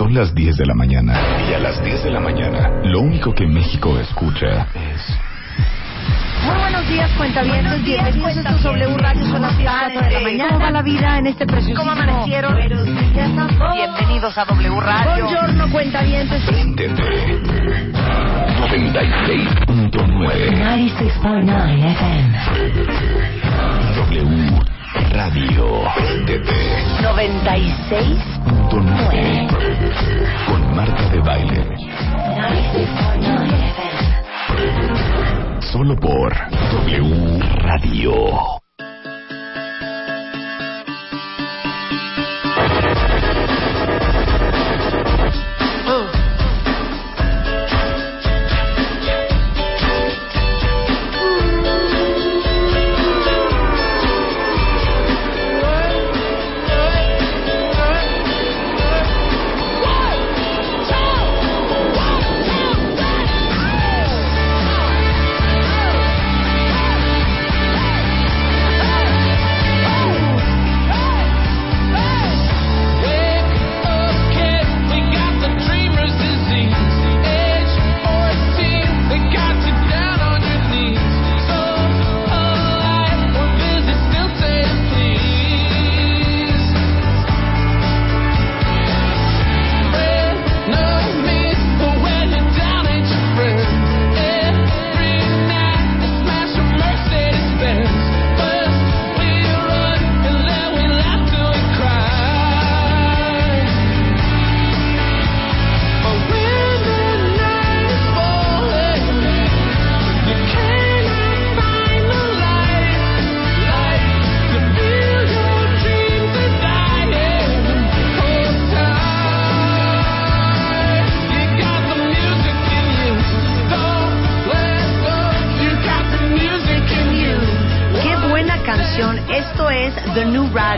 Son las 10 de la mañana y a las 10 de la mañana lo único que México escucha es... Muy buenos días, cuentavientes. Bienvenidos a estos W Radio. Son las 4 de la mañana. ¿Cómo va la vida en este preciosísimo... ¿Cómo amanecieron? Bienvenidos a W Radio. Buongiorno, cuentavientes. TT 96.9 96.9 FM. W Radio TT 96.9 con Marta de Baile. 96.9 FM. Solo por W Radio.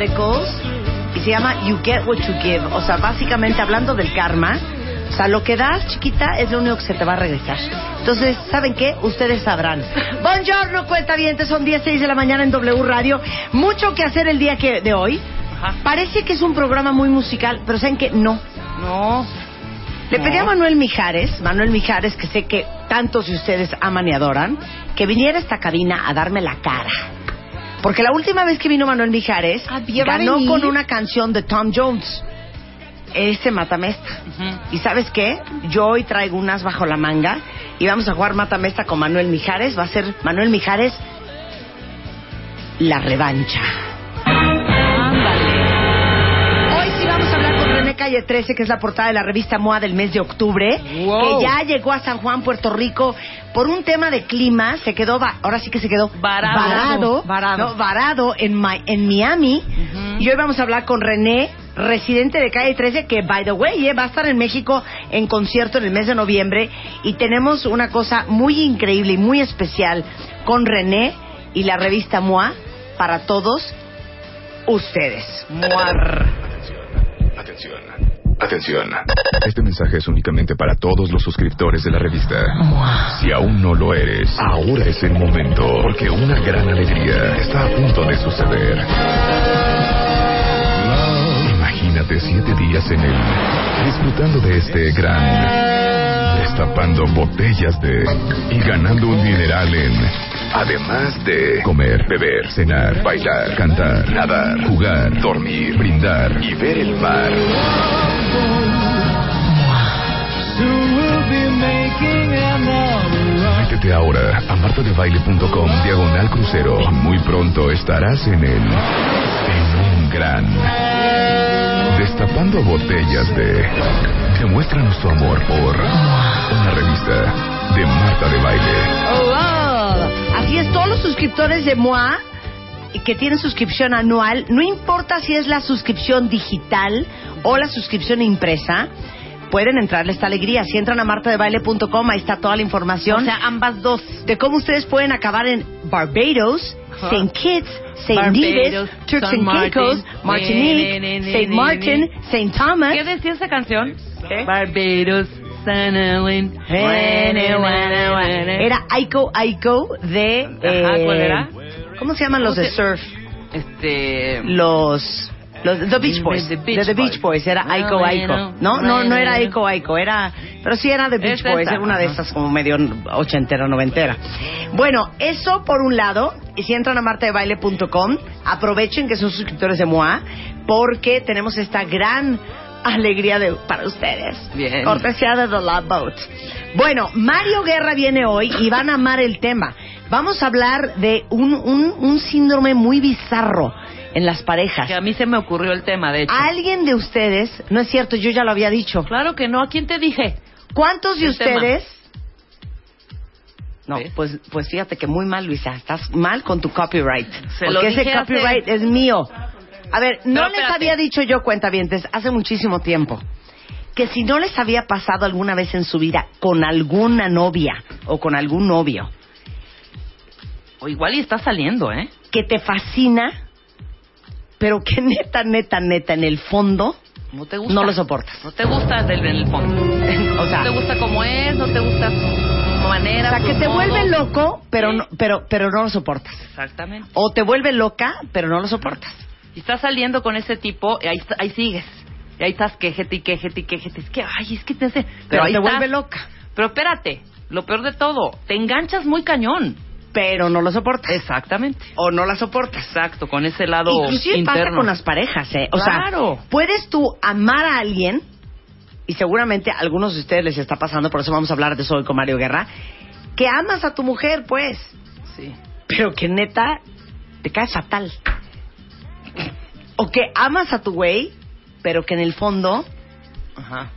Radicals y se llama You Get What You Give. O sea, básicamente hablando del karma. O sea, lo que das, chiquita, es lo único que se te va a regresar. Entonces, ¿saben qué? Ustedes sabrán. Buongiorno, cuentavientes. Son 10, 6 de la mañana en W Radio. Mucho que hacer el día que, de hoy. Parece que es un programa muy musical, pero ¿saben qué? No. No. Le pedí a Manuel Mijares, Manuel Mijares, que sé que tantos de ustedes aman y adoran, que viniera a esta cabina a darme la cara. Porque la última vez que vino Manuel Mijares, Había- va a ganó venir. con una canción de Tom Jones. Ese Matamesta. ¿Y sabes qué? Yo hoy traigo unas bajo la manga y vamos a jugar Matamesta con Manuel Mijares. Va a ser Manuel Mijares la revancha. Calle 13, que es la portada de la revista MOA del mes de octubre, Wow. que ya llegó a San Juan, Puerto Rico, por un tema de clima, se quedó, ahora sí que se quedó Varado. varado, Varado. ¿no? varado en Miami. Y hoy vamos a hablar con René, residente de Calle 13, que, by the way, eh, va a estar en México en concierto en el mes de noviembre. Y tenemos una cosa muy increíble y muy especial con René y la revista MOA para todos ustedes. Muar. Atención. Atención. Este mensaje es únicamente para todos los suscriptores de la revista. Si aún no lo eres, ahora es el momento, porque una gran alegría está a punto de suceder. Imagínate siete días en él, disfrutando de este gran, destapando botellas de y ganando un dineral en, además de comer, beber, cenar, bailar, cantar, nadar, jugar, dormir, brindar y ver el mar. Métete ahora a martadebaile.com diagonal crucero muy pronto estarás en el en un gran destapando botellas de demuestra nuestro amor por una revista de Marta de Baile. Así es, todos los suscriptores de MOA que tienen suscripción anual, no importa si es la suscripción digital o la suscripción impresa, pueden entrarle esta alegría. Si entran a martadebaile.com, ahí está toda la información. O sea, ambas dos. de cómo ustedes pueden acabar en Barbados, St. Kitts, St. Nevis, Turks and Caicos, Martin, Martinique, St. Martin. St. Thomas. ¿Qué decía esa canción? ¿Qué? Barbados. Era Aiko Aiko de... Ajá, eh, ¿cuál era? ¿Cómo se llaman los ¿Cómo de surf? Este. Los... Los The Beach Boys. The Beach de The Beach Boys. Boys. Era Aiko Aiko. bueno, No, no, no era Aiko Aiko. Era... Pero sí era The Beach Es Boys. esa, Era una de estas como medio ochentera, noventera. Bueno, eso por un lado. Y si entran a martadebaile.com, aprovechen que son suscriptores de MOA porque tenemos esta gran alegría de, para ustedes. Bien. Cortesía de The Love Boat. Bueno, Mario Guerra viene hoy y van a amar el tema. Vamos a hablar de un, un, un síndrome muy bizarro en las parejas. Que a mí se me ocurrió el tema, de hecho. ¿Alguien de ustedes, no es cierto, yo ya lo había dicho, Claro que no. ¿A quién te dije? ¿cuántos de El tema. ustedes... No, ¿Ves? pues, pues fíjate que muy mal, Luisa. Estás mal con tu copyright. Se lo porque ese hace- copyright es mío. A ver, no Pero les espérate. había dicho yo, cuentavientes, hace muchísimo tiempo, que si no les había pasado alguna vez en su vida con alguna novia o con algún novio O igual y está saliendo, ¿eh? que te fascina, pero que neta, neta, neta, en el fondo No te gusta. no lo soportas. No te gusta del, en el fondo. O sea, no te gusta como es, no te gusta su manera. o sea, que te modos. vuelve loco, pero Sí. no, pero, pero no lo soportas. Exactamente. O te vuelve loca, pero no lo soportas. Y estás saliendo con ese tipo, y ahí, ahí sigues. Y ahí estás quejete y quejete y quejete. Es que, ay, es que te hace... Pero ahí te estás. vuelve loca, Pero espérate, lo peor de todo, te enganchas muy cañón. pero no lo soportas. Exactamente. O no la soportas. Exacto, con ese lado Inclusive pasa con las parejas, ¿eh? O Claro. sea, puedes tú amar a alguien, y seguramente a algunos de ustedes les está pasando, por eso vamos a hablar de eso hoy con Mario Guerra, que amas a tu mujer, pues, Sí. pero que neta te cae fatal. O que amas a tu güey, pero que en el fondo... Ajá.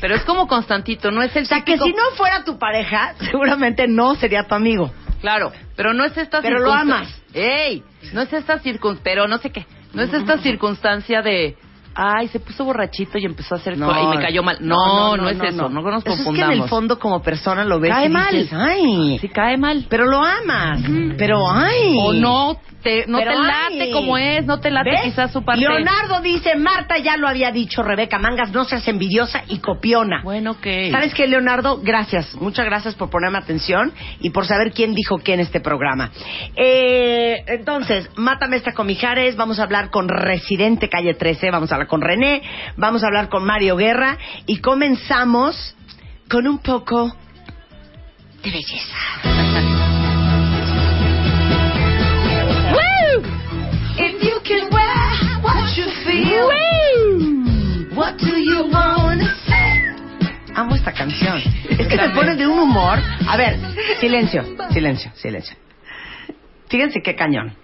Pero es como Constantito, no es el O sea, que si no fuera tu pareja, seguramente no sería tu amigo. Claro, pero no es esta Pero lo circunstan- amas. ¡Ey! No es esta circunstancia, pero no sé qué. No es esta circunstancia de... Ay, se puso borrachito y empezó a hacer... co- y me cayó mal. No, no, es eso. No, nos Eso es que confundamos. en el fondo como persona lo ves Cae y mal. dices, ay, Sí cae mal. pero lo amas, pero ay. O no te, no Pero, te late ay. como es, no te late ¿Ves? quizás su parte... Leonardo dice, Marta ya lo había dicho, Rebeca Mangas, no seas envidiosa y copiona. Bueno, que... ¿Sabes qué, Leonardo? Gracias. Muchas gracias por ponerme atención y por saber quién dijo qué en este programa. Eh, entonces, Mátame esta con Mijares. Vamos a hablar con Residente Calle 13. Vamos a hablar con René. Vamos a hablar con Mario Guerra. Y comenzamos con un poco de belleza. you can wear what you feel, what do you want Amo esta canción. Es que te pone de un humor. A ver, silencio, silencio, silencio. Fíjense qué cañón.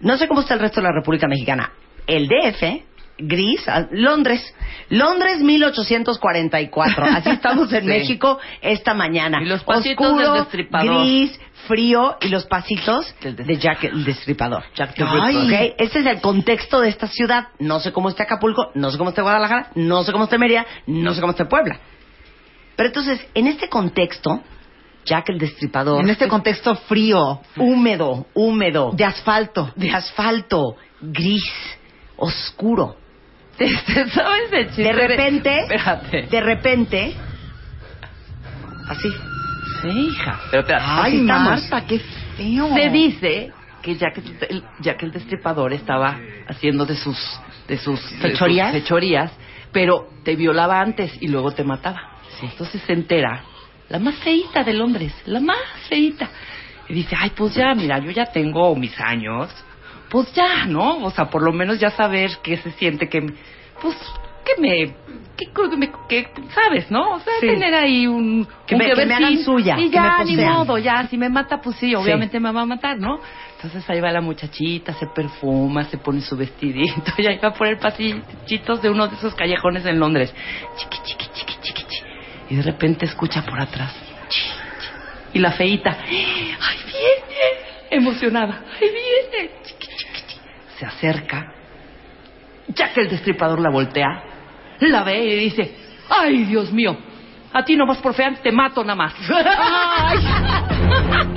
No sé cómo está el resto de la República Mexicana. El DF, gris, ah, Londres, Londres 1844. Así estamos en Sí. México esta mañana. Y los pasitos Oscuro, del destripador. gris, frío y los pasitos de Jack el Destripador. Jack the Ay. Ripper. Ok, Este es el contexto de esta ciudad. No sé cómo está Acapulco, no sé cómo está Guadalajara, no sé cómo está Mérida, no sé cómo está Puebla. Pero entonces, en este contexto, Jack el Destripador. En este contexto frío, húmedo, húmedo, de asfalto. de asfalto, gris, oscuro. ¿Sabes el chiste? De repente, Espérate. de repente, así. Sí, hija. Pero espérate. Ay. Marta, qué feo. Se dice que Jack el, Jack el Destripador estaba haciendo de sus de sus de sus ¿Fechorías? fechorías, pero te violaba antes y luego te mataba. Entonces se entera la más feita de Londres, la más feita. Y dice, ay, pues ya, mira, yo ya tengo mis años, pues ya, ¿no? O sea, por lo menos ya saber qué se siente que, pues, que me, que, me- que, sabes, ¿no? O sea, Sí. tener ahí un, Que un me- que me vertín. hagan suya, Y que ya, me ni modo, ya, si me mata, pues sí, obviamente me va a matar, ¿no? Entonces ahí va la muchachita, se perfuma, se pone su vestidito y ahí va por el pasillitos de uno de esos callejones en Londres. Chiqui, chiqui, chiqui, chiqui, chiqui. Y de repente escucha por atrás. chi, chi. Y la feita, ¡ay, viene! emocionada. Ahí viene. Se acerca. Ya que el destripador la voltea, la ve y dice, ay, Dios mío, a ti nomás por fea te mato nada más. Ay,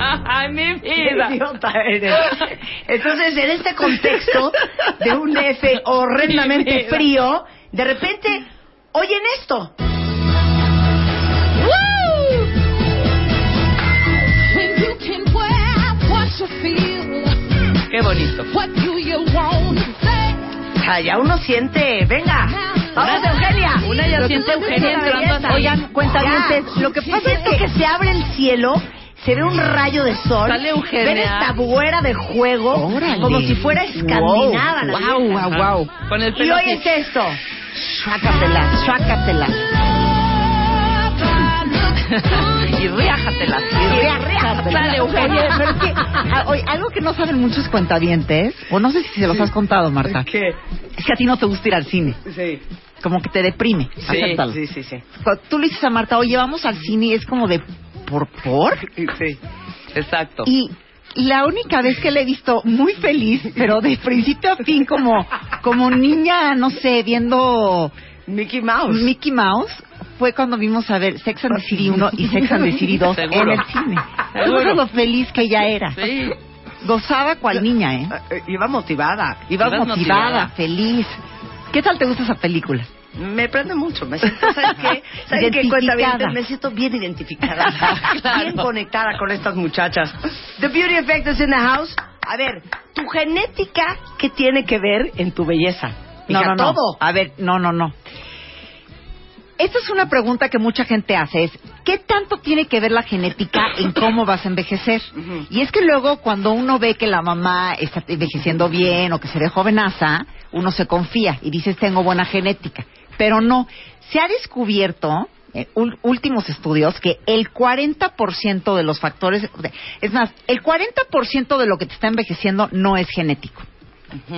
ay mi Qué vida. idiota eres. Entonces, en este contexto de un F horrendamente frío, de repente, oyen esto. Qué bonito. Ya uno siente, venga, vamos Eugenia. Una ya siente Eugenia entrando a Oigan, cuentavientes, lo que pasa es que se abre el cielo, se ve un rayo de sol, Sale Eugenia. ven esta buera de juego, Órale. como si fuera escandinava. la Wow, vieja. wow, wow. Con el Y pelo hoy así. es esto. Sácatela, sácatela. Y riájatela. Y Oye, pero es que ah, oye, algo que no saben muchos cuentavientes, o no sé si se los has contado, Marta, ¿Qué? es que a ti no te gusta ir al cine. Sí, Como que te deprime. Sí, Acéptalo. sí, sí, sí. Cuando tú le dices a Marta, oye, vamos al cine, y es como de, ¿por? ¿Por? Sí. Exacto. Y la única vez que la he visto muy feliz, pero de principio a fin como, como niña, no sé, viendo Mickey Mouse. Mickey Mouse, fue cuando vimos a ver Sex and the City 1 y Sex and the City 2 en el cine. Seguro. Lo feliz que ella era. Sí. Gozaba cual niña, ¿eh? Eh, Iba motivada. Iba motivada, motivada. feliz. ¿Qué tal te gusta esa película? Me prende mucho. Me siento, ¿sabes qué? ¿Saben qué cuenta bien? Me siento bien identificada. Claro. Bien conectada con estas muchachas. The Beauty Effect is in the house. A ver, tu genética, ¿qué tiene que ver en tu belleza? No, Hija, no, no. todo. A ver, no, no, no. Esta es una pregunta que mucha gente hace, es ¿qué tanto tiene que ver la genética en cómo vas a envejecer? Y es que luego cuando uno ve que la mamá está envejeciendo bien o que se ve jovenaza, uno se confía y dices tengo buena genética. Pero no, se ha descubierto en ul- últimos estudios que el 40% de los factores, es más, el 40% de lo que te está envejeciendo no es genético.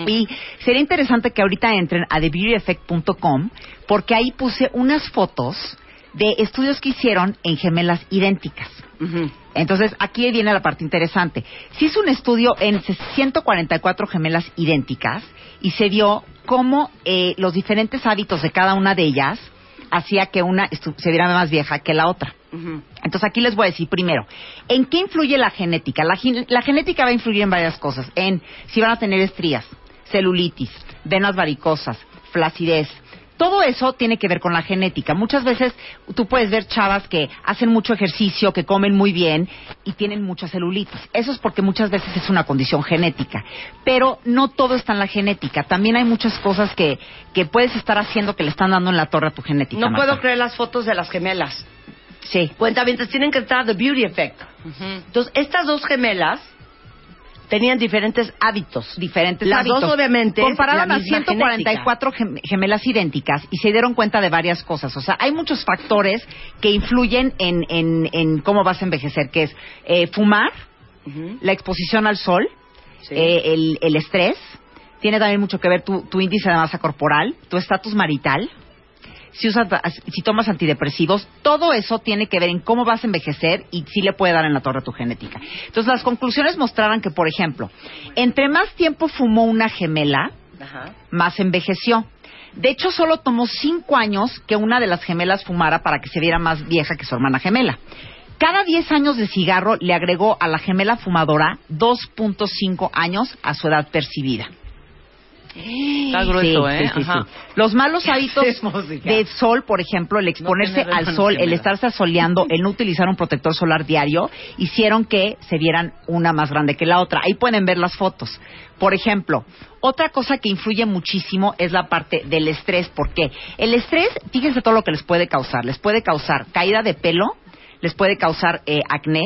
Y sería interesante que ahorita entren a thebeautyeffect.com porque ahí puse unas fotos de estudios que hicieron en gemelas idénticas. Entonces, aquí viene la parte interesante. Se hizo un estudio en 144 gemelas idénticas y se vio cómo eh, los diferentes hábitos de cada una de ellas hacía que una se viera más vieja que la otra. Entonces aquí les voy a decir primero, ¿en qué influye la genética? La, la genética va a influir en varias cosas, en si van a tener estrías, celulitis, venas varicosas, flacidez. Todo eso tiene que ver con la genética. Muchas veces tú puedes ver chavas que hacen mucho ejercicio, que comen muy bien y tienen mucha celulitis. Eso es porque muchas veces es una condición genética. Pero no todo está en la genética. También hay muchas cosas que, que puedes estar haciendo que le están dando en la torre a tu genética. No Marta. puedo creer las fotos de las gemelas. Sí. Cuenta tienen que entrar a The Beauty Effect. Entonces, estas dos gemelas tenían diferentes hábitos. diferentes Las hábitos. dos, obviamente, compararon a misma 144 gem- gemelas idénticas y se dieron cuenta de varias cosas. O sea, hay muchos factores que influyen en, en, en cómo vas a envejecer, que es eh, fumar, la exposición al sol, Sí. eh, el, el estrés, tiene también mucho que ver tu, tu índice de masa corporal, tu estatus marital, si, usas, si tomas antidepresivos, todo eso tiene que ver en cómo vas a envejecer y si le puede dar en la torre a tu genética. Entonces, las conclusiones mostraron que, por ejemplo, entre más tiempo fumó una gemela, Ajá. más envejeció. De hecho, solo tomó cinco años que una de las gemelas fumara para que se viera más vieja que su hermana gemela. Cada 10 años de cigarro le agregó a la gemela fumadora 2.5 años a su edad percibida. Está grueso, Sí, ¿eh? sí, sí, Ajá. sí. Los malos hábitos de sol, por ejemplo, el exponerse al sol, el estarse asoleando, el no utilizar un protector solar diario, hicieron que se vieran una más grande que la otra. Ahí pueden ver las fotos. Por ejemplo, otra cosa que influye muchísimo es la parte del estrés. ¿Por qué? El estrés, fíjense todo lo que les puede causar. Les puede causar caída de pelo, les puede causar eh, acné,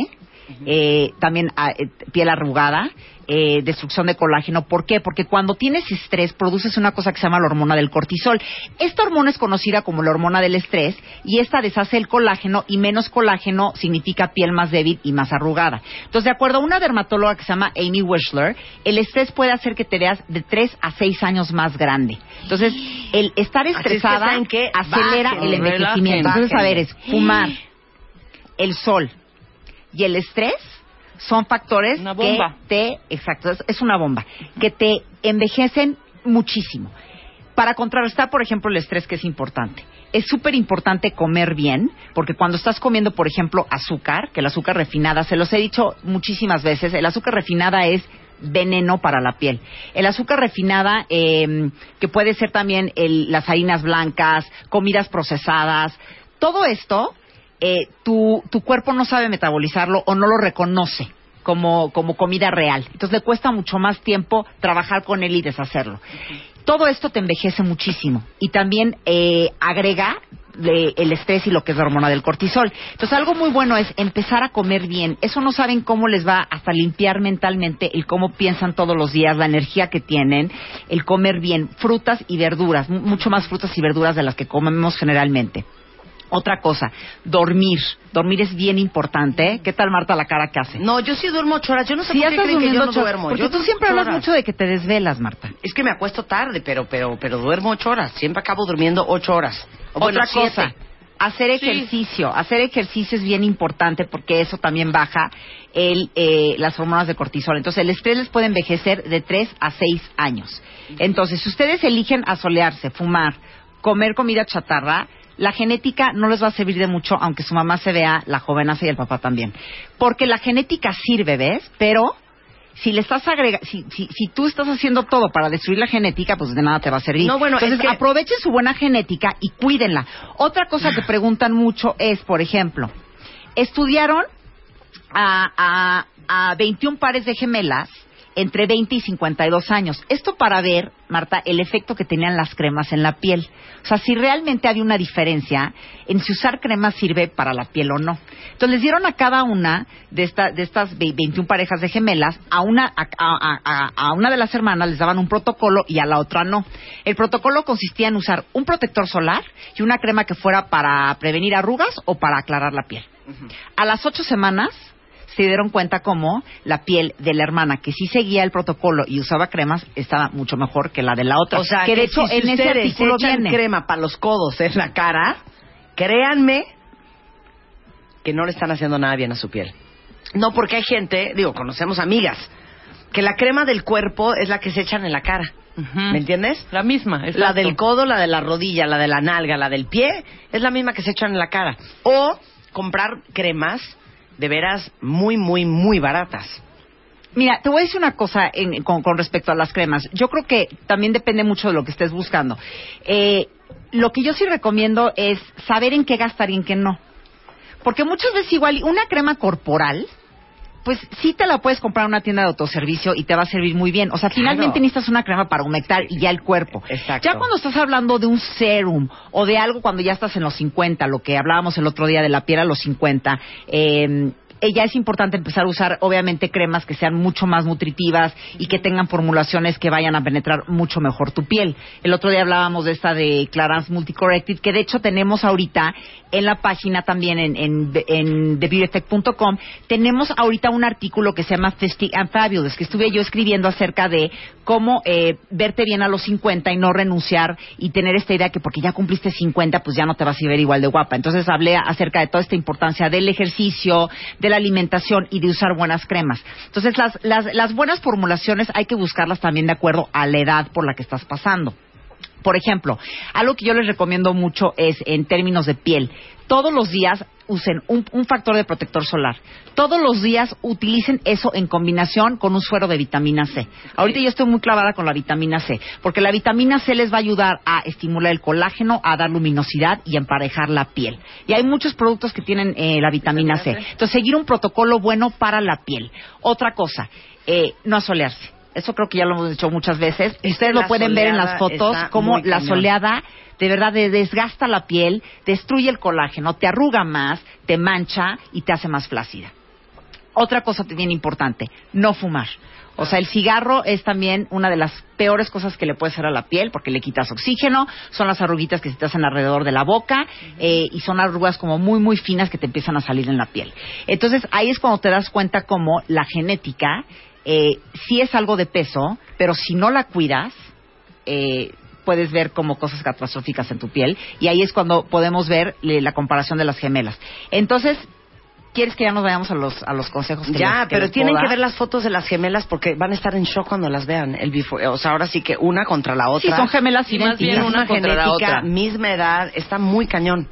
eh, también ah, eh, piel arrugada, eh, destrucción de colágeno. ¿Por qué? Porque cuando tienes estrés produces una cosa que se llama la hormona del cortisol. Esta hormona es conocida como la hormona del estrés y esta deshace el colágeno y menos colágeno significa piel más débil y más arrugada. Entonces, de acuerdo a una dermatóloga que se llama Amy Wishler, el estrés puede hacer que te veas de 3 a 6 años más grande. Entonces, el estar Así es que estresada acelera bajen, el envejecimiento. relajen, Entonces, a ver, es fumar, el sol y el estrés son factores Una que bomba. te, exacto, es, es una bomba, que te envejecen muchísimo. Para contrarrestar, por ejemplo, el estrés que es importante. Es súper importante comer bien, porque cuando estás comiendo, por ejemplo, azúcar, que el azúcar refinada, se los he dicho muchísimas veces, el azúcar refinada es veneno para la piel. El azúcar refinada, eh, que puede ser también el- las harinas blancas, comidas procesadas, todo esto, eh, tu, tu cuerpo no sabe metabolizarlo o no lo reconoce como, como comida real. Entonces le cuesta mucho más tiempo trabajar con él y deshacerlo. Todo esto te envejece muchísimo y también eh, agrega de- el estrés y lo que es la hormona del cortisol. Entonces algo muy bueno es empezar a comer bien. Eso no saben cómo les va hasta limpiar mentalmente el cómo piensan todos los días, la energía que tienen, el comer bien, frutas y verduras, mu- mucho más frutas y verduras de las que comemos generalmente. Otra cosa, dormir. Dormir es bien importante. ¿eh? ¿Qué tal, Marta, la cara que hace? No, yo sí duermo ocho horas. Yo no sé por qué estás creen que yo no ocho- duermo. Porque Yo tú siempre hablas horas. mucho de que te desvelas, Marta. Es que me acuesto tarde, pero pero pero duermo ocho horas. Siempre acabo durmiendo ocho horas. O Otra cosa, hacer ejercicio. Hacer ejercicio es bien importante porque eso también baja el, eh, las hormonas de cortisol. Entonces, el estrés les puede envejecer de 3 a 6 años. Entonces, si ustedes eligen asolearse, fumar, comer comida chatarra, la genética no les va a servir de mucho, aunque su mamá se vea la jovenaza y el papá también. Porque la genética sirve, ¿ves? Pero si le estás agregando, si, si, si tú estás haciendo todo para destruir la genética, pues de nada te va a servir. No, bueno, es Entonces, que- aprovechen su buena genética y cuídenla. Otra cosa que preguntan mucho es, por ejemplo, estudiaron a, a, a 21 pares de gemelas entre 20 y 52 años. Esto para ver, Marta, el efecto que tenían las cremas en la piel. O sea, si realmente había una diferencia en si usar crema sirve para la piel o no. Entonces les dieron a cada una de, esta- de estas ve- 21 parejas de gemelas, a una, a, a- a- a una de las hermanas les daban un protocolo y a la otra no. El protocolo consistía en usar un protector solar y una crema que fuera para prevenir arrugas o para aclarar la piel. A las ocho semanas se dieron cuenta cómo la piel de la hermana que sí seguía el protocolo y usaba cremas estaba mucho mejor que la de la otra. O sea, que de hecho si en ese artículo viene. crema para los codos en la cara, créanme que no le están haciendo nada bien a su piel. No, porque hay gente, digo, conocemos amigas, que la crema del cuerpo es la que se echan en la cara. ¿Me entiendes? La misma, La del codo, la de la rodilla, la de la nalga, la del pie, es la misma que se echan en la cara. O comprar cremas de veras muy, muy, muy baratas. Mira, te voy a decir una cosa en- con, respecto a las cremas. Yo creo que también depende mucho de lo que estés buscando. Eh, lo que yo sí recomiendo es saber en qué gastar y en qué no. Porque muchas veces igual una crema corporal, pues sí te la puedes comprar en una tienda de autoservicio y te va a servir muy bien. O sea, Claro. finalmente necesitas una crema para humectar y ya el cuerpo. Exacto. Ya cuando estás hablando de un serum o de algo cuando ya estás en los 50, lo que hablábamos el otro día de la piel a los 50, eh, eh, ya es importante empezar a usar, obviamente, cremas que sean mucho más nutritivas y que tengan formulaciones que vayan a penetrar mucho mejor tu piel. El otro día hablábamos de esta de Clarance Multicorrected, que de hecho tenemos ahorita en la página también en, en, en TheBeautyEffect.com, tenemos ahorita un artículo que se llama Festive and Fabulous, que estuve yo escribiendo acerca de cómo eh, verte bien a los 50 y no renunciar y tener esta idea que porque ya cumpliste 50, pues ya no te vas a ver igual de guapa. Entonces hablé acerca de toda esta importancia del ejercicio, de la alimentación y de usar buenas cremas. Entonces las, las, las buenas formulaciones hay que buscarlas también de acuerdo a la edad por la que estás pasando. Por ejemplo, algo que yo les recomiendo mucho es en términos de piel. Todos los días usen un, un factor de protector solar. Todos los días utilicen eso en combinación con un suero de vitamina C. Ahorita yo estoy muy clavada con la vitamina C, porque la vitamina C les va a ayudar a estimular el colágeno, a dar luminosidad y a emparejar la piel. Y hay muchos productos que tienen eh, la vitamina C. Entonces, seguir un protocolo bueno para la piel. Otra cosa, eh, no asolearse. Eso creo que ya lo hemos dicho muchas veces. Ustedes la lo pueden ver en las fotos, como la cañón. soleada de verdad de- desgasta la piel, destruye el colágeno, te arruga más, te mancha y te hace más flácida. Otra cosa bien importante, no fumar. O sea, el cigarro es también una de las peores cosas que le puede hacer a la piel porque le quitas oxígeno, son las arruguitas que se te hacen alrededor de la boca eh, y son arrugas como muy, muy finas que te empiezan a salir en la piel. Entonces, ahí es cuando te das cuenta como la genética eh, sí es algo de peso, pero si no la cuidas, eh, puedes ver como cosas catastróficas en tu piel y ahí es cuando podemos ver eh, la comparación de las gemelas. Entonces, ¿Quieres que ya nos vayamos a los, a los consejos? que Ya, les- que pero les tienen que ver las fotos de las gemelas porque van a estar en shock cuando las vean. El before, o sea, ahora sí que una contra la otra. Sí, son gemelas Y más bien una contra la genética, otra. misma edad, está muy cañón.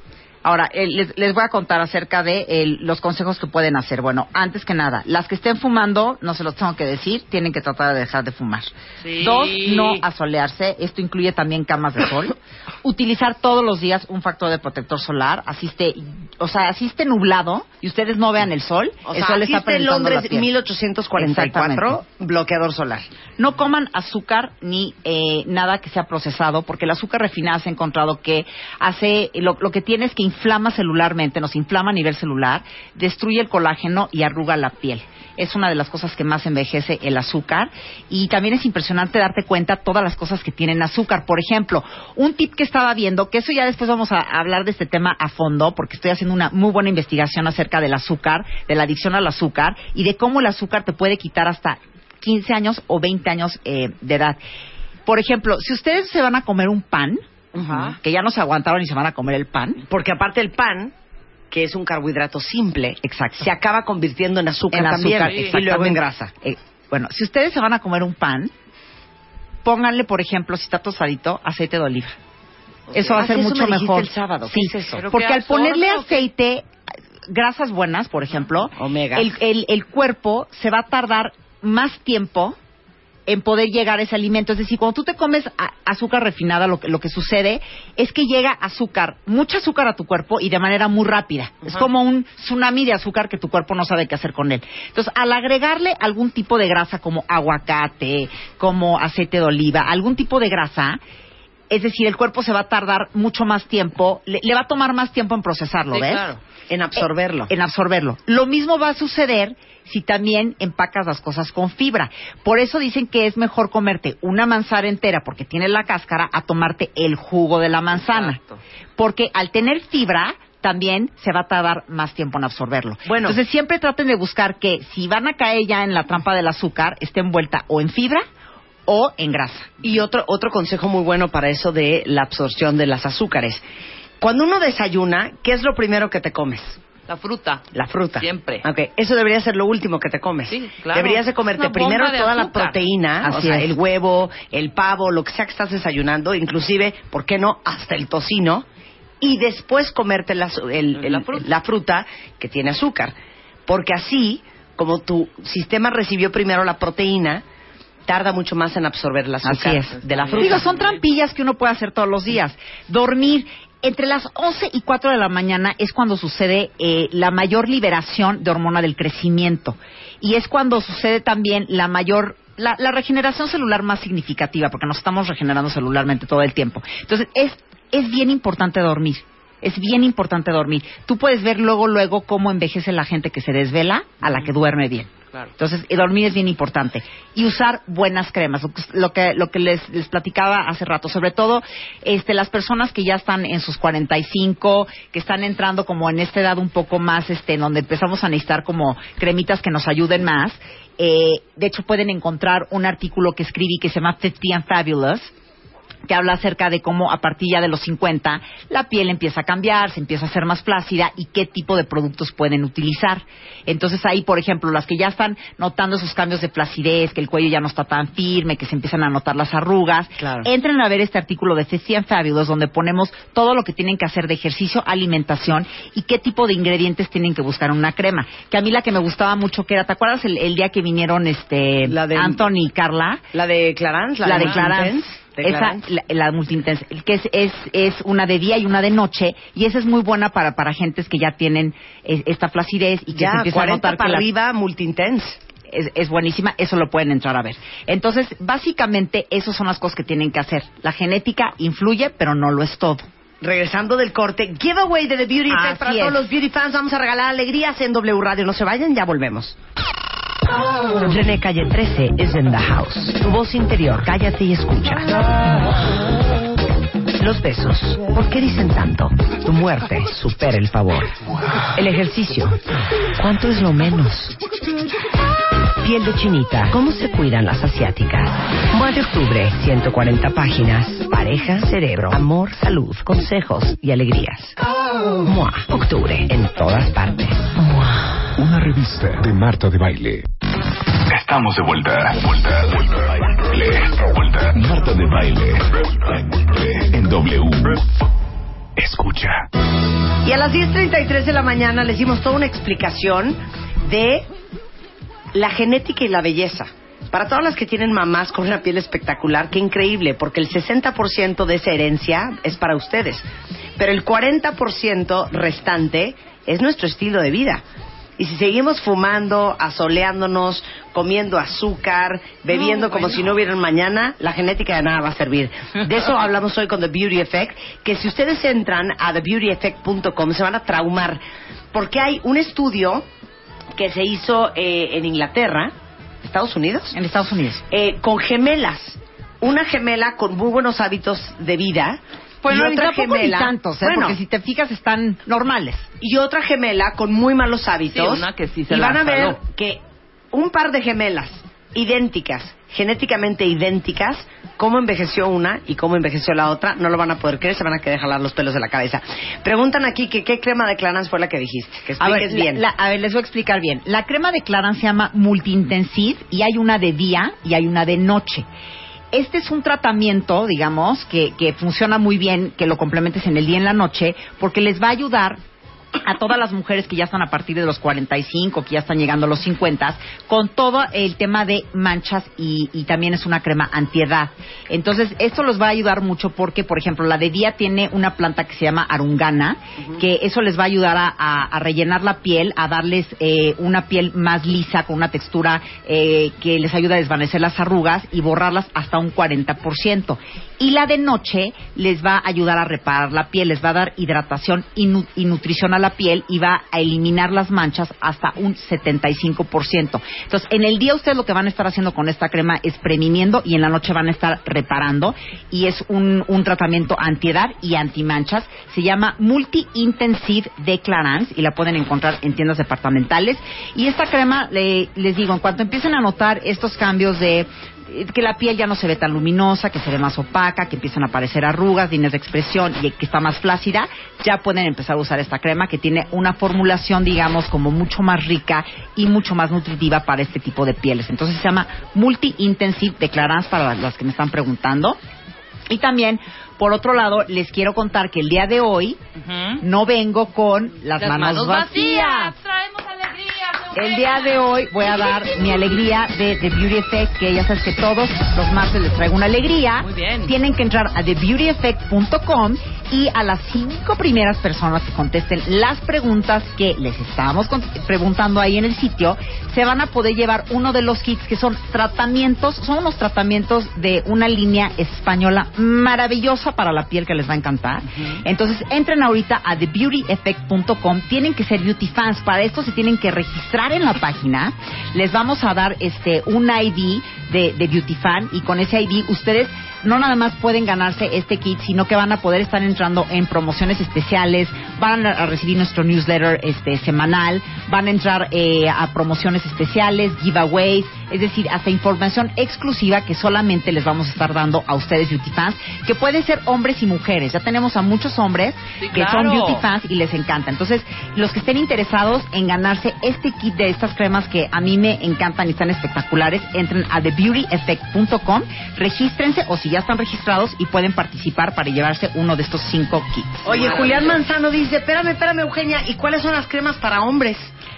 Ahora, eh, les, les voy a contar acerca de el- los consejos que pueden hacer. Bueno, antes que nada, las que estén fumando, no se los tengo que decir, tienen que tratar de dejar de fumar. Sí. Dos, no asolearse. Esto incluye también camas de sol. Utilizar todos los días un factor de protector solar. Así esté, o sea, así esté nublado y ustedes no vean el sol, O el sea, sol está en la Londres piel. 1844, bloqueador solar. No coman azúcar ni eh, nada que sea procesado, porque el azúcar refinada se ha encontrado que hace lo, lo que tiene es que inflama celularmente, nos inflama a nivel celular, destruye el colágeno y arruga la piel. Es una de las cosas que más envejece el azúcar y también es impresionante darte cuenta todas las cosas que tienen azúcar. Por ejemplo, un tip que estaba viendo, que eso ya después vamos a hablar de este tema a fondo, porque estoy haciendo una muy buena investigación acerca del azúcar, de la adicción al azúcar y de cómo el azúcar te puede quitar hasta 15 años o 20 años eh, de edad. Por ejemplo, si ustedes se van a comer un pan, Que ya no se aguantaron y se van a comer el pan, Porque aparte el pan, que es un carbohidrato simple, Exacto. se acaba convirtiendo en azúcar, en azúcar, también y luego en grasa. Eh, bueno, si ustedes se van a comer un pan, pónganle, por ejemplo, si está tostadito, aceite de oliva. Eso va a Ah, ser sí, mucho me mejor. el sábado. Sí, ¿Qué es eso? Porque que al ponerle aceite, grasas buenas, por ejemplo, Omegas. el, el, el cuerpo se va a tardar más tiempo en poder llegar a ese alimento. Es decir, cuando tú te comes azúcar refinada, lo que, lo que sucede es que llega azúcar, mucha azúcar a tu cuerpo y de manera muy rápida. Es como un tsunami de azúcar que tu cuerpo no sabe qué hacer con él. Entonces, al agregarle algún tipo de grasa como aguacate, como aceite de oliva, algún tipo de grasa, es decir, el cuerpo se va a tardar mucho más tiempo, le, le va a tomar más tiempo en procesarlo, Sí, ¿ves? claro. En absorberlo. en absorberlo. Lo mismo va a suceder si también empacas las cosas con fibra. Por eso dicen que es mejor comerte una manzana entera porque tiene la cáscara a tomarte el jugo de la manzana. Exacto. Porque al tener fibra también se va a tardar más tiempo en absorberlo. Bueno. Entonces siempre traten de buscar que si van a caer ya en la trampa del azúcar, esté envuelta o en fibra o en grasa. Y otro, otro consejo muy bueno para eso de la absorción de las azúcares. Cuando uno desayuna, ¿qué es lo primero que te comes? La fruta. La fruta. Siempre. Ok, eso debería ser lo último que te comes. Sí, claro. Deberías de comerte primero de toda la azúcar. proteína, o sea, es. el huevo, el pavo, lo que sea que estás desayunando, inclusive, ¿por qué no? Hasta el tocino. Y después comerte la, el- el- La fruta. la fruta que tiene azúcar. Porque así, como tu sistema recibió primero la proteína, tarda mucho más en absorber el azúcar Así es. de la fruta. Digo, son trampillas que uno puede hacer todos los días. Dormir. Entre las 11 y 4 de la mañana es cuando sucede eh, la mayor liberación de hormona del crecimiento. Y es cuando sucede también la mayor, la, la regeneración celular más significativa, porque nos estamos regenerando celularmente todo el tiempo. Entonces, es, es bien importante dormir. Es bien importante dormir. Tú puedes ver luego, luego cómo envejece la gente que se desvela a la que duerme bien. Entonces, eh, dormir es bien importante. Y usar buenas cremas, lo que, lo que les, les platicaba hace rato. Sobre todo, este, las personas que ya están en sus 45, que están entrando como en esta edad un poco más, este, en donde empezamos a necesitar como cremitas que nos ayuden más. Eh, de hecho, pueden encontrar un artículo que escribí que se llama 50 and Fabulous, que habla acerca de cómo a partir ya de los 50 la piel empieza a cambiar, se empieza a hacer más flácida y qué tipo de productos pueden utilizar. Entonces ahí, por ejemplo, las que ya están notando esos cambios de flacidez, que el cuello ya no está tan firme, que se empiezan a notar las arrugas, Claro. entren a ver este artículo de Ceci and Fabulous donde ponemos todo lo que tienen que hacer de ejercicio, alimentación y qué tipo de ingredientes tienen que buscar en una crema. Que a mí la que me gustaba mucho que era, ¿te acuerdas el, el día que vinieron este La de- Anthony y Carla? La de Clarence, la, la de Multi Clarence. Esa, la, la multi-intense, que es, es, es una de día y una de noche, y esa es muy buena para, para gentes que ya tienen eh, esta flacidez y que se ya, empieza a 40 notar que para la- arriba, multi-intense. es, es buenísima, eso lo pueden entrar a ver. Entonces, básicamente, esas son las cosas que tienen que hacer. La genética influye, pero no lo es todo. Regresando del corte, giveaway de The Beauty Así para todos los beauty fans. Vamos a regalar alegrías en W Radio. No se vayan, ya volvemos. René Calle 13 es en The House. Tu voz interior, cállate y escucha. Los besos, ¿por qué dicen tanto? Tu muerte supera el favor. El ejercicio, ¿cuánto es lo menos? Piel de chinita, ¿cómo se cuidan las asiáticas? Mua de octubre, 140 páginas. Pareja, cerebro, amor, salud, consejos y alegrías. Mua, octubre, en todas partes. Mua. Una revista de Marta de Baile. Estamos de vuelta. Vuelta, vuelta, vuelta. vuelta. Marta de Baile. En W. Escucha. Y a las 10.33 de la mañana les dimos toda una explicación de la genética y la belleza. Para todas las que tienen mamás con una piel espectacular, qué increíble, porque el 60% de esa herencia es para ustedes. Pero el 40% restante es nuestro estilo de vida. Y si seguimos fumando, asoleándonos, comiendo azúcar, bebiendo como si no hubiera mañana, la genética de nada va a servir. De eso hablamos hoy con The Beauty Effect, que si ustedes entran a thebeautyeffect.com se van a traumar, porque hay un estudio que se hizo eh, en Inglaterra, Estados Unidos, En Estados Unidos. eh, con gemelas. Una gemela con muy buenos hábitos de vida. Bueno, y ni otra ni gemela, tantos, ¿eh? bueno, porque si te fijas están normales. y otra gemela con muy malos hábitos. Sí, una que sí se y van a ver que un par de gemelas idénticas, genéticamente idénticas, cómo envejeció una y cómo envejeció la otra, no lo van a poder creer, se van a querer jalar los pelos de la cabeza. Preguntan aquí que qué crema de Clarins fue la que dijiste, que A ver, expliques la- bien. la- a ver, les voy a explicar bien. La crema de Clarins se llama Multiintensive y hay una de día y hay una de noche. Este es un tratamiento, digamos, que, que funciona muy bien, que lo complementes en el día y en la noche, porque les va a ayudar a todas las mujeres que ya están a partir de los 45, que ya están llegando a los 50, con todo el tema de manchas y, y también es una crema antiedad. Entonces, esto los va a ayudar mucho porque, por ejemplo, la de día tiene una planta que se llama arungana, que eso les va a ayudar a, a- a rellenar la piel, a darles eh, una piel más lisa, con una textura eh, que les ayuda a desvanecer las arrugas y borrarlas hasta un 40%. Y la de noche les va a ayudar a reparar la piel, les va a dar hidratación y, nu- y nutrición la piel y va a eliminar las manchas hasta un 75%. Entonces, en el día ustedes lo que van a estar haciendo con esta crema es previniendo y en la noche van a estar reparando y es un, un tratamiento antiedad y antimanchas. Se llama Multi-Intensive de Clarins y la pueden encontrar en tiendas departamentales. Y esta crema, le- les digo, en cuanto empiecen a notar estos cambios de que la piel ya no se ve tan luminosa, que se ve más opaca, que empiezan a aparecer arrugas, líneas de expresión y que está más flácida, ya pueden empezar a usar esta crema que tiene una formulación, digamos, como mucho más rica y mucho más nutritiva para este tipo de pieles. Entonces se llama Multi Intensive de Clarins para las que me están preguntando. Y también, por otro lado, les quiero contar que el día de hoy no vengo con las, Las manos, vacías. Traemos alegría. El día de hoy voy a dar mi alegría de The Beauty Effect, que ya sabes que todos los martes les traigo una alegría. Muy bien. Tienen que entrar a thebeautyeffect.com y a las cinco primeras personas que contesten las preguntas que les estábamos preguntando ahí en el sitio, se van a poder llevar uno de los kits que son tratamientos, son unos tratamientos de una línea española maravillosa para la piel que les va a encantar. Entonces entren ahorita a thebeautyeffect.com, tienen que ser beauty fans, para esto se tienen que registrar en la página, les vamos a dar este un ID de, de beauty fan y con ese ID ustedes no nada más pueden ganarse este kit, sino que van a poder estar entrando en promociones especiales, van a recibir nuestro newsletter este semanal, van a entrar eh, a promociones especiales, giveaways, es decir, hasta información exclusiva que solamente les vamos a estar dando a ustedes beauty fans, que pueden ser hombres y mujeres. Ya tenemos a muchos hombres Sí, que claro. son beauty fans y les encanta. Entonces, los que estén interesados en ganarse este kit de estas cremas que a mí me encantan y están espectaculares, entren a thebeautyeffect.com, regístrense o si ya están registrados y pueden participar para llevarse uno de estos cinco kits. Oye, Julián Manzano dice, espérame, espérame, Eugenia, ¿y cuáles son las cremas para hombres?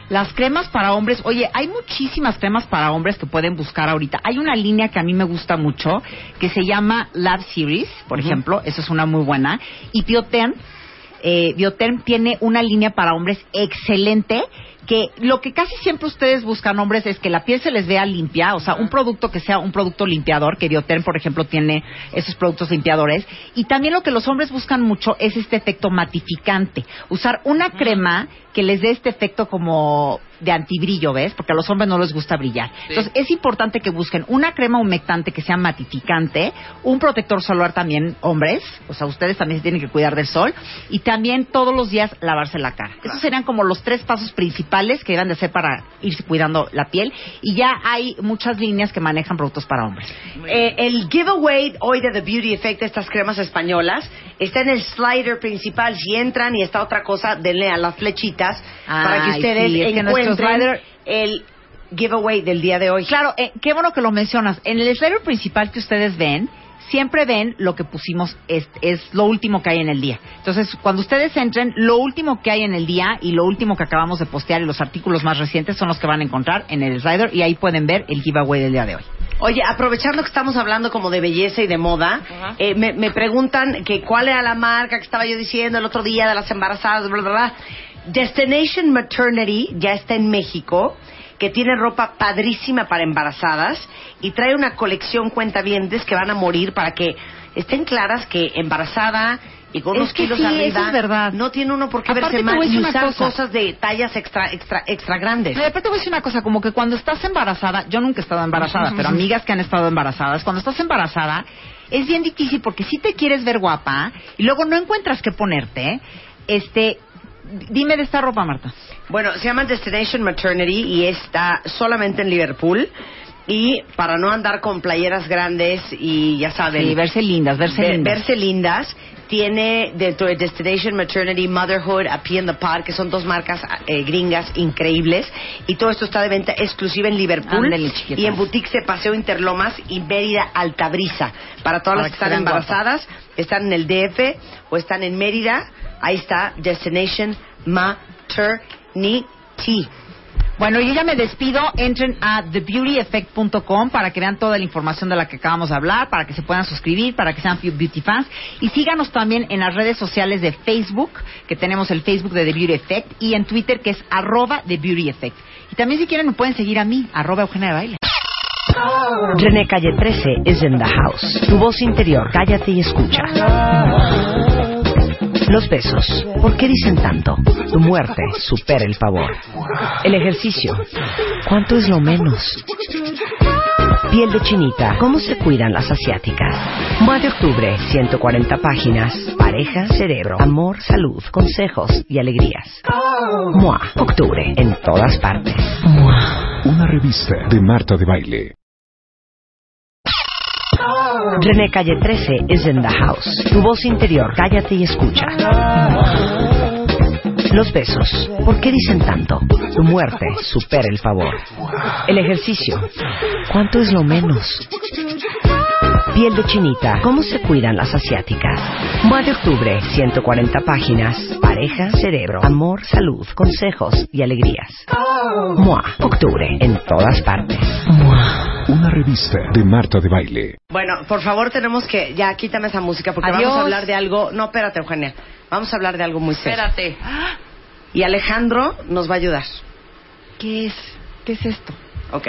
Las cremas para hombres, oye, hay muchísimas cremas para hombres que pueden buscar ahorita. Hay una línea que a mí me gusta mucho que se llama Lab Series, por ejemplo, esa es una muy buena. Y Bioterm, eh, Bioterm tiene una línea para hombres excelente que lo que casi siempre ustedes buscan hombres es que la piel se les vea limpia, o sea, un producto que sea un producto limpiador, que Bioterm, por ejemplo, tiene esos productos limpiadores. Y también lo que los hombres buscan mucho es este efecto matificante. Usar una crema que les dé este efecto como de antibrillo, ¿ves? Porque a los hombres no les gusta brillar. Sí. Entonces, es importante que busquen una crema humectante que sea matificante, un protector solar también, hombres, o sea, ustedes también se tienen que cuidar del sol, y también todos los días lavarse la cara. Esos serían como los tres pasos principales que deben de hacer para irse cuidando la piel, y ya hay muchas líneas que manejan productos para hombres. Eh, el giveaway hoy de The Beauty Effect, estas cremas españolas, está en el slider principal. Si entran y está otra cosa, denle a las flechitas para que ustedes sí, encuentren El giveaway del día de hoy. Claro, eh, qué bueno que lo mencionas. En el slider principal que ustedes ven, siempre ven lo que pusimos, es, es lo último que hay en el día. Entonces, cuando ustedes entren, lo último que hay en el día y lo último que acabamos de postear y los artículos más recientes son los que van a encontrar en el slider y ahí pueden ver el giveaway del día de hoy. Oye, aprovechando que estamos hablando como de belleza y de moda, eh, me, me preguntan que cuál era la marca que estaba yo diciendo el otro día de las embarazadas, bla, bla, bla. Destination Maternity ya está en México, que tiene ropa padrísima para embarazadas y trae una colección cuentavientes que van a morir para que estén claras que embarazada y con Es unos que kilos sí, arriba eso es verdad. no tiene uno por qué Aparte, verse te mal y usar cosa. cosas de tallas extra extra extra grandes. De repente voy a decir una cosa, como que cuando estás embarazada, yo nunca he estado embarazada, pero amigas que han estado embarazadas, cuando estás embarazada es bien difícil porque si te quieres ver guapa y luego no encuentras qué ponerte, este, dime de esta ropa, Marta. Bueno, se llama Destination Maternity y está solamente en Liverpool. Y para no andar con playeras grandes y ya saben, Sí, verse lindas, verse ver- lindas. verse lindas, tiene dentro de Destination Maternity, Motherhood, A Pee in the Park, que son dos marcas eh, gringas increíbles. Y todo esto está de venta exclusiva en Liverpool y en boutiques de Paseo Interlomas y Mérida Altabrisa. Para todas Para las que están guapas. embarazadas, están en el DF o están en Mérida, ahí está Destination Maternity. Bueno, yo ya me despido. Entren a thebeautyeffect.com para que vean toda la información de la que acabamos de hablar, para que se puedan suscribir, para que sean beauty fans. Y síganos también en las redes sociales de Facebook, que tenemos el Facebook de The Beauty Effect, y en Twitter, que es arroba The. Y también si quieren me pueden seguir a mí, arroba Eugenia de Baile. René Calle 13 is in the house. Tu voz interior, cállate y escucha. Los besos, ¿por qué dicen tanto? Tu muerte supera el favor. El ejercicio, ¿cuánto es lo menos? Piel de chinita, ¿cómo se cuidan las asiáticas? Mua de octubre, 140 páginas. Pareja, cerebro, amor, salud, consejos y alegrías. Mua, octubre, en todas partes. Mua. Una revista de Marta de Baile. René Calle 13 is in the house. Tu voz interior, cállate y escucha. Los besos, ¿por qué dicen tanto? Tu muerte supera el favor. El ejercicio, ¿cuánto es lo menos? Piel de chinita, ¿cómo se cuidan las asiáticas? Mua de octubre, 140 páginas. Pareja, cerebro, amor, salud, consejos y alegrías. Mua, octubre, en todas partes. Mua. Una revista de Marta de Baile. Bueno, por favor, tenemos que. Ya, quítame esa música porque Adiós. vamos a hablar de algo. No, espérate, Eugenia. Vamos a hablar de algo muy serio. Espérate. Y Alejandro nos va a ayudar. ¿Qué es? ¿Qué es esto? Ok.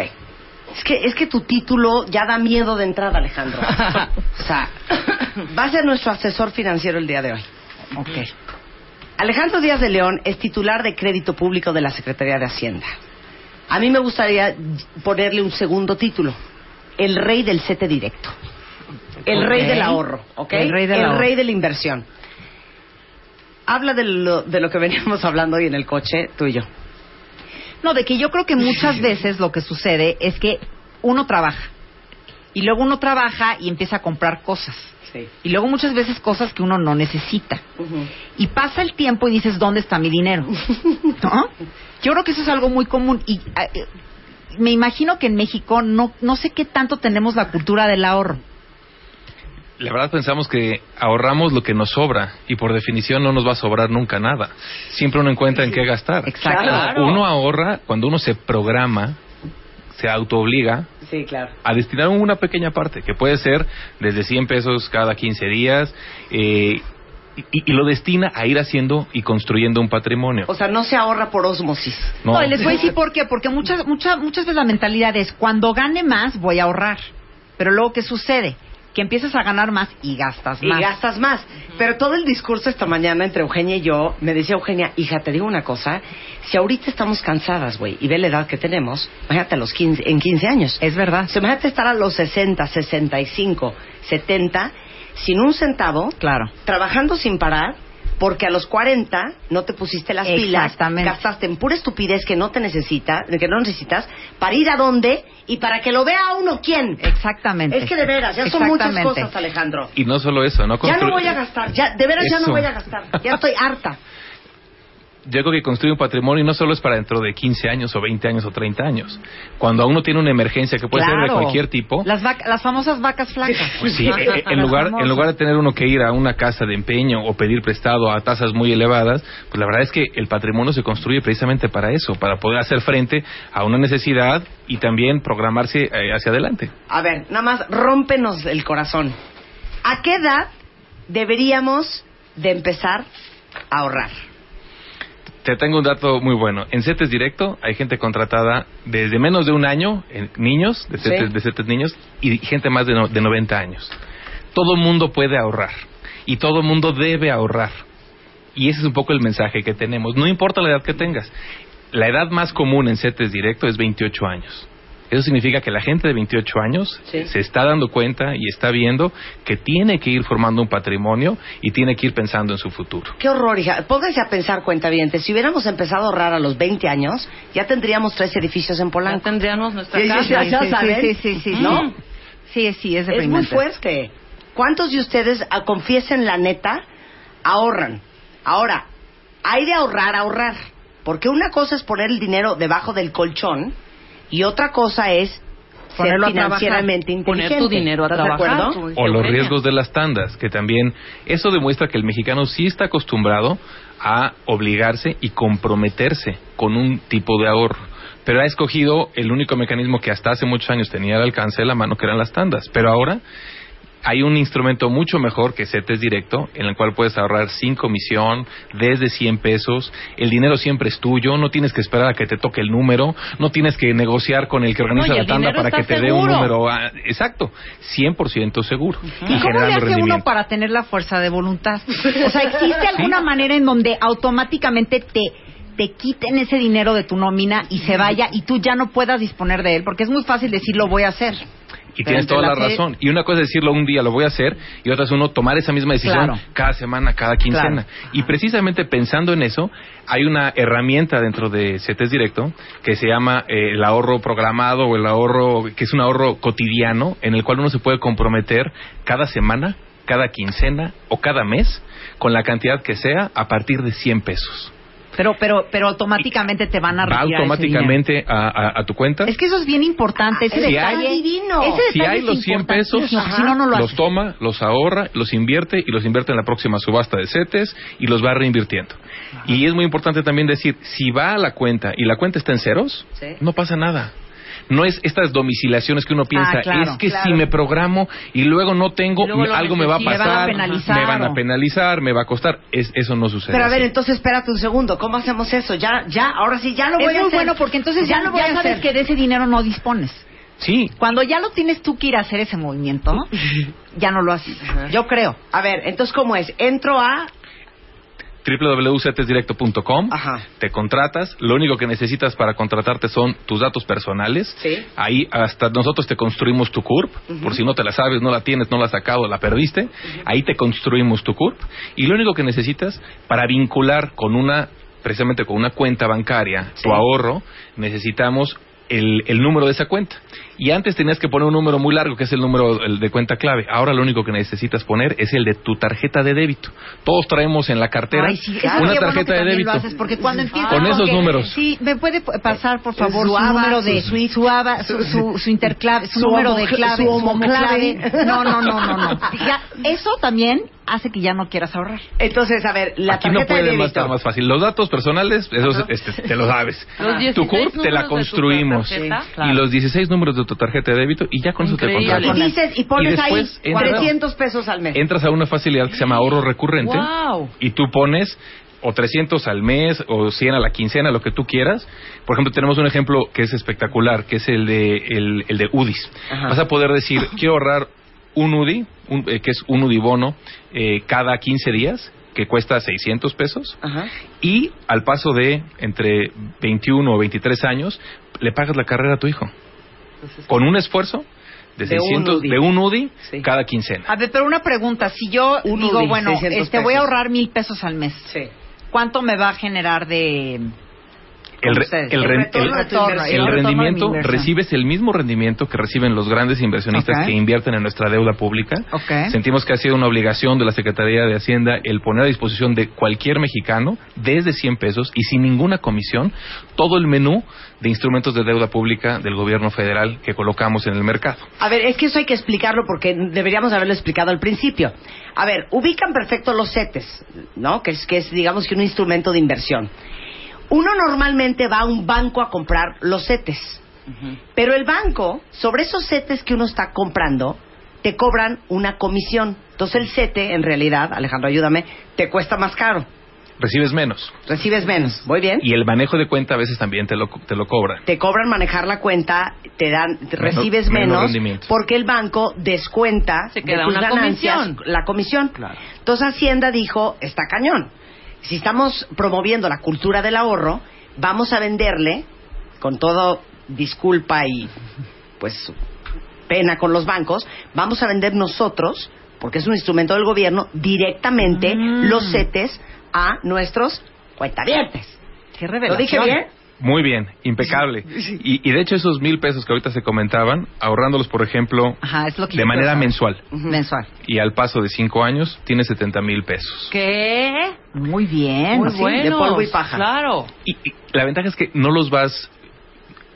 Es que, es que tu título ya da miedo de entrada, Alejandro. o sea, va a ser nuestro asesor financiero el día de hoy. Ok. Alejandro Díaz de León es titular de crédito público de la Secretaría de Hacienda. A mí me gustaría ponerle un segundo título. El rey del sete directo. El rey del ahorro, ¿ok? El rey del El ahorro. rey de la inversión. Habla de lo, de lo que veníamos hablando hoy en el coche, tú y yo. No, de que yo creo que muchas veces lo que sucede es que uno trabaja y luego uno trabaja y empieza a comprar cosas. Sí. Y luego muchas veces cosas que uno no necesita. Y pasa el tiempo y dices, ¿dónde está mi dinero? ¿No? Yo creo que eso es algo muy común. Y eh, me imagino que en México no, no sé qué tanto tenemos la cultura del ahorro. La verdad pensamos que ahorramos lo que nos sobra y por definición no nos va a sobrar nunca nada. Siempre uno encuentra en qué gastar. Exacto. Claro. Uno ahorra cuando uno se programa, se autoobliga Sí, claro. a destinar una pequeña parte, que puede ser desde 100 pesos cada 15 días, eh, y, y lo destina a ir haciendo y construyendo un patrimonio. O sea, no se ahorra por osmosis. No, No, y les voy a decir por qué. Porque muchas, muchas, muchas veces la mentalidad es, cuando gane más, voy a ahorrar. Pero luego, ¿qué sucede? Que empiezas a ganar más y gastas y más. gastas más. Pero todo el discurso esta mañana entre Eugenia y yo, me decía Eugenia, hija, te digo una cosa, si ahorita estamos cansadas, güey, y ve la edad que tenemos, imagínate a los 15, en 15 años. Es verdad. Imagínate estar a los 60, 65, 70, sin un centavo, Claro. trabajando sin parar, porque a los 40 no te pusiste las pilas, gastaste en pura estupidez que no te necesita, que no necesitas, para ir a dónde y para que lo vea uno quién. Exactamente. Es que de veras, ya son muchas cosas, Alejandro. Y no solo eso, ¿no? Ya no voy a gastar, ya, de veras ya no voy a gastar, ya estoy harta. yo creo que construir un patrimonio no solo es para dentro de 15 años o 20 años o 30 años. Cuando uno tiene una emergencia que puede ser de cualquier tipo, Las, vaca- las famosas vacas flacas. pues sí, eh, en lugar, en lugar de tener uno que ir a una casa de empeño o pedir prestado a tasas muy elevadas, pues la verdad es que el patrimonio se construye precisamente para eso, para poder hacer frente a una necesidad y también programarse eh, hacia adelante. A ver, nada más rómpenos el corazón. ¿A qué edad deberíamos de empezar a ahorrar? Te tengo un dato muy bueno. En CETES Directo hay gente contratada desde menos de un año, en niños, de Sí. CETES, de CETES niños, y gente más de, no- de 90 años. Todo mundo puede ahorrar y todo mundo debe ahorrar. Y ese es un poco el mensaje que tenemos. No importa la edad que tengas. La edad más común en CETES Directo es 28 años. Eso significa que la gente de 28 años Sí. se está dando cuenta y está viendo que tiene que ir formando un patrimonio y tiene que ir pensando en su futuro. Qué horror, hija. Pónganse a pensar, cuenta bien. Si hubiéramos empezado a ahorrar a los 20 años, ya tendríamos tres edificios en Ya Polanco. tendríamos nuestra casa. sí, ya saben. Sí, sí, sí, sí. ¿No? Sí, sí, es Es muy fuerte. ¿Cuántos de ustedes, ah, confiesen la neta, ahorran? Ahora, hay de ahorrar, ahorrar. Porque una cosa es poner el dinero debajo del colchón y otra cosa es ser Ponerlo a financieramente Poner inteligente. tu dinero a ¿Estás de trabajar. o los riesgos de las tandas, que también eso demuestra que el mexicano sí está acostumbrado a obligarse y comprometerse con un tipo de ahorro. Pero ha escogido el único mecanismo que hasta hace muchos años tenía al alcance de la mano, que eran las tandas. Pero ahora hay un instrumento mucho mejor que CETES Directo, en el cual puedes ahorrar sin comisión, desde 100 pesos. El dinero siempre es tuyo, no tienes que esperar a que te toque el número, no tienes que negociar con el que organiza No, la tanda para que te dé un número. ah, exacto, 100% seguro. ¿Y cómo le hace uno para tener la fuerza de voluntad? O sea, ¿existe alguna manera en donde automáticamente te te quiten ese dinero de tu nómina y se vaya y tú ya no puedas disponer de él? Porque es muy fácil decir lo voy a hacer. Y tienes toda la la fe- razón. Y una cosa es decirlo un día, lo voy a hacer, y otra es uno tomar esa misma decisión Claro. cada semana, cada quincena. Claro. Y precisamente pensando en eso, hay una herramienta dentro de CETES Directo que se llama eh, el ahorro programado o el ahorro, que es un ahorro cotidiano, en el cual uno se puede comprometer cada semana, cada quincena o cada mes con la cantidad que sea a partir de 100 pesos. Pero pero pero automáticamente te van a Va retirar ese dinero. automáticamente a, a- a tu cuenta. Es que eso es bien importante, ese Si detalle. hay- divino. Ese si detalle hay es los 100 pesos, importantísimo, si no, no lo los toma, los ahorra, los invierte y los invierte en la próxima subasta de CETES y los va reinvirtiendo. Y es muy importante también decir, si va a la cuenta y la cuenta está en ceros, Sí. no pasa nada. No es estas domiciliaciones que uno piensa, Ah, claro, es que claro. si me programo y luego no tengo, Y luego algo me va a pasar, Me van a penalizar me van a o- penalizar, me va a costar. Es, eso no sucede. Pero a ver, así. entonces espérate un segundo. ¿Cómo hacemos eso? Ya, ya, ahora sí, ya lo voy Es a muy hacer. bueno porque entonces ya, lo voy ya a sabes hacer. que de ese dinero no dispones. Sí, Cuando ya lo tienes tú que ir a hacer ese movimiento, ya no lo haces. Yo creo. A ver, entonces, ¿cómo es? Entro a... www.cetesdirecto.com, te contratas, lo único que necesitas para contratarte son tus datos personales. Sí. Ahí hasta nosotros te construimos tu CURP, por si no te la sabes, no la tienes, no la has sacado, la perdiste, ahí te construimos tu CURP y lo único que necesitas para vincular con una precisamente con una cuenta bancaria Sí. tu ahorro, necesitamos el, el número de esa cuenta. Y antes tenías que poner un número muy largo, que es el número el de cuenta clave. Ahora lo único que necesitas poner es el de tu tarjeta de débito. Todos traemos en la cartera Ay, sí, eso una bueno tarjeta de débito. Lo haces, porque cuando empiezas Con esos números. Sí, me puede pasar, por favor, Su su, ABA, número de su su ABA, su, su, su interclave, su, Su número de clave, su homoclave. No, no, no, no, no. Ya, eso también hace que ya no quieras ahorrar. Entonces, a ver, la Aquí no tarjeta de puede más débito. estar más fácil. Los datos personales, esos este, te los sabes. Los 16 tu CURP te la de construimos. tarjeta. Y Claro. los 16 números de tu tarjeta de débito y ya con eso te Increíble. Y contratas. dices, y pones Y ahí después entra- 300 pesos al mes. Entras a una facilidad que se llama ahorro recurrente Wow. y tú pones o 300 al mes o 100 a la quincena, lo que tú quieras. Por ejemplo, tenemos un ejemplo que es espectacular, que es el de, el, el de UDIs. Ajá. Vas a poder decir, quiero ahorrar un UDI, un- eh, que es un UDI bono, eh, cada 15 días, que cuesta 600 pesos. Ajá. Y al paso de entre 21 o 23 años, le pagas la carrera a tu hijo. Con un esfuerzo de, De un 600, UDI. de un UDI Sí. cada quincena. A ver, pero una pregunta. Si yo Un digo, UDI, bueno, 600 este, voy a ahorrar mil pesos al mes, Sí. ¿cuánto me va a generar de el, el, El rendimiento, recibes el mismo rendimiento que reciben los grandes inversionistas que invierten en nuestra deuda pública. Sentimos que ha sido una obligación de la Secretaría de Hacienda el poner a disposición de cualquier mexicano, desde 100 pesos y sin ninguna comisión, todo el menú de instrumentos de deuda pública del gobierno federal que colocamos en el mercado. A ver, es que eso hay que explicarlo porque deberíamos haberlo explicado al principio. A ver, ubican perfecto los CETES, ¿no? Que es, que es digamos que un instrumento de inversión. Uno normalmente va a un banco a comprar los CETES. Pero el banco, sobre esos CETES que uno está comprando, te cobran una comisión. Entonces el CETE, en realidad, Alejandro, ayúdame, te cuesta más caro. Recibes menos. Recibes menos. ¿Voy bien? Y el manejo de cuenta a veces también te lo, te lo cobran. te cobran manejar la cuenta, te dan, te recibes menos menos, rendimiento. porque el banco descuenta Se de queda tus una ganancias comisión. la comisión. Claro. Entonces Hacienda dijo, está cañón. Si estamos promoviendo la cultura del ahorro, vamos a venderle, con todo disculpa y pues pena con los bancos, vamos a vender nosotros, porque es un instrumento del gobierno, directamente Mm. los CETES a nuestros cuentavientes. Qué ¿Lo dije bien? Muy bien, impecable. Y, y de hecho esos mil pesos que ahorita se comentaban, ahorrándolos, por ejemplo, Ajá, es lo que de manera mensual Mensual. y al paso de cinco años, tiene 70 mil pesos. ¿Qué? Muy bien. Muy bueno. de polvo y paja. Claro. Y, y la ventaja es que no los vas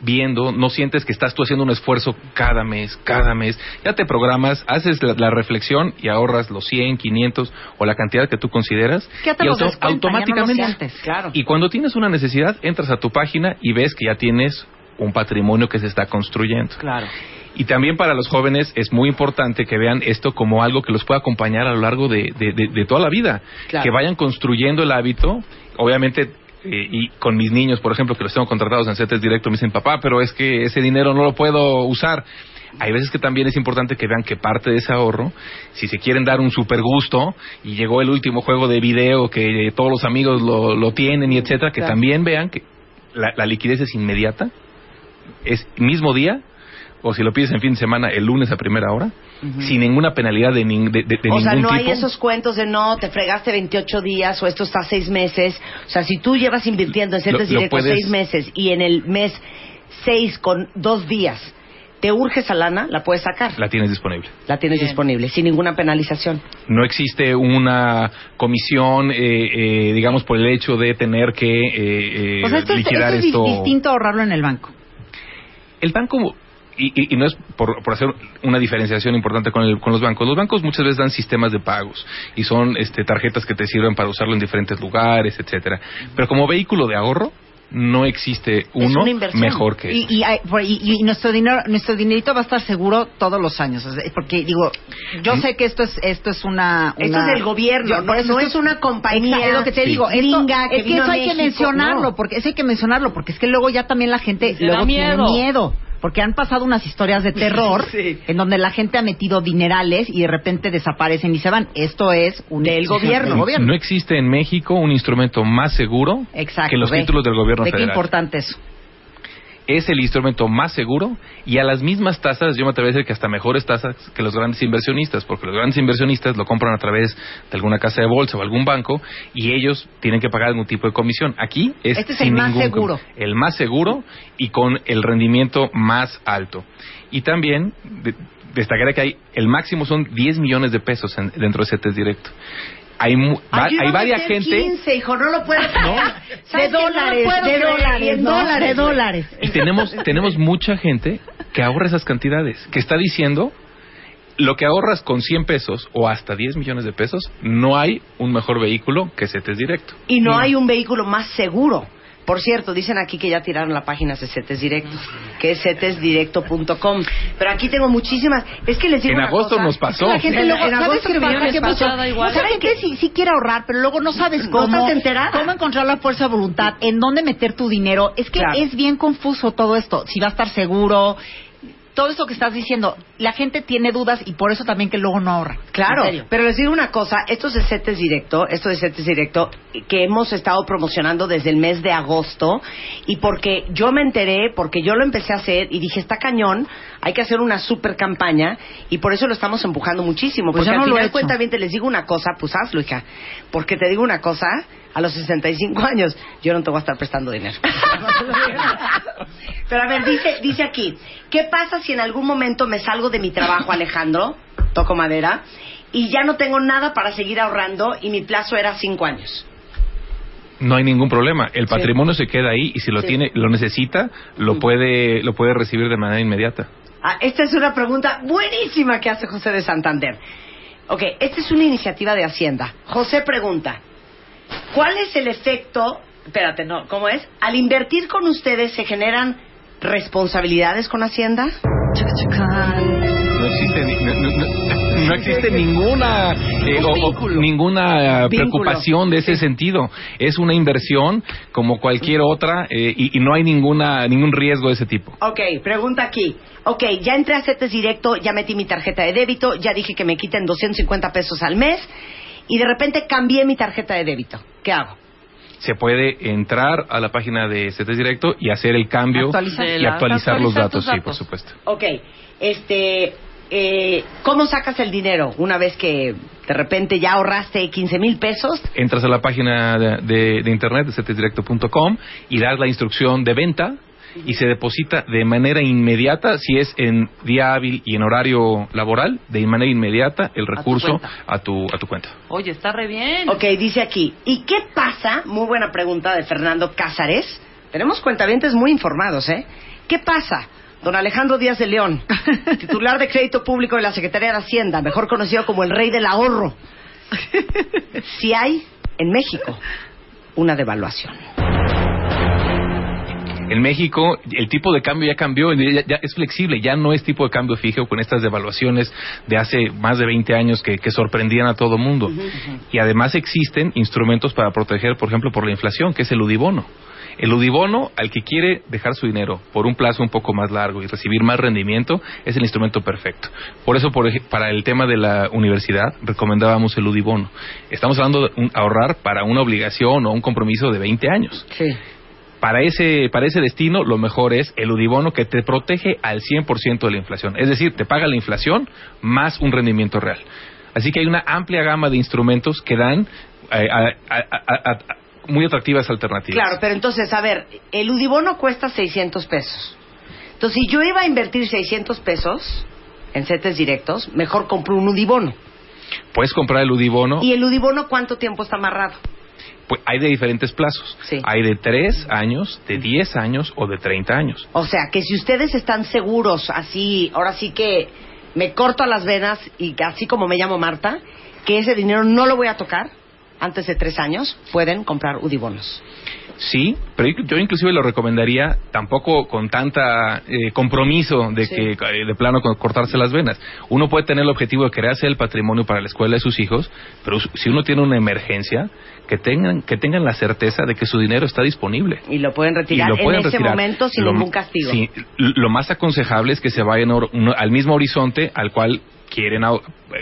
viendo, no sientes que estás tú haciendo un esfuerzo cada mes, cada mes. Ya te programas, haces la, la reflexión y ahorras los 100, 500 o la cantidad que tú consideras. Ya te y no los automáticamente. sientes. Claro. Y cuando tienes una necesidad, entras a tu página y ves que ya tienes un patrimonio que se está construyendo. Claro. Y también para los jóvenes es muy importante que vean esto como algo que los pueda acompañar a lo largo de, de- de- de toda la vida. Claro. Que vayan construyendo el hábito. Obviamente, eh, y con mis niños, por ejemplo, que los tengo contratados en CETES Directo, me dicen, papá, pero es que ese dinero no lo puedo usar. Hay veces que también es importante que vean que parte de ese ahorro, si se quieren dar un super gusto y llegó el último juego de video que todos los amigos lo, lo tienen y etcétera, que Claro. también vean que la, la liquidez es inmediata, es mismo día, o si lo pides en fin de semana, el lunes a primera hora, sin ninguna penalidad de, nin- de, de- de o ningún sea, no tipo. hay esos cuentos de no, te fregaste 28 días o esto está seis meses. O sea, si tú llevas invirtiendo en CETES directos puedes- seis meses y en el mes seis con dos días te urge esa lana, la puedes sacar. La tienes disponible. La tienes Bien. disponible, sin ninguna penalización. No existe una comisión, eh, eh, digamos, por el hecho de tener que eh, eh, O sea, esto es, liquidar esto es esto. distinto a ahorrarlo en el banco. El banco, y, y- y no es por, por hacer una diferenciación importante con, el- con los bancos, los bancos muchas veces dan sistemas de pagos y son este, tarjetas que te sirven para usarlo en diferentes lugares, etcétera. Pero como vehículo de ahorro, no existe uno mejor que Y, eso. y, y- y nuestro dinero nuestro dinerito va a estar seguro todos los años porque digo yo sé que esto es esto es una, Esto es del gobierno, Yo- no- por eso no es una compañía Exacto, es lo que te Sí. digo esto- gringa que es que eso a hay que mencionarlo no. porque eso hay que mencionarlo porque es que luego ya también la gente da luego tiene miedo. Porque han pasado unas historias de terror Sí. en donde la gente ha metido dinerales y de repente desaparecen y se van esto es un Del gobierno. No existe en México un instrumento más seguro Exacto, que los ve. títulos del gobierno Ve qué federal. importante eso es el instrumento más seguro y a las mismas tasas, yo me atrevo a decir que hasta mejores tasas que los grandes inversionistas, porque los grandes inversionistas lo compran a través de alguna casa de bolsa o algún banco y ellos tienen que pagar algún tipo de comisión. Aquí es Este es el sin más ningún seguro. el más seguro y con el rendimiento más alto. Y también de- destacaré que hay el máximo son 10 millones de pesos en- dentro de CETES directo. Hay, Ay, hay varias gente 15, hijo, no lo de ¿Sabes que no lo dólares puedo de creer? dólares En ¿no? dólares, de dólares Y tenemos, tenemos mucha gente que ahorra esas cantidades, que está diciendo lo que ahorras con 100 pesos o hasta 10 millones de pesos, no hay un mejor vehículo que CETES Directo. Y no hay un vehículo más seguro. Por cierto, dicen aquí que ya tiraron la página de CETES Directos, que es cetesdirecto.com. Pero aquí tengo muchísimas. Es que les digo En una agosto cosa. nos pasó. La gente En- luego, en ¿sabes agosto qué que pasa? ¿Qué pasó? igual. Mucha gente sí, sí quiere ahorrar, pero luego no sabes No cómo, estás enterada. cómo encontrar la fuerza de voluntad, en dónde meter tu dinero. Es que Claro. es bien confuso todo esto. Si va a estar seguro. Todo eso que estás diciendo, la gente tiene dudas y por eso también que luego no ahorra. Claro, pero les digo una cosa, estos de CETES Directo, esto de CETES Directo, que hemos estado promocionando desde el mes de agosto, y porque yo me enteré, porque yo lo empecé a hacer, y dije, está cañón, hay que hacer una super campaña, y por eso lo estamos empujando muchísimo, Pues porque yo no al final cuenta bien, te les digo una cosa, pues hazlo, hija, porque te digo una cosa, a los 65 años, yo no te voy a estar prestando dinero. Pero a ver, dice, dice aquí, ¿qué pasa si en algún momento me salgo de mi trabajo, Alejandro? Toco madera. Y ya no tengo nada para seguir ahorrando y mi plazo era cinco años. No hay ningún problema. El Sí. patrimonio se queda ahí y si lo Sí. tiene, lo necesita, lo puede, lo puede recibir de manera inmediata. Ah, esta es una pregunta buenísima que hace José de Santander. Ok, esta es una iniciativa de Hacienda. José pregunta, ¿cuál es el efecto, espérate, no, ¿cómo es? Al invertir con ustedes se generan responsabilidades con Hacienda? No existe, ni- no, no- no- no existe ninguna eh, o- o ninguna Vínculo. preocupación de ese sentido. Es una inversión como cualquier otra eh, y, y no hay ninguna ningún riesgo de ese tipo. Ok, pregunta aquí. Ok, ya entré a CETES Directo, ya metí mi tarjeta de débito, ya dije que me quiten 250 pesos al mes y de repente cambié mi tarjeta de débito. ¿Qué hago? Se puede entrar a la página de CETES Directo y hacer el cambio Actualizar. y actualizar los datos, tus sí, datos. por supuesto. Ok, este, eh, ¿cómo sacas el dinero una vez que de repente ya ahorraste 15 mil pesos? Entras a la página de, de- de internet de cetesdirecto.com y das la instrucción de venta y se deposita de manera inmediata, si es en día hábil y en horario laboral, de manera inmediata el recurso cuenta. a tu, a tu cuenta. Oye, está re bien. Ok, dice aquí, ¿y qué pasa? Muy buena pregunta de Fernando Cázares. Tenemos cuentavientes muy informados, ¿eh? ¿Qué pasa? Don Alejandro Díaz de León, titular de Crédito Público de la Secretaría de Hacienda, mejor conocido como el Rey del Ahorro. Si hay en México una devaluación. En México el tipo de cambio ya cambió, ya, ya es flexible, ya no es tipo de cambio fijo con estas devaluaciones de hace más de 20 años que, que sorprendían a todo mundo. Y además existen instrumentos para proteger, por ejemplo, por la inflación, que es el udibono. El udibono, al que quiere dejar su dinero por un plazo un poco más largo y recibir más rendimiento, es el instrumento perfecto. Por eso, por para el tema de la universidad, recomendábamos el udibono. Estamos hablando de un- ahorrar para una obligación o un compromiso de 20 años Sí. Para ese, para ese destino, lo mejor es el Udibono que te protege al 100% de la inflación. Es decir, te paga la inflación más un rendimiento real. Así que hay una amplia gama de instrumentos que dan eh, a- a- a- a- muy atractivas alternativas. Claro, pero entonces, a ver, el Udibono cuesta 600 pesos. Entonces, si yo iba a invertir 600 pesos en CETES directos, mejor compro un Udibono. Puedes comprar el Udibono, ¿Y el Udibono cuánto tiempo está amarrado? Pues, hay de diferentes plazos. Sí. Hay de 3 años, de 10 años o de 30 años. O sea, que si ustedes están seguros, así, ahora sí que me corto a las venas y así como me llamo Marta, que ese dinero no lo voy a tocar antes de tres años, pueden comprar Udibonos. Sí, pero yo- inclusive lo recomendaría tampoco con tanta eh, compromiso de Sí. que eh, de plano cortarse las venas. Uno puede tener el objetivo de crearse el patrimonio para la escuela de sus hijos, pero si uno tiene una emergencia, que tengan que tengan la certeza de que su dinero está disponible. Y lo pueden retirar lo pueden en ese momento sin Lo- ningún castigo. sí, lo más aconsejable es que se vayan or- uno- al mismo horizonte al cual quieren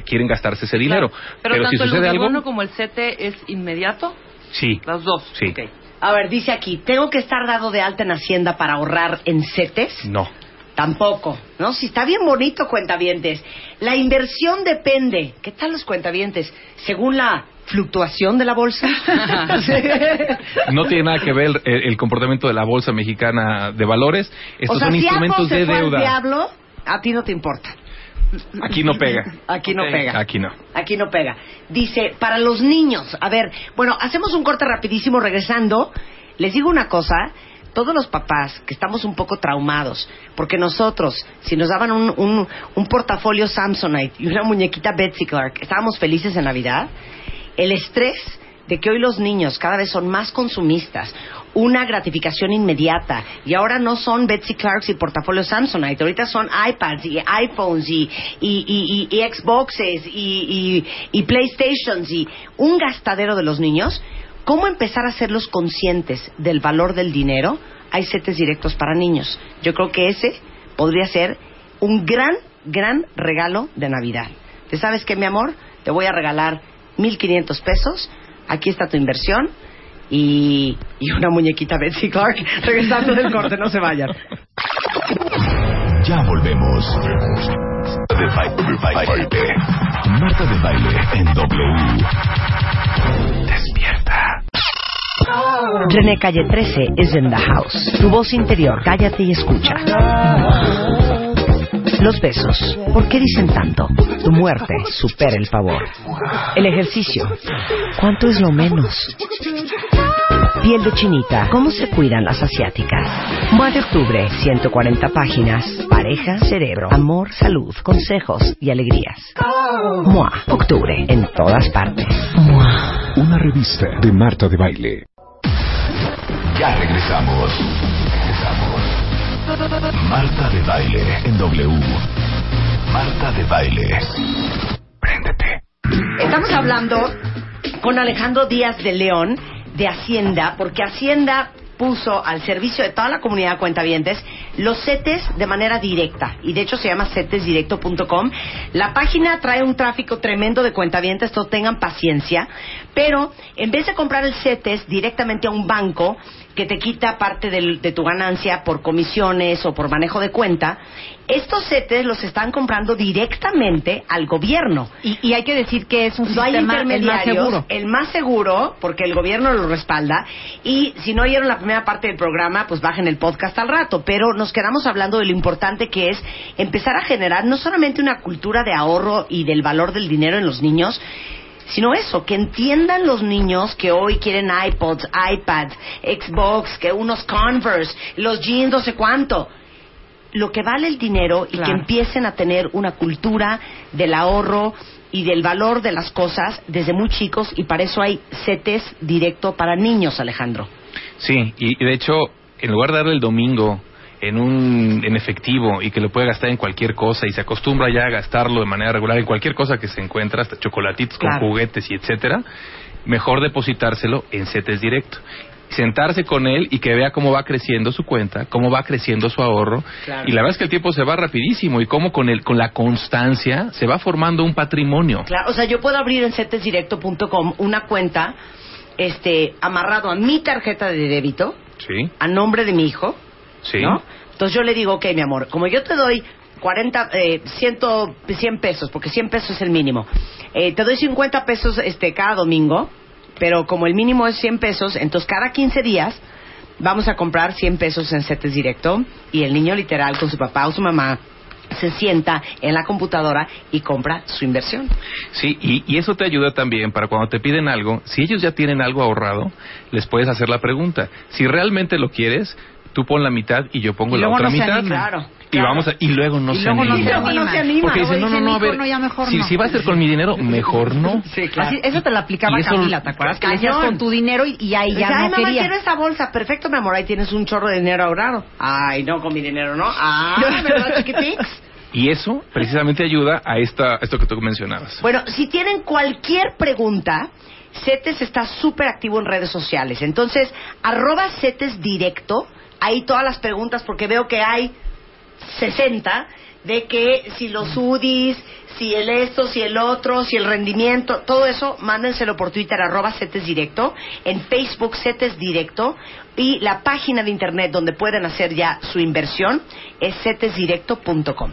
quieren gastarse ese dinero. Claro. Pero, si tanto el sucede algo, Udibono como el CT es inmediato, sí, las dos. sí, Ok. A ver, dice aquí, ¿tengo que estar dado de alta en Hacienda para ahorrar en CETES? no. Tampoco, ¿no? Si está bien bonito, cuentavientes. La inversión depende. ¿Qué tal los cuentavientes? Según la fluctuación de la bolsa. No tiene nada que ver el, el comportamiento de la bolsa mexicana de valores. Estos o sea, son si instrumentos de al deuda. diablo, a ti no te importa. Aquí no pega. Aquí no pega. Aquí no. Aquí no pega. Dice, para los niños, a ver, bueno, hacemos un corte rapidísimo regresando. Les digo una cosa, todos los papás que estamos un poco traumados, porque nosotros, si nos daban un, un, un portafolio Samsonite y una muñequita Betsy Clark, estábamos felices en Navidad, el estrés de que hoy los niños cada vez son más consumistas, una gratificación inmediata, y ahora no son Betsy Clarks y portafolio Samsonite, ahorita son iPads y iPhones y, y, y- Xboxes y, y- y PlayStations y un gastadero de los niños, ¿cómo empezar a hacerlos conscientes del valor del dinero? Hay setes directos para niños. Yo creo que ese podría ser un gran, gran regalo de Navidad. ¿Te sabes qué, mi amor? Te voy a regalar 1.500 pesos. Aquí está tu inversión. Y, y una muñequita Betsy Clark regresando del corte. No se vayan. Ya volvemos. De baile, de baile. Marta de baile en W. Despierta. René Calle 13 is in the house. Tu voz interior, cállate y escucha. Los besos, ¿por qué dicen tanto? Tu muerte supera el favor. El ejercicio, ¿cuánto es lo menos? Piel de chinita, ¿cómo se cuidan las asiáticas? Mua de octubre, 140 páginas. Pareja, cerebro, amor, salud, consejos y alegrías. Mua, octubre, en todas partes. Mua. Una revista de Marta de baile. Ya regresamos. Marta de baile en W. Marta de baile. Préndete. Estamos hablando con Alejandro Díaz de León de Hacienda, porque Hacienda puso al servicio de toda la comunidad cuentavientes los CETES de manera directa y de hecho se llama cetesdirecto.com la página trae un tráfico tremendo de cuentavientes todos tengan paciencia pero en vez de comprar el CETES directamente a un banco que te quita parte del- de tu ganancia por comisiones o por manejo de cuenta estos CETES los están comprando directamente al gobierno Y, y hay que decir que es un no hay sistema el más seguro. el más seguro, porque el gobierno lo respalda. Y si no oyeron la primera parte del programa, pues bajen el podcast al rato. Pero nos quedamos hablando de lo importante que es empezar a generar no solamente una cultura de ahorro y del valor del dinero en los niños, sino eso, que entiendan los niños que hoy quieren iPods, iPads, Xbox, que unos Converse, los jeans, no sé cuánto lo que vale el dinero y Claro. que empiecen a tener una cultura del ahorro y del valor de las cosas desde muy chicos y para eso hay CETES directo para niños, Alejandro. Sí, y, y de hecho, en lugar de darle el domingo en un en efectivo y que lo puede gastar en cualquier cosa y se acostumbra ya a gastarlo de manera regular en cualquier cosa que se encuentra, hasta chocolatitos con juguetes y etcétera, mejor depositárselo en CETES directo. Sentarse con él y que vea cómo va creciendo su cuenta, cómo va creciendo su ahorro. Claro. Y la verdad es que el tiempo se va rapidísimo y cómo con, el, con la constancia se va formando un patrimonio. Claro, o sea, yo puedo abrir en cetesdirecto.com una cuenta este amarrado a mi tarjeta de débito Sí, a nombre de mi hijo, sí. ¿no? Entonces yo le digo, ok, mi amor, como yo te doy 40, eh, 100, 100 pesos, porque 100 pesos es el mínimo, eh, te doy 50 pesos este, cada domingo, pero como el mínimo es 100 pesos, entonces cada 15 días vamos a comprar 100 pesos en CETES Directo y el niño literal con su papá o su mamá se sienta en la computadora y compra su inversión. Sí, y, y eso te ayuda también para cuando te piden algo, si ellos ya tienen algo ahorrado, les puedes hacer la pregunta. Si realmente lo quieres, tú pon la mitad y yo pongo Y la otra no mitad. Claro, Y claro. vamos a- y luego no Y se luego no animan. se Luego no se anima. Porque dicen, no, no, no, a "Hijo, ver, no, ya mejor si, no". si va a ser con mi dinero, mejor no. Sí, claro. Así- eso te lo aplicaba Y eso- Camila, ¿te acuerdas? Que Cañón. con tu dinero y, y ahí ya ay, no mamá, quería. quiero esa bolsa. Perfecto, mi amor, ahí tienes un chorro de dinero ahorrado. Ay, no, con mi dinero, ¿no? Ah, ¿verdad, chiquitix? Y eso precisamente ayuda a esta, esto que tú mencionabas. Bueno, si tienen cualquier pregunta, CETES está súper activo en redes sociales. Entonces, arroba CETES directo, ahí todas las preguntas, porque veo que hay 60, de que si los UDIs, si el esto, si el otro, si el rendimiento, todo eso, mándenselo por Twitter, arroba CETES directo, en Facebook CETES directo, y la página de internet donde pueden hacer ya su inversión es cetesdirecto.com.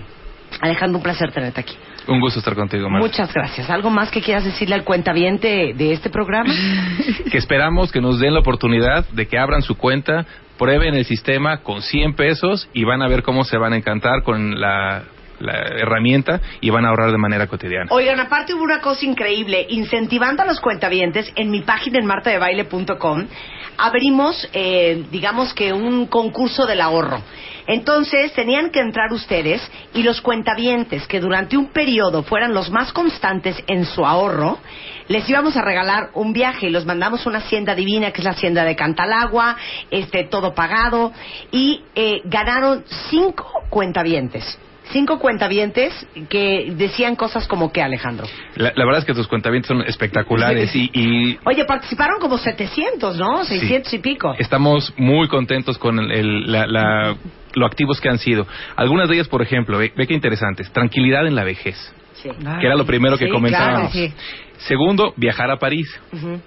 Alejandro, un placer tenerte aquí. Un gusto estar contigo, Marta. Muchas gracias. ¿Algo más que quieras decirle al cuentaviente de este programa? que esperamos que nos den la oportunidad de que abran su cuenta, prueben el sistema con 100 pesos y van a ver cómo se van a encantar con la, la herramienta y van a ahorrar de manera cotidiana. Oigan, aparte hubo una cosa increíble. Incentivando a los cuentavientes, en mi página en martadebaile.com abrimos, eh, digamos que un concurso del ahorro. Entonces tenían que entrar ustedes y los cuentavientes que durante un periodo fueran los más constantes en su ahorro, les íbamos a regalar un viaje y los mandamos a una hacienda divina que es la hacienda de Cantalagua, este todo pagado y eh, ganaron cinco cuentavientes. Cinco cuentavientes que decían cosas como que Alejandro. La, la verdad es que tus cuentavientes son espectaculares y, y Oye, participaron como 700, ¿no? 600 y pico. estamos muy contentos con el- el- la, la lo activos que han sido. Algunas de ellas, por ejemplo, ve, ve qué interesantes. Tranquilidad en la vejez, Sí. que era lo primero que comentábamos. claro, sí. Segundo, viajar a París. Ujú.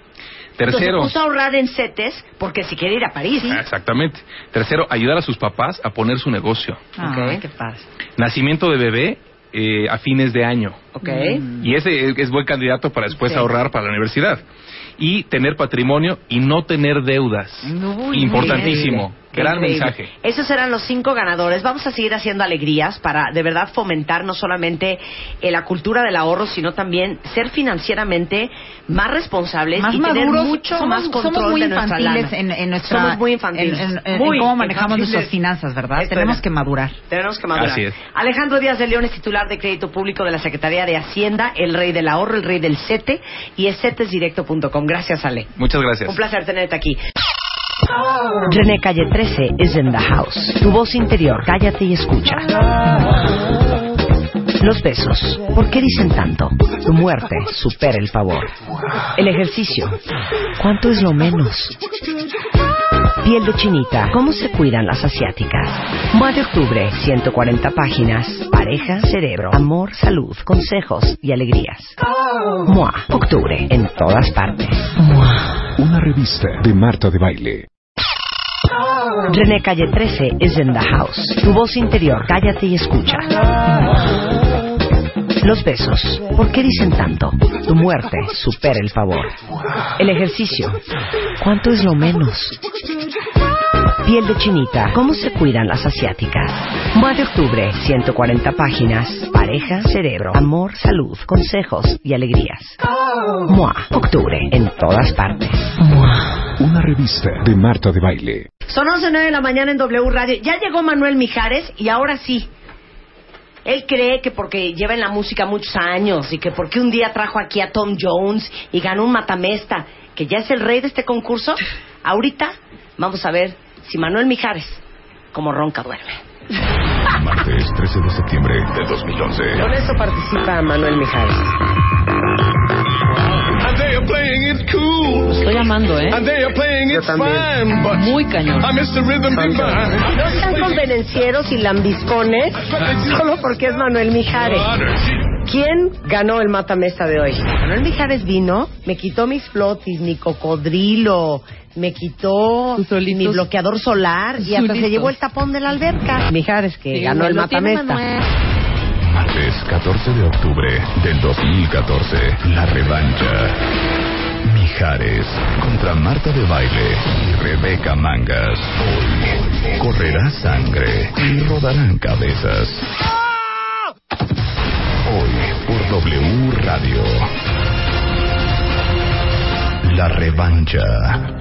Tercero, Entonces puso a ahorrar en CETES porque si quiere ir a París. Ah, exactamente. Tercero, ayudar a sus papás a poner su negocio. Ay, Ok. qué padre. Nacimiento de bebé eh, a fines de año. Ok. Y ese es, es buen candidato para después Sí. ahorrar para la universidad. Y tener patrimonio y no tener deudas. Uy, Importantísimo. Gran increíble. mensaje. Esos eran los cinco ganadores. Vamos a seguir haciendo alegrías para de verdad fomentar no solamente eh, la cultura del ahorro, sino también ser financieramente más responsables más y tener mucho somos, más control somos muy de nuestra infantiles lana. en, en nuestra Somos muy infantiles. en, en- en Muy cómo manejamos infantiles. nuestras finanzas, ¿verdad? Esto Tenemos era. que madurar. Tenemos que madurar. Así es. Alejandro Díaz de León es titular de Crédito Público de la Secretaría de Hacienda, el rey del ahorro, el rey del CETE y es cetesdirecto.com. Gracias, Ale. Muchas gracias. Un placer tenerte aquí. René Calle 13 is in the house. Tu voz interior, cállate y escucha. Los besos, ¿por qué dicen tanto? Tu muerte supera el favor. El ejercicio, ¿cuánto es lo menos? Piel de chinita, ¿cómo se cuidan las asiáticas? Mua de octubre, 140 páginas. Pareja, cerebro, amor, salud, consejos y alegrías. Mua, octubre, en todas partes. Mua. Una revista de Marta de Baile. René Calle 13 is in the house. Tu voz interior, cállate y escucha. Los besos, ¿por qué dicen tanto? Tu muerte supera el favor. El ejercicio, ¿cuánto es lo menos? Piel de chinita, ¿cómo se cuidan las asiáticas? Mua de octubre, 140 páginas. Pareja, cerebro, amor, salud, consejos y alegrías. Mua, octubre, en todas partes. Mua. Una revista de Marta de Baile. Son 11.09 de la mañana en W Radio. Ya llegó Manuel Mijares y ahora sí. Él cree que porque lleva en la música muchos años y que porque un día trajo aquí a Tom Jones y ganó un matamesta, que ya es el rey de este concurso, ahorita vamos a ver si Manuel Mijares, como ronca, duerme. Martes 13 de septiembre de 2011. Con eso participa Manuel Mijares. Estoy amando, ¿eh? And they are playing it fine. But Muy cañón. I miss the rhythm divine. No sean convenencieros y lambiscones solo porque es Manuel Mijares. ¿Quién ganó el matamesta de hoy? Manuel Mijares vino, me quitó mis flotis, mi cocodrilo, me quitó solitos. mi bloqueador solar y hasta se llevó el tapón de la alberca. Mijares que Sí, ganó el lo tiene matamesta. Manuel. Martes 14 de octubre del 2014. La revancha. Mijares contra Marta de Baile y Rebeca Mangas. Hoy correrá sangre y rodarán cabezas. Hoy por W Radio. La revancha.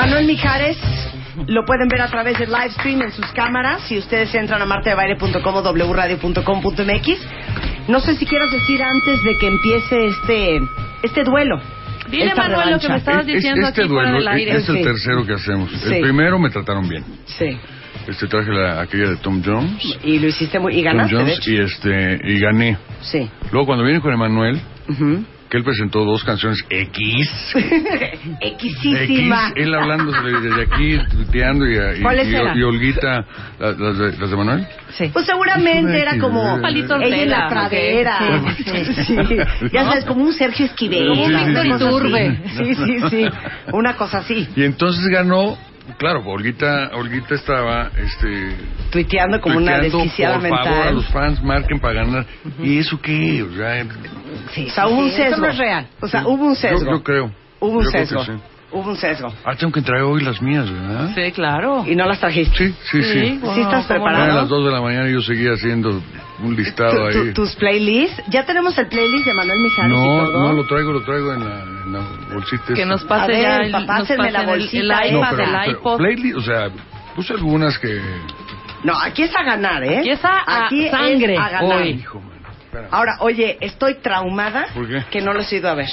Manuel Mijares lo pueden ver a través del live stream en sus cámaras si ustedes entran a martadebaile.com o wradio.com.mx. No sé si quieras decir antes de que empiece este este duelo. Dile, esta Manuel, lo que me estabas diciendo este aquí fuera duelo del aire. es el Sí. tercero que hacemos. Sí. El primero me trataron bien. Sí. Este traje la, aquella de Tom Jones. Y lo hiciste muy y Tom ganaste, de Jones hecho. y este y gané. Sí. Luego cuando vine con Emanuel. Que él presentó dos canciones X. Exquisísima. X, él hablando desde aquí, tuiteando y, y, ¿Cuáles y- Olguita, las, de, las de Manuel. Sí. Pues seguramente era como Palito ella en la pradera. Sí, sí, sí. Ya sabes, como un Sergio Esquivel. Como un Víctor Iturbe. Sí, sí, sí. Una cosa así. Y entonces ganó, claro, Olguita, Olguita estaba, este, Tuiteando como una tuiteando, desquiciada por favor, a mental. los fans marquen para ganar. ¿Y eso qué? O sea, Sí, o sea, hubo un sí, eso sesgo. no es real. O sea, hubo un sesgo. yo, yo creo. Hubo un Yo creo que sesgo. sí. Hubo un sesgo. Ah, tengo que traer hoy las mías, ¿verdad? Sí, claro. Y no las trajiste. Sí, sí, sí. ¿Sí estás ¿cómo no? Eran preparado? las 2 de la mañana yo seguía haciendo un listado Tu- tu- ahí. tus playlists. Ya tenemos el playlist de Manuel Mijares y No, todo. no, lo traigo, lo traigo en la, en la bolsita. Que esta. nos pase ver, ya el, papá, nos pásenme la el- bolsita el, No, iPad, pero, el pero iPod. playlist, o sea, puse algunas que... No, aquí es a ganar, ¿eh? Aquí es a- a Aquí es sangre a ganar. hoy. Ahora, oye, estoy traumada ¿Por qué? que no los he ido a ver.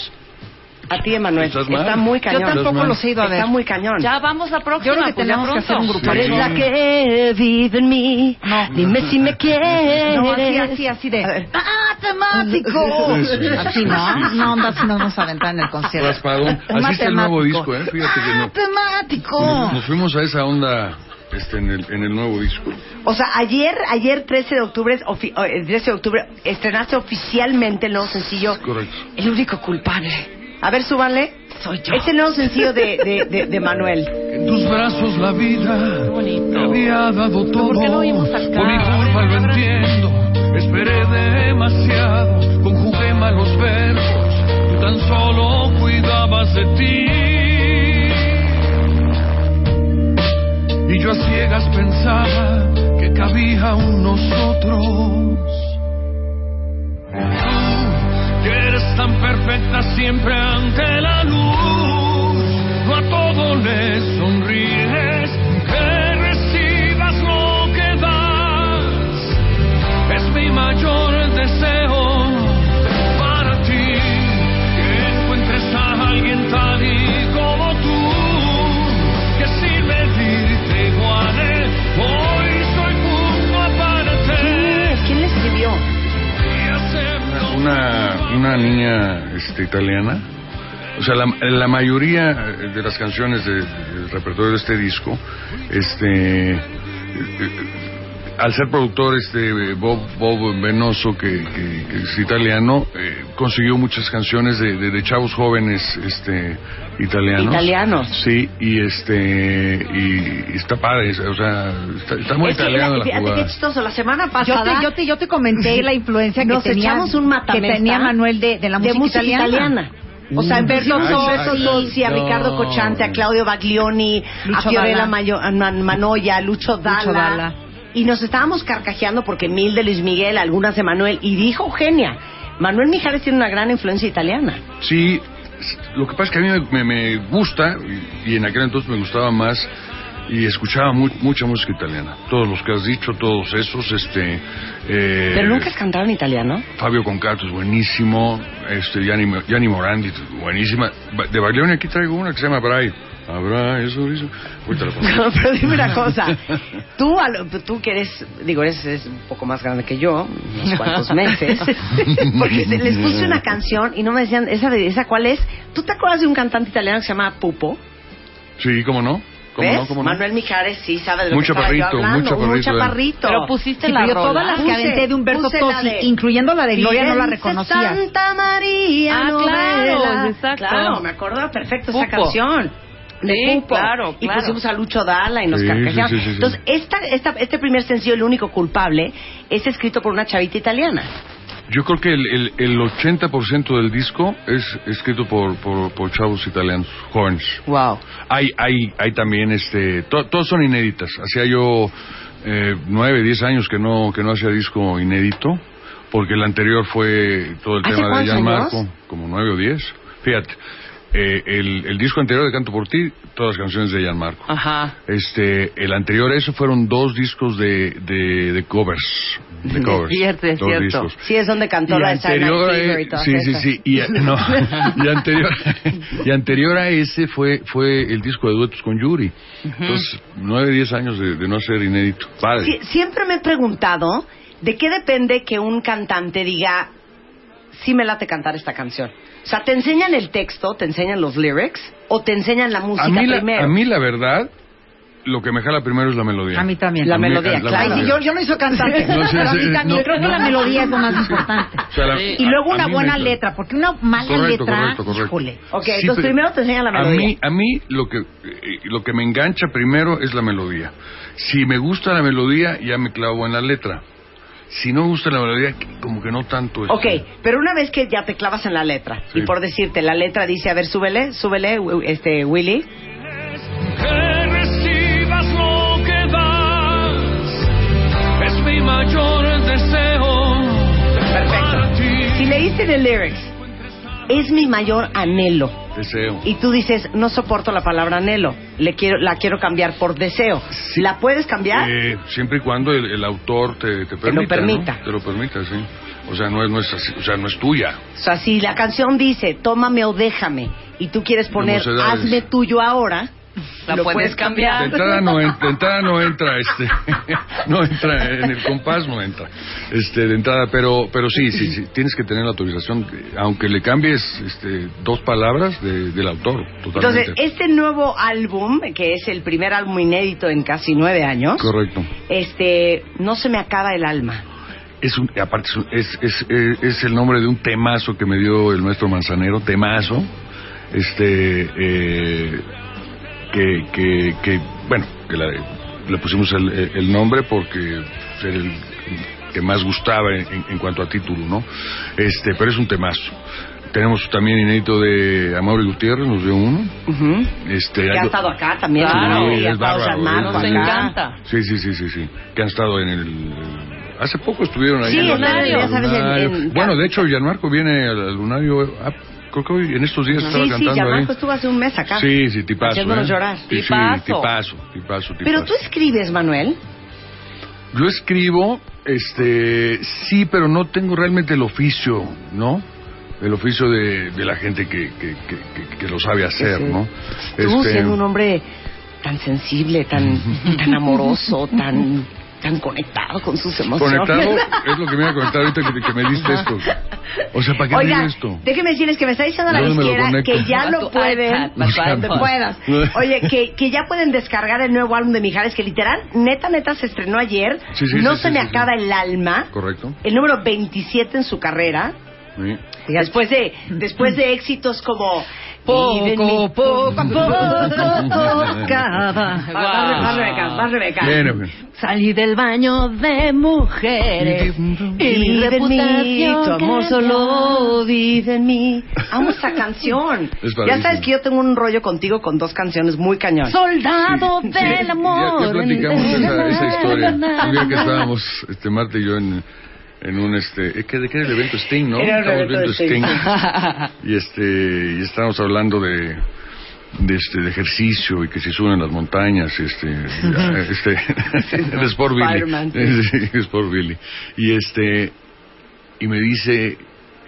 A ti, Emanuel. ¿Estás mal? Está muy cañón. Yo tampoco los he ido a ver. Está muy cañón. Ya vamos la próxima. Yo creo que pues tenemos que hacer un grupo. Eres la que vive en mí. Dime si me quieres. No, así, así, así de. A ver. ¡Matemático! Así, ¿no? No, onda, si nos vamos a aventar en el concierto. Raspadón. Así está el nuevo disco, ¿eh? Fíjate que no. ¡Matemático! Nos fuimos a esa onda este, en, el, en el nuevo disco. O sea, ayer, ayer 13 de octubre, ofi- eh, 13 de octubre, estrenaste oficialmente el nuevo sencillo, Correcto. El único culpable. A ver, súbanle. Soy yo. Es el nuevo sencillo de, de, de, de Manuel. En tus brazos la vida bonito. me había dado todo. ¿Por qué no oímos acá? Por mi culpa lo entiendo. Esperé demasiado, conjugué malos verbos. Tú tan solo cuidabas de ti. Y yo a ciegas pensaba que cabía un nosotros. Que eres tan perfecta siempre ante la luz, no a todo le sonríes, que recibas lo que das, es mi mayor deseo para ti, que encuentres a alguien tal y como tú, que sin medirte iguale, hoy Una, una niña este, italiana. O sea, la, la mayoría de las canciones de- del repertorio de este disco, este, al ser productor este Bob, Bob Venoso, que, que- que es italiano, eh, consiguió muchas canciones de, de- de chavos jóvenes este, italianos. Italianos. Sí, y este, y, y está padre, o sea, está, está muy Es que italiano la- la fíjate qué chistoso. La semana Yo pasada te, yo, te, yo te comenté la influencia que nos tenía, un que tenía Manuel de, de la de música, italiana. O sea, Soto, ay, Tozzi, a. Ricardo Cochante, a Claudio Baglioni, Lucho a Fiorella Dalla. Mayo- a Man- Manoya, Lucho Dalla. Y nos estábamos carcajeando porque mil de Luis Miguel, algunas de Manuel. Y dijo Eugenia, Manuel Mijares tiene una gran influencia italiana. Sí, lo que pasa es que a mí me, me- gusta, y, y en aquel entonces me gustaba más, y escuchaba mu- mucha música italiana. Todos los que has dicho, todos esos, este... eh, Pero nunca has cantado en italiano. Fabio Concato es buenísimo, este, Gianni, Gianni Morandi, buenísima. De Baglioni aquí traigo una que se llama Bray. Habrá eso, eso. No, pero dime una cosa. Tú, a lo- tú que eres, digo, eres, eres un poco más grande que yo, unos cuantos meses, porque se- les puse una canción y no me decían, ¿esa, de, ¿esa cuál es? ¿Tú te acuerdas de un cantante italiano que se llama Pupo? Sí, ¿cómo no? ¿Cómo ¿Ves? no? ¿Cómo no? Manuel Mijares sí sabe de lo Muy que estaba yo chaparrito, muy hablando. chaparrito, Muy eh. chaparrito. Pero pusiste Sí, la pero yo rola. todas las que Puse- aventé de Humberto Tozzi, de- incluyendo la de Gloria, no la Firenze, reconocías. Santa María, Ah, claro, novela. exacto. Claro, me acuerdo perfecto esa Pupo. canción. De Sí, Pupo. claro, Y claro. pusimos a Lucho Dalla y nos Sí, carcajeamos. sí, sí, sí, sí. Entonces, esta, esta, este primer sencillo, El único culpable, es escrito por una chavita italiana. Yo creo que el, el, el 80% del disco es escrito por, por, por chavos italianos, jóvenes. Wow. Hay, hay, hay también, este, to- todos son inéditas. Hacía yo eh, nueve, diez años que no, que no hacía disco inédito, porque el anterior fue todo el ¿Hace tema de Gianmarco, como nueve o diez. Fíjate, eh, el, el disco anterior de Canto por Ti, todas las canciones de Gianmarco. Ajá. Este, el anterior a eso fueron dos discos de, de, de covers. De covers. cierto, es cierto. discos. Sí, es donde cantó Y la de anterior a- y todas sí, sí, esas. sí. Y, no, y anterior, y anterior a ese fue, fue el disco de duetos con Yuri. Entonces, nueve, diez años de, de no ser inédito. Padre. Sí, siempre me he preguntado de qué depende que un cantante diga, sí me late cantar esta canción. O sea, ¿te enseñan el texto, te enseñan los lyrics o te enseñan la música a, mí la, primero? a mí la verdad, lo que me jala primero es la melodía. A mí también. La A mí- melodía, la claro. Sí, yo, yo no soy cantante, No, sí, pero a sí, mí también no, creo que no. la melodía es lo más importante. O sea, la- Y luego a- a una buena me- letra, porque una mala Correcto, letra, correcto, correcto. Ok, híjole. Sí, entonces primero te enseñan la A melodía. mí, a mí lo que eh, lo que me engancha primero es la melodía. Si me gusta la melodía, ya me clavo en la letra. Si no gusta la melodía, como que no tanto. este, Ok, pero una vez que ya te clavas en la letra, Sí. y por decirte, la letra dice, a ver, súbele, súbele, este, Willy. que recibas lo que das es mi mayor deseo ti. Si leíste el lyrics, es mi mayor anhelo. Deseo. Y tú dices, no soporto la palabra anhelo, le quiero, la quiero cambiar por deseo. ¿La puedes cambiar? Eh, siempre y cuando el, el autor te, te permita. lo permita. ¿no? Te lo permita, sí. O sea, no es, no es así, o sea, no es tuya. O sea, si la canción dice, tómame o déjame, y tú quieres poner, hazme tuyo ahora, La lo puedes puedes De cambiar. entrada no, en- de entrada no entra, este, no entra en el compás, no entra, este, de entrada, pero, pero sí, sí, sí, tienes que tener la autorización, aunque le cambies, este, dos palabras de- del autor, totalmente. Entonces, este nuevo álbum, que es el primer álbum inédito en casi nueve años, Correcto. este, no se me acaba el alma. Es un, aparte es, un- es, es, es- es el nombre de un temazo que me dio el maestro Manzanero, temazo, este, eh, que, que, que, bueno, que la- le pusimos el, el nombre porque era el que más gustaba en, en cuanto a título, ¿no? Este, pero es un temazo. Tenemos también inédito de Amaury Gutiérrez, nos dio uno. Ujú. Este, Que ha estado acá también. Claro. Sí, y es bárbaro, es- Nos encanta. Sí, sí, sí, sí, sí. Que han estado en el... Hace poco estuvieron ahí. Sí, en el- Lunario. ya sabes, en- Lunario. en- Bueno, de hecho, Gianmarco viene al, al Lunario... ah, creo que hoy, en estos días estaba Sí, sí, cantando Gianmarco ahí. estuvo hace un mes acá. Sí, sí, tipazo. Haciéndonos ¿eh? llorar. Sí, sí, Tipazo. tipazo, tipazo, tipazo. Pero tú escribes, Manuel. Yo escribo, este, sí, pero no tengo realmente el oficio, ¿no? El oficio de, de la gente que, que, que, que- que lo sabe hacer, Sí. ¿no? Tú Este, siendo un hombre tan sensible, tan, tan amoroso, tan, tan conectado con sus emociones. Conectado es lo que me iba a conectar ahorita que, que me diste esto. O sea, ¿para qué dio esto? déjeme decirles que me está diciendo la ¿Dónde me lo izquierda conecto? que ya lo pueden, iPad. puedas. Oye, que, que ya pueden descargar el nuevo álbum de Mijares, que literal, neta, neta, se estrenó ayer. Sí, sí, no sí, se sí, me sí, acaba sí. el alma. Correcto. El número 27 en su carrera. Sí. Después de, después de éxitos como Poco, poco, poco tocaba. Vas, vas, vas, Rebeca, vas, Rebeca. Bien, bien. Salí del baño de mujeres. Y mi Vive en mí, reputación tu amor solo vive en mí. Amo esa canción. Es ya sabes que yo tengo un rollo contigo con dos canciones muy cañón. Soldado Sí. del Ya- amor. Ya, platicamos esa, esa historia. Un día que estábamos, este, Marta y yo en, en un, este, ¿eh, ¿qué, ¿de qué era el evento Sting, no? Era el evento Sting. Sting. y este, y estábamos hablando de, de este, de ejercicio y que se suben las montañas, este, este, de Sport Billy. Sí, Sport Billy. Y este, y me dice,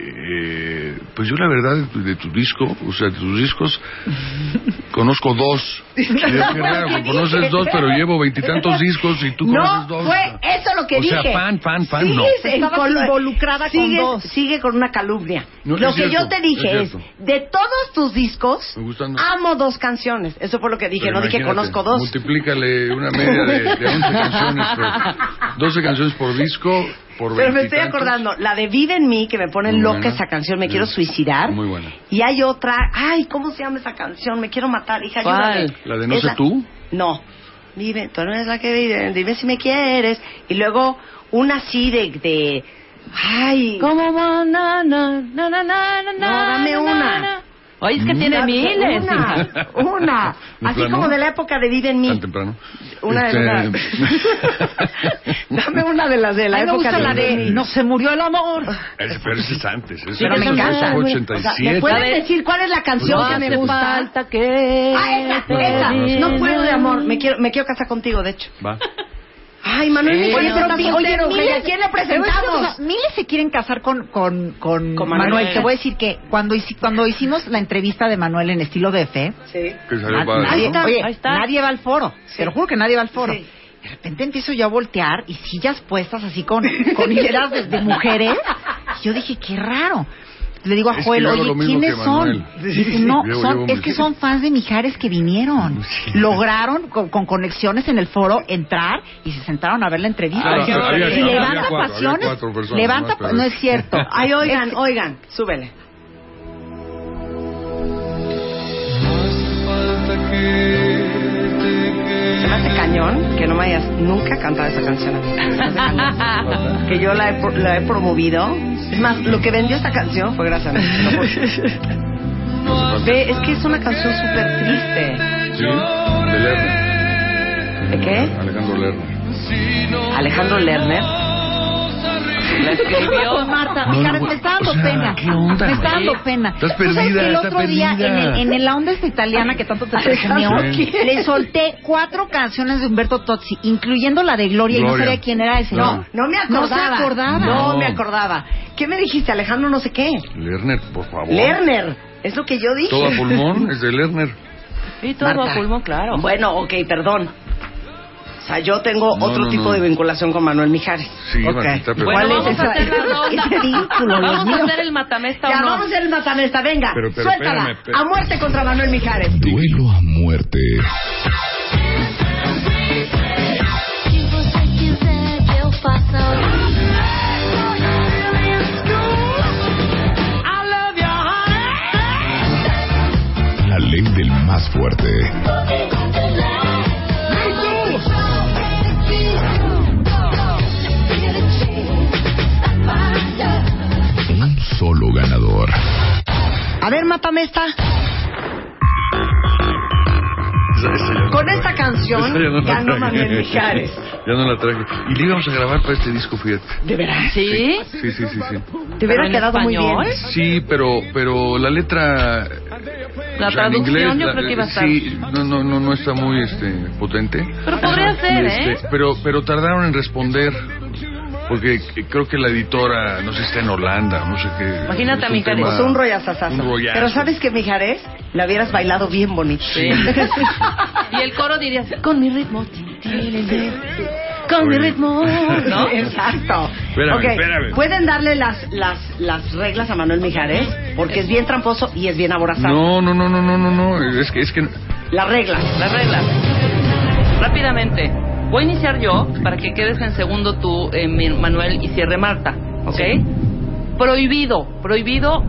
eh, pues yo la verdad de tu disco, o sea, de tus discos, conozco dos. Y yo, qué raro, ¿Qué que conoces dos, pero llevo veintitantos discos y tú no, conoces dos. fue eso lo que o dije. sea, fan, fan, fan, no. Sigues Estabas colo- involucrada con sigues- dos. Sigue con una calumnia. No, lo es que cierto, yo te dije es es, de todos tus discos, amo dos canciones. Eso fue lo que dije, Pero no dije conozco dos. Multiplícale una media de, de 11 canciones, por, 12 canciones por disco, por Pero me estoy acordando, la de Vive en mí, que me pone Muy loca buena. esa canción, me Sí. quiero suicidar. Muy buena. Y hay otra, ay, ¿cómo se llama esa canción? Me quiero matar, hija, ¿Cuál? ayúdame. ¿La de No Es sé tú? No. Vive, tú no eres la que vive, dime si me quieres. Y luego una así de, de ay, Como na, na, na, na, na, na, na, No, dame na, una. Oye, es que tiene Dame miles. Una, una. ¿De Así plano? como de la época de Vive en mí. Tan temprano. Una de Este, una. Dame una de las de la A mí me época gusta la de. No se murió el amor. Ese- pero es antes. Ese Pero es me encanta. O sea, 87. ¿Me pueden decir cuál es la canción No que me gusta? falta que Ah, esa, esa. No puedo de amor. Me quiero, me quiero casar contigo, de hecho. Va. Ay, Manuel, Sí. me Oye, pero mi- oye, soltero, miles- ¿y ¿a quién le presentamos? Miles se quieren casar con, con, con, Con Manuel. Manuel. Te voy a decir que cuando, cuando hicimos la entrevista de Manuel en estilo DF, Sí. Que salió na- padre, nadie, ¿no? está. oye, Ahí está. nadie va al foro. Te lo juro que nadie va al foro. Sí. De repente empiezo yo a voltear y sillas puestas así con, con hileras de, de mujeres. Y yo dije, qué raro. Le digo a Es que Joel, oye, ¿quiénes que son? Dice, no, son, es que son fans de Mijares que vinieron. Lograron con, con conexiones en el foro entrar y se sentaron a ver la entrevista. Ah, Y había- había levanta cuatro, pasiones. cuatro personas levanta, más, pero- no es cierto. Ay, oigan, oigan, súbele. Se me hace cañón que no me hayas nunca cantado esa canción a mí. Que yo la he, la he promovido. Es más, lo que vendió esta canción fue gracias a mí. Ve, es que es una canción súper triste. Sí, de Lerner. ¿De qué? Alejandro Lerner. Alejandro Lerner. La escribió. Marta, No, no, me está dando o sea, pena. ¿qué onda? Me está dando pena. Estás ¿Tú sabes perdida, que el otro día, en, perdida. el, en el- la onda esta italiana que tanto te presumió, Sí. le solté cuatro canciones de Humberto Tozzi, incluyendo la de Gloria, y no Gloria. sabía quién era ese. No. No me No acordaba. se acordaba. No, No. me acordaba. ¿Qué me dijiste, Alejandro? No sé qué. Lerner, por favor. Lerner. Es lo que yo dije. Todo a pulmón es de Lerner. Y todo Marta. a pulmón, claro. Bueno, ok, perdón. O sea, yo tengo No, otro no, tipo no. de vinculación con Manuel Mijares. Sí, Ok. Martita, pero- Bueno, ¿Cuál vamos es a esa- ese vínculo, Vamos a hacer el matamesta Ya, o no. vamos a hacer el matamesta. Venga, Pero- pero suéltala. espérame, espérame. A muerte contra Manuel Mijares. Duelo a muerte. La ley del más fuerte. Esta. No Con la esta traje. canción Esa ya no la ganó traje. Manuel Mijares. ya no la traje. Y le íbamos a grabar para este disco, fíjate. ¿De veras? ¿Sí? Sí, sí, sí, sí. Te hubiera ¿Pero en quedado muy español? bien. Sí, pero, pero la letra... La o sea, traducción inglés, yo la- creo que iba a estar. Sí, no, no, no, no está muy este, potente. Pero podría ser, ¿eh? Este, pero, pero tardaron en responder porque creo que la editora, no sé, está en Holanda, no sé qué. Imagínate a Mijares. tema- Pues un rollazazazo. Un rollazo. Pero ¿sabes qué, Mijares? La hubieras bailado bien bonito. Sí. y el coro diría así, con mi ritmo. Con mi ritmo. ¿No? Exacto. Espérame, Ok, espérame. ¿Pueden darle las, las, las reglas a Manuel Mijares? Porque es bien tramposo y es bien aborazado. No, no, no, no, no, no, no, es que, es que Las reglas. Las reglas. Rápidamente. Voy a iniciar yo para que quedes en segundo tú, eh, mi- Manuel, y cierre Marta. ¿Ok? Prohibido, prohibido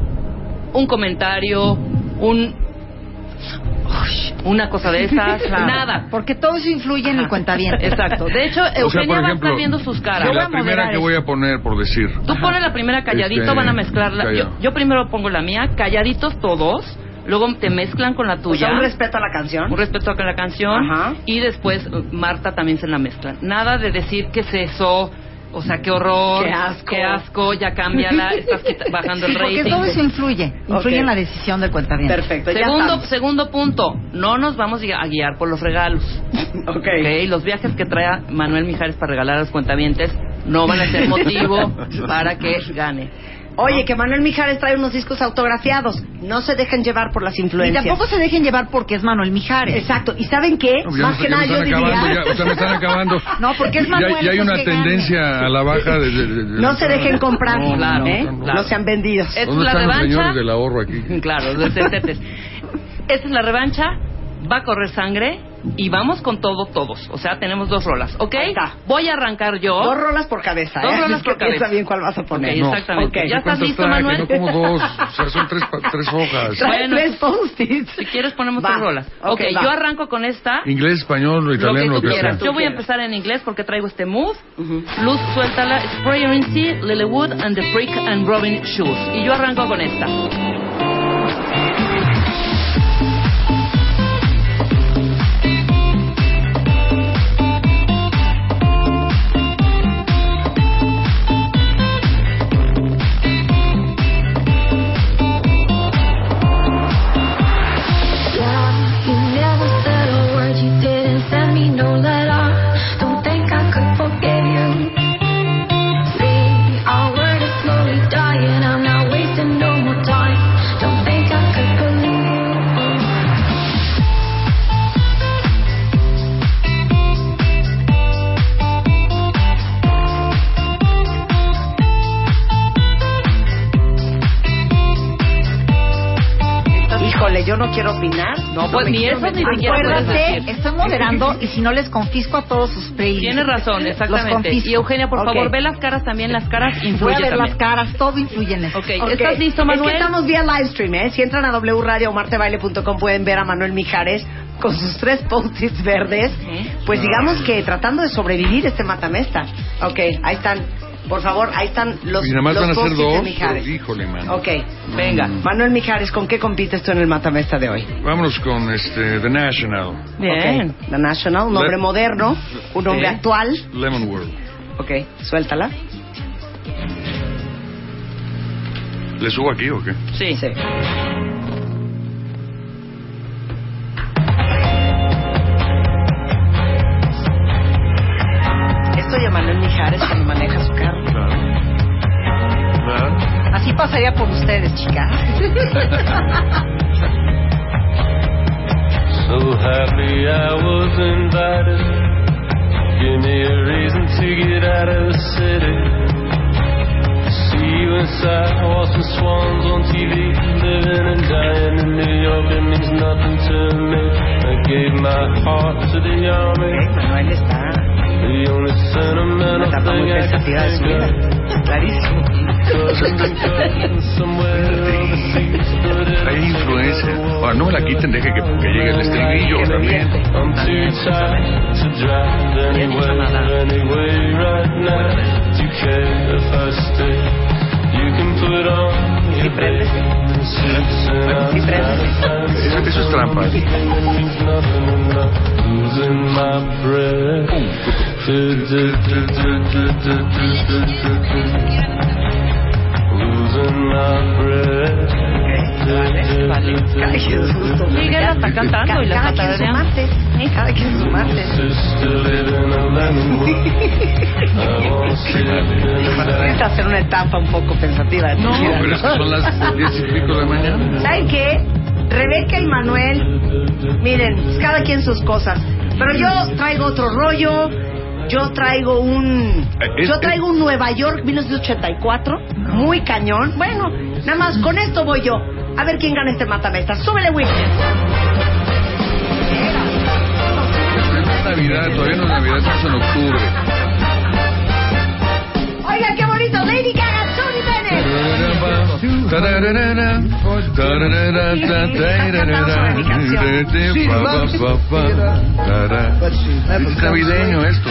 un comentario, un. Uy, una cosa de esas, Claro. nada. Porque todo eso influye en el cuentaviente. Exacto. De hecho, o sea, Eugenia va a estar viendo sus caras. a la primera que eso. voy a poner, por decir. Tú pones la primera calladito, Este, van a mezclarla. Yo, yo primero pongo la mía, calladitos todos, luego te mezclan con la O tuya. sea, un respeto a la canción. Un respeto a la canción Ajá. y después eh, Marta también se la mezcla. Nada de decir qué es eso, o sea, qué horror, Qué asco. qué asco, ya cámbiala, estás bajando el Porque rating. todo eso influye. Influye en la decisión del cuentaviente. Perfecto, ya Segundo, estamos. segundo punto, no nos vamos a guiar por los regalos. Ok. ¿ok? Los viajes que trae Manuel Mijares para regalar a los cuentavientes no van a ser motivo para que gane. Oye, que Manuel Mijares trae unos discos autografiados. No se dejen llevar por las Y influencias. tampoco se dejen llevar porque es Manuel Mijares. Exacto. ¿Y saben qué? No, ya Más que ya nada yo diría... ya, o sea, me están acabando. No, porque es Ya, Manuel. ya hay pues una que gane. tendencia a la baja de, de- de- de- No se dejen comprar, No, Claro, ¿eh? no, no. No sean vendidos. ¿Dónde la están los revancha. señores del ahorro aquí? Claro, los. Esta es la revancha. Va a correr sangre y vamos con todo, todos. O sea, tenemos dos rolas, ¿ok? Está. Voy a arrancar yo. Dos rolas por cabeza, Dos ¿eh? rolas Es que por cabeza. bien cuál vas a poner. Ok, No. exactamente. Ok. ¿Ya estás ¿Cuántas listo, traje? Manuel? No como dos, o sea, son tres, tres hojas. Bueno. tres post-its. Si quieres ponemos Va. dos rolas. Ok, Ok, va. yo arranco con esta. Inglés, español, Lo que italiano, tú lo que quieras. sea. Yo voy a empezar en inglés porque traigo este mood. Ujú. Luz, suéltala. Sprayer in Sea, Lilywood and the Freak and Robin Shoes. Y yo arranco con esta. Yo no quiero opinar. No, pues ni eso ni siquiera Acuérdate, estoy moderando y si no les confisco a todos sus playlists. Tienes razón, exactamente. Y Eugenia, por Ok. favor, ve las caras también. Las caras Voy a influyen ver también. las caras, todo influye en eso. Ok, Ok. ¿estás listo, Es Manuel? que estamos vía live stream, ¿eh? Si entran a W Radio o martebaile.com pueden ver a Manuel Mijares con sus tres post-its verdes. Pues digamos que tratando de sobrevivir este matamesta. Ok, ahí están. Por favor, ahí están los Y nada más a ser de Mijares. pero. Ok, venga. Mm. Manuel Mijares, ¿con qué compites tú en el Matamesta de hoy? Vámonos con este, The National. Bien. The National, un hombre Le- moderno, un hombre Sí. actual. Lemon World. Ok, suéltala. ¿Le subo aquí o qué? Sí. Sí. Pasaría por ustedes, chicas. So happy I was invited. Give me a reason to get out of the city. See you inside, watching swans on TV. Living and dying in New York, it means nothing to me. I gave my heart to the army. The only sentimental thing I can think of clarísimo. Hay influencia. Ahora, no la quiten, deje que, llegue el estribillo que también. Eso es. Vale, cada está cantando y la cada quien su martes. Cada quien su martes. Hacer una etapa un poco pensativa. ¿Saben qué? Rebeca y Manuel, miren, cada quien sus cosas. Pero yo traigo otro rollo, yo traigo un. Yo traigo un Nueva York 1984. Muy cañón. Bueno, nada más con esto voy yo. A ver quién gana este matamesta. Súbele, es Navidad, todavía no es Navidad, estamos en octubre. Oigan, qué bonito. Lady Gaga, Tony Bennett. Es navideño esto.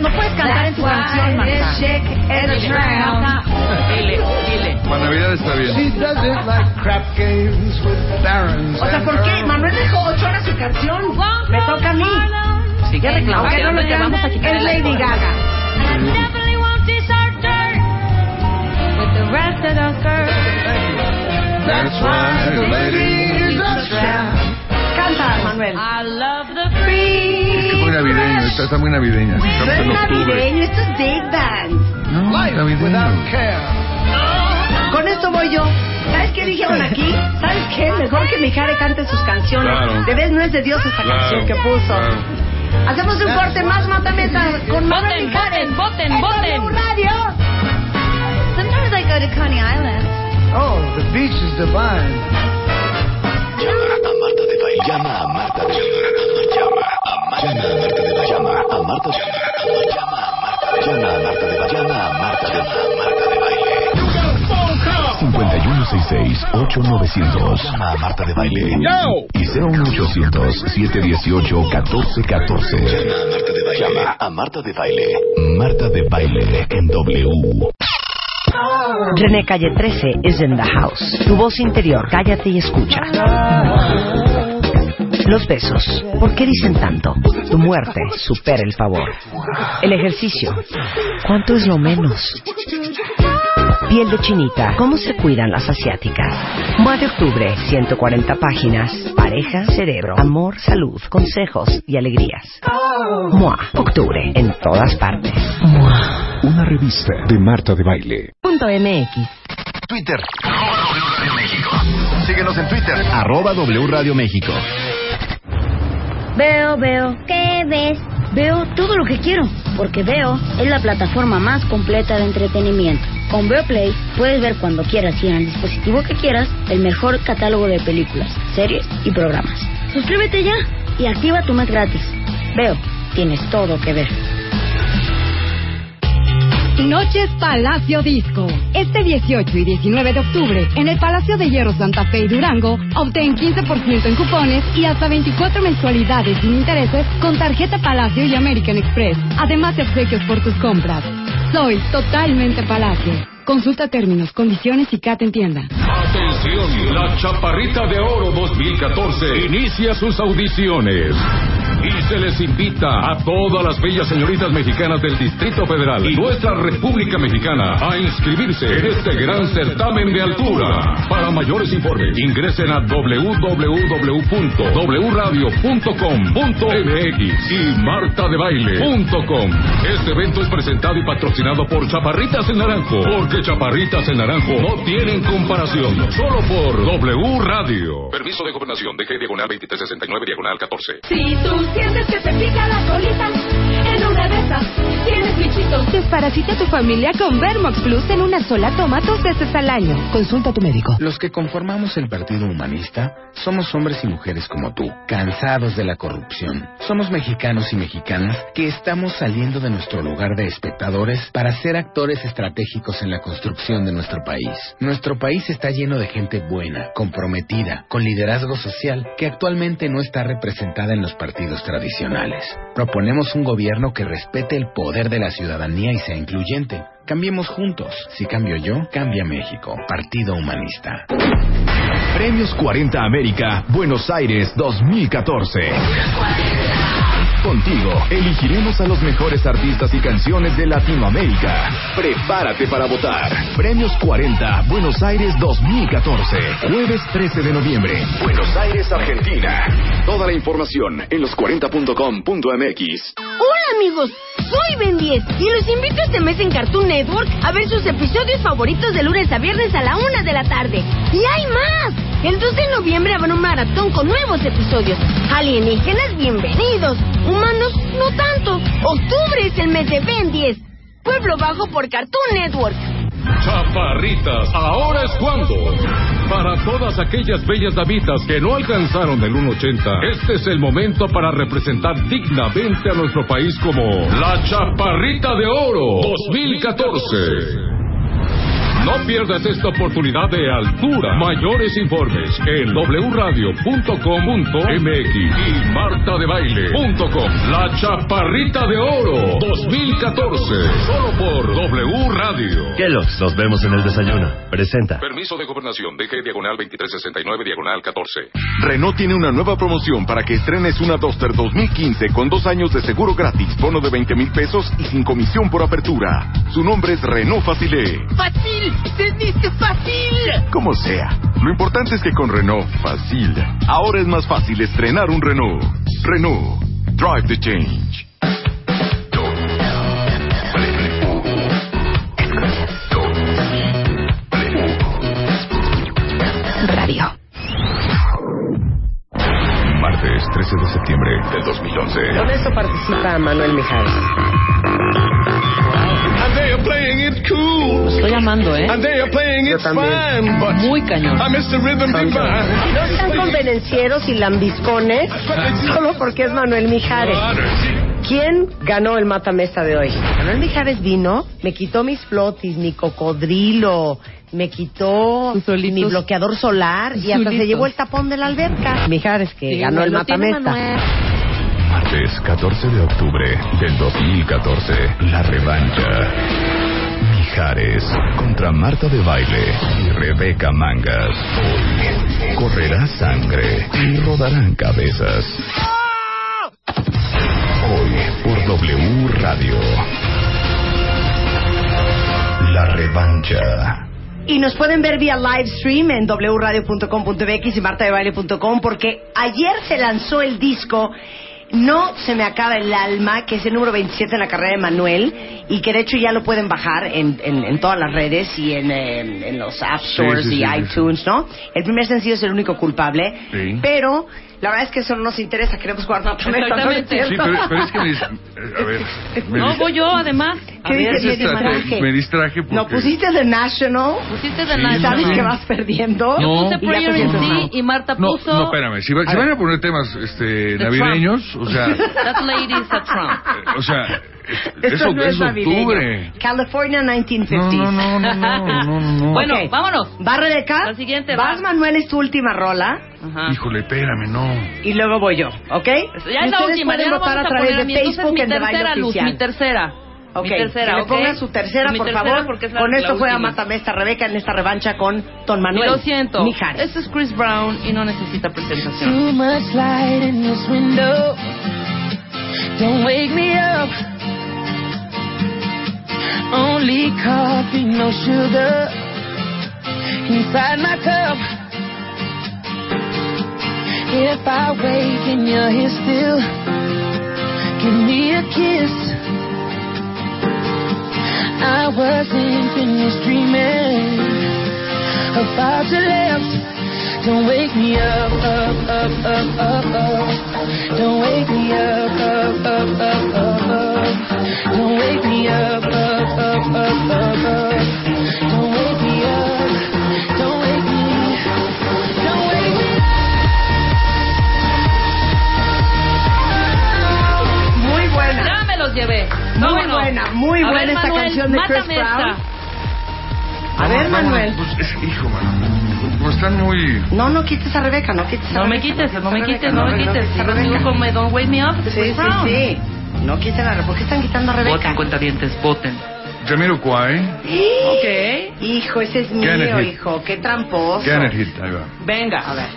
No puedes cantar en tu That's canción, why Marta. this chick is a tramp. Dile, dile. Para Navidad está bien. O sea, ¿por qué? Manuel dejó ocho horas su canción. Me toca a mí. Sí, ya reclamó. Aunque no lo te vamos a quitar es el Lady. Gaga. definitely won't desert dirt with the rest of the girls. That's why the lady is a tramp. Canta, Manuel. I love the Es que muy navideño, está, está muy navideña. No Estamos es en octubre. navideño, esto es Big Band. No, navideño. Con esto voy yo. ¿Sabes qué dijeron aquí? ¿Sabes qué? Mejor que cante sus canciones. Claro. De vez no es de Dios esta Claro, canción que puso. claro. Hacemos un corte más matameta con Manuel Voten, Mijares. voten, En voten, W Radio. Sometimes I go to Coney Island. Oh, the beach is divine. Llama a Marta de Baile. Llama a Marta de Baile. Llama a Marta de Baile. Llama a Marta de Baile. Llama a Marta de Baile. Llama a Marta de Marta de Baile. 5166-8900. Llama a Marta de Baile. Y 01800-718-1414. Llama a Marta de Baile. Marta de Baile en W. René Calle 13 is in the house. Tu voz interior, cállate y escucha. Los besos, ¿por qué dicen tanto? Tu muerte supera el favor. El ejercicio, ¿cuánto es lo menos? Piel de chinita, ¿cómo se cuidan las asiáticas? Mua de octubre, 140 páginas. Pareja, cerebro, amor, salud, consejos y alegrías. Mua, octubre, en todas partes. Mua. Una revista de Marta de Baile. Punto MX. Twitter. Arroba W Radio México. Síguenos en Twitter. Arroba W Radio México. Veo, veo. ¿Qué ves? Veo todo lo que quiero, porque Veo es la plataforma más completa de entretenimiento. Con Veo Play puedes ver cuando quieras y en el dispositivo que quieras el mejor catálogo de películas, series y programas. Suscríbete ya y activa tu mes gratis. Veo, tienes todo que ver. Noches Palacio Disco. Este 18 y 19 de octubre, en el Palacio de Hierro Santa Fe y Durango, obtén 15% en cupones y hasta 24 mensualidades sin intereses con tarjeta Palacio y American Express. Además de obsequios por tus compras. Soy totalmente Palacio. Consulta términos, condiciones y CAT en tienda. Atención, la Chaparrita de Oro 2014 inicia sus audiciones. Y se les invita a todas las bellas señoritas mexicanas del Distrito Federal y nuestra República Mexicana a inscribirse en este gran certamen de altura. Para mayores informes, ingresen a www.wradio.com.mx y martadebaile.com. Este evento es presentado y patrocinado por Chaparritas en Naranjo, porque Chaparritas en Naranjo no tienen comparación, solo por W Radio. Permiso de gobernación, DG diagonal 2369 diagonal 14. Si tú sientes que te pica la colita, en una de esas tienes bichitos. Desparasita a tu familia con Vermox Plus en una sola toma dos veces al año. Consulta a tu médico. Los que conformamos el Partido Humanista somos hombres y mujeres como tú, cansados de la corrupción. Somos mexicanos y mexicanas que estamos saliendo de nuestro lugar de espectadores para ser actores estratégicos en la construcción de nuestro país. Nuestro país está lleno de gente buena, comprometida, con liderazgo social, que actualmente no está representada en los partidos tradicionales. Proponemos un gobierno que respete el poder de la ciudadanía y sea incluyente. Cambiemos juntos. Si cambio yo, cambia México. Partido Humanista. Premios 40 América, Buenos Aires 2014. Contigo elegiremos a los mejores artistas y canciones de Latinoamérica. Prepárate para votar. Premios 40 Buenos Aires 2014. Jueves 13 de noviembre. Buenos Aires, Argentina. Toda la información en los40.com.mx. Hola amigos, soy Ben 10 y los invito este mes en Cartoon Network a ver sus episodios favoritos de lunes a viernes a la una de la tarde. ¡Y hay más! El 2 de noviembre habrá un maratón con nuevos episodios. Alienígenas, bienvenidos. Humanos, no tanto. Octubre es el mes de Ben 10. Pueblo Bajo por Cartoon Network. Chaparritas, ahora es cuando. Para todas aquellas bellas damitas que no alcanzaron el 1.80, este es el momento para representar dignamente a nuestro país como la Chaparrita de Oro 2014. No pierdas esta oportunidad de altura. Mayores informes en wradio.com.mx y martadebaile.com. La Chaparrita de Oro 2014. Solo por W Radio. Kellogg's, nos vemos en el desayuno. Presenta. Permiso de gobernación. DG diagonal 2369 diagonal 14. Renault tiene una nueva promoción para que estrenes una Duster 2015 con dos años de seguro gratis, bono de 20 mil pesos y sin comisión por apertura. Su nombre es Renault Facile. ¡Fácil! ¡Se dice fácil! Como sea, lo importante es que con Renault Facil, ahora es más fácil estrenar un Renault. Renault, drive the change. 13 de septiembre del 2011. Con esto participa Manuel Mijares. And they are playing it cool. Estoy amando, ¿eh? And they are playing it fine. But Muy cañón. I miss the rhythm divine. No sean convenencieros y lambiscones solo porque es Manuel Mijares. ¿Quién ganó el matamesta de hoy? Manuel Mijares vino, me quitó mis flotis, mi cocodrilo, me quitó mi bloqueador solar y hasta se llevó el tapón de la alberca. Mijares que Sí, ganó el matamesta. Martes 14 de octubre del 2014. La revancha. Mijares contra Marta de Baile y Rebeca Mangas. Hoy correrá sangre y rodarán cabezas. Hoy por W Radio. La revancha. Y nos pueden ver vía live stream en wradio.com.mx y martadebaile.com porque ayer se lanzó el disco No se me acaba el alma, que es el número 27 en la carrera de Manuel y que de hecho ya lo pueden bajar en, en, en todas las redes y en, en los App Stores sí, y sí, iTunes, ¿no? El primer sencillo es el único culpable, pero la verdad es que eso no nos interesa, queremos jugar más Exactamente. Sí, pero, pero es que me, a ver, me No, voy yo, además. ¿Qué A ver, dices? Me distraje. me distraje porque... No, pusiste The National. Pusiste The Sí, y National. sabes que vas perdiendo. Yo puse Prayer in sientes Sea mal. y Marta No, puso... no, espérame. Si, va- si van a poner temas este, navideños, o sea, That lady is a Trump. o sea, Esto eso no es, octubre. California 1950s. No, no, no, no, no, no, no. Bueno, Ok. vámonos. Va Rebeca. La siguiente Vas va. Manuel, es tu última rola. Ajá. Híjole, espérame, no. Y luego voy yo, ¿ok? Ya es la última, pueden ya no votar vamos a a través poner a de. Entonces, Facebook mi en tercera, Luz, Oficial. mi tercera. Ok, mi tercera, que le pongan su tercera, Mi por tercera, favor. porque es la- Con la esto juega última. Matamesta Rebeca en esta revancha con Don Manuel. Y lo siento. Mijares. Este es Chris Brown y no necesita presentación. Too much light in this window. Don't wake me up. Only coffee, no sugar. Inside my cup. If I wake and you're here still, give me a kiss. I wasn't finished dreaming about your lips. Don't wake me up, up, up, up, up, up. Don't wake me up, up, up, up, up, up. Don't wake me up, up, up, up, up, up. Don't wake me up. Don't wake me. Don't wake me Muy buena. Ya me los llevé. Muy Vámonos. buena, muy A buena ver, esta Manuel, canción de Chris Brown. esta. A ver, Manuel. Pues es, hijo. Como están muy. No, no quites a Rebeca, no quites a No me Rebeca, quites, no me quites, no me quites. a Sigo Rebeca. sigo con Don't Wake Me Up. Sí, sí, sí. No quiten a Rebeca. ¿Por qué están quitando a Rebeca? Voten, cuentavientes, voten. Jamiroquai. Ok. Hijo, ese es mío, hijo. Qué tramposo. Kenneth Hit, ahí va. Venga. A ver,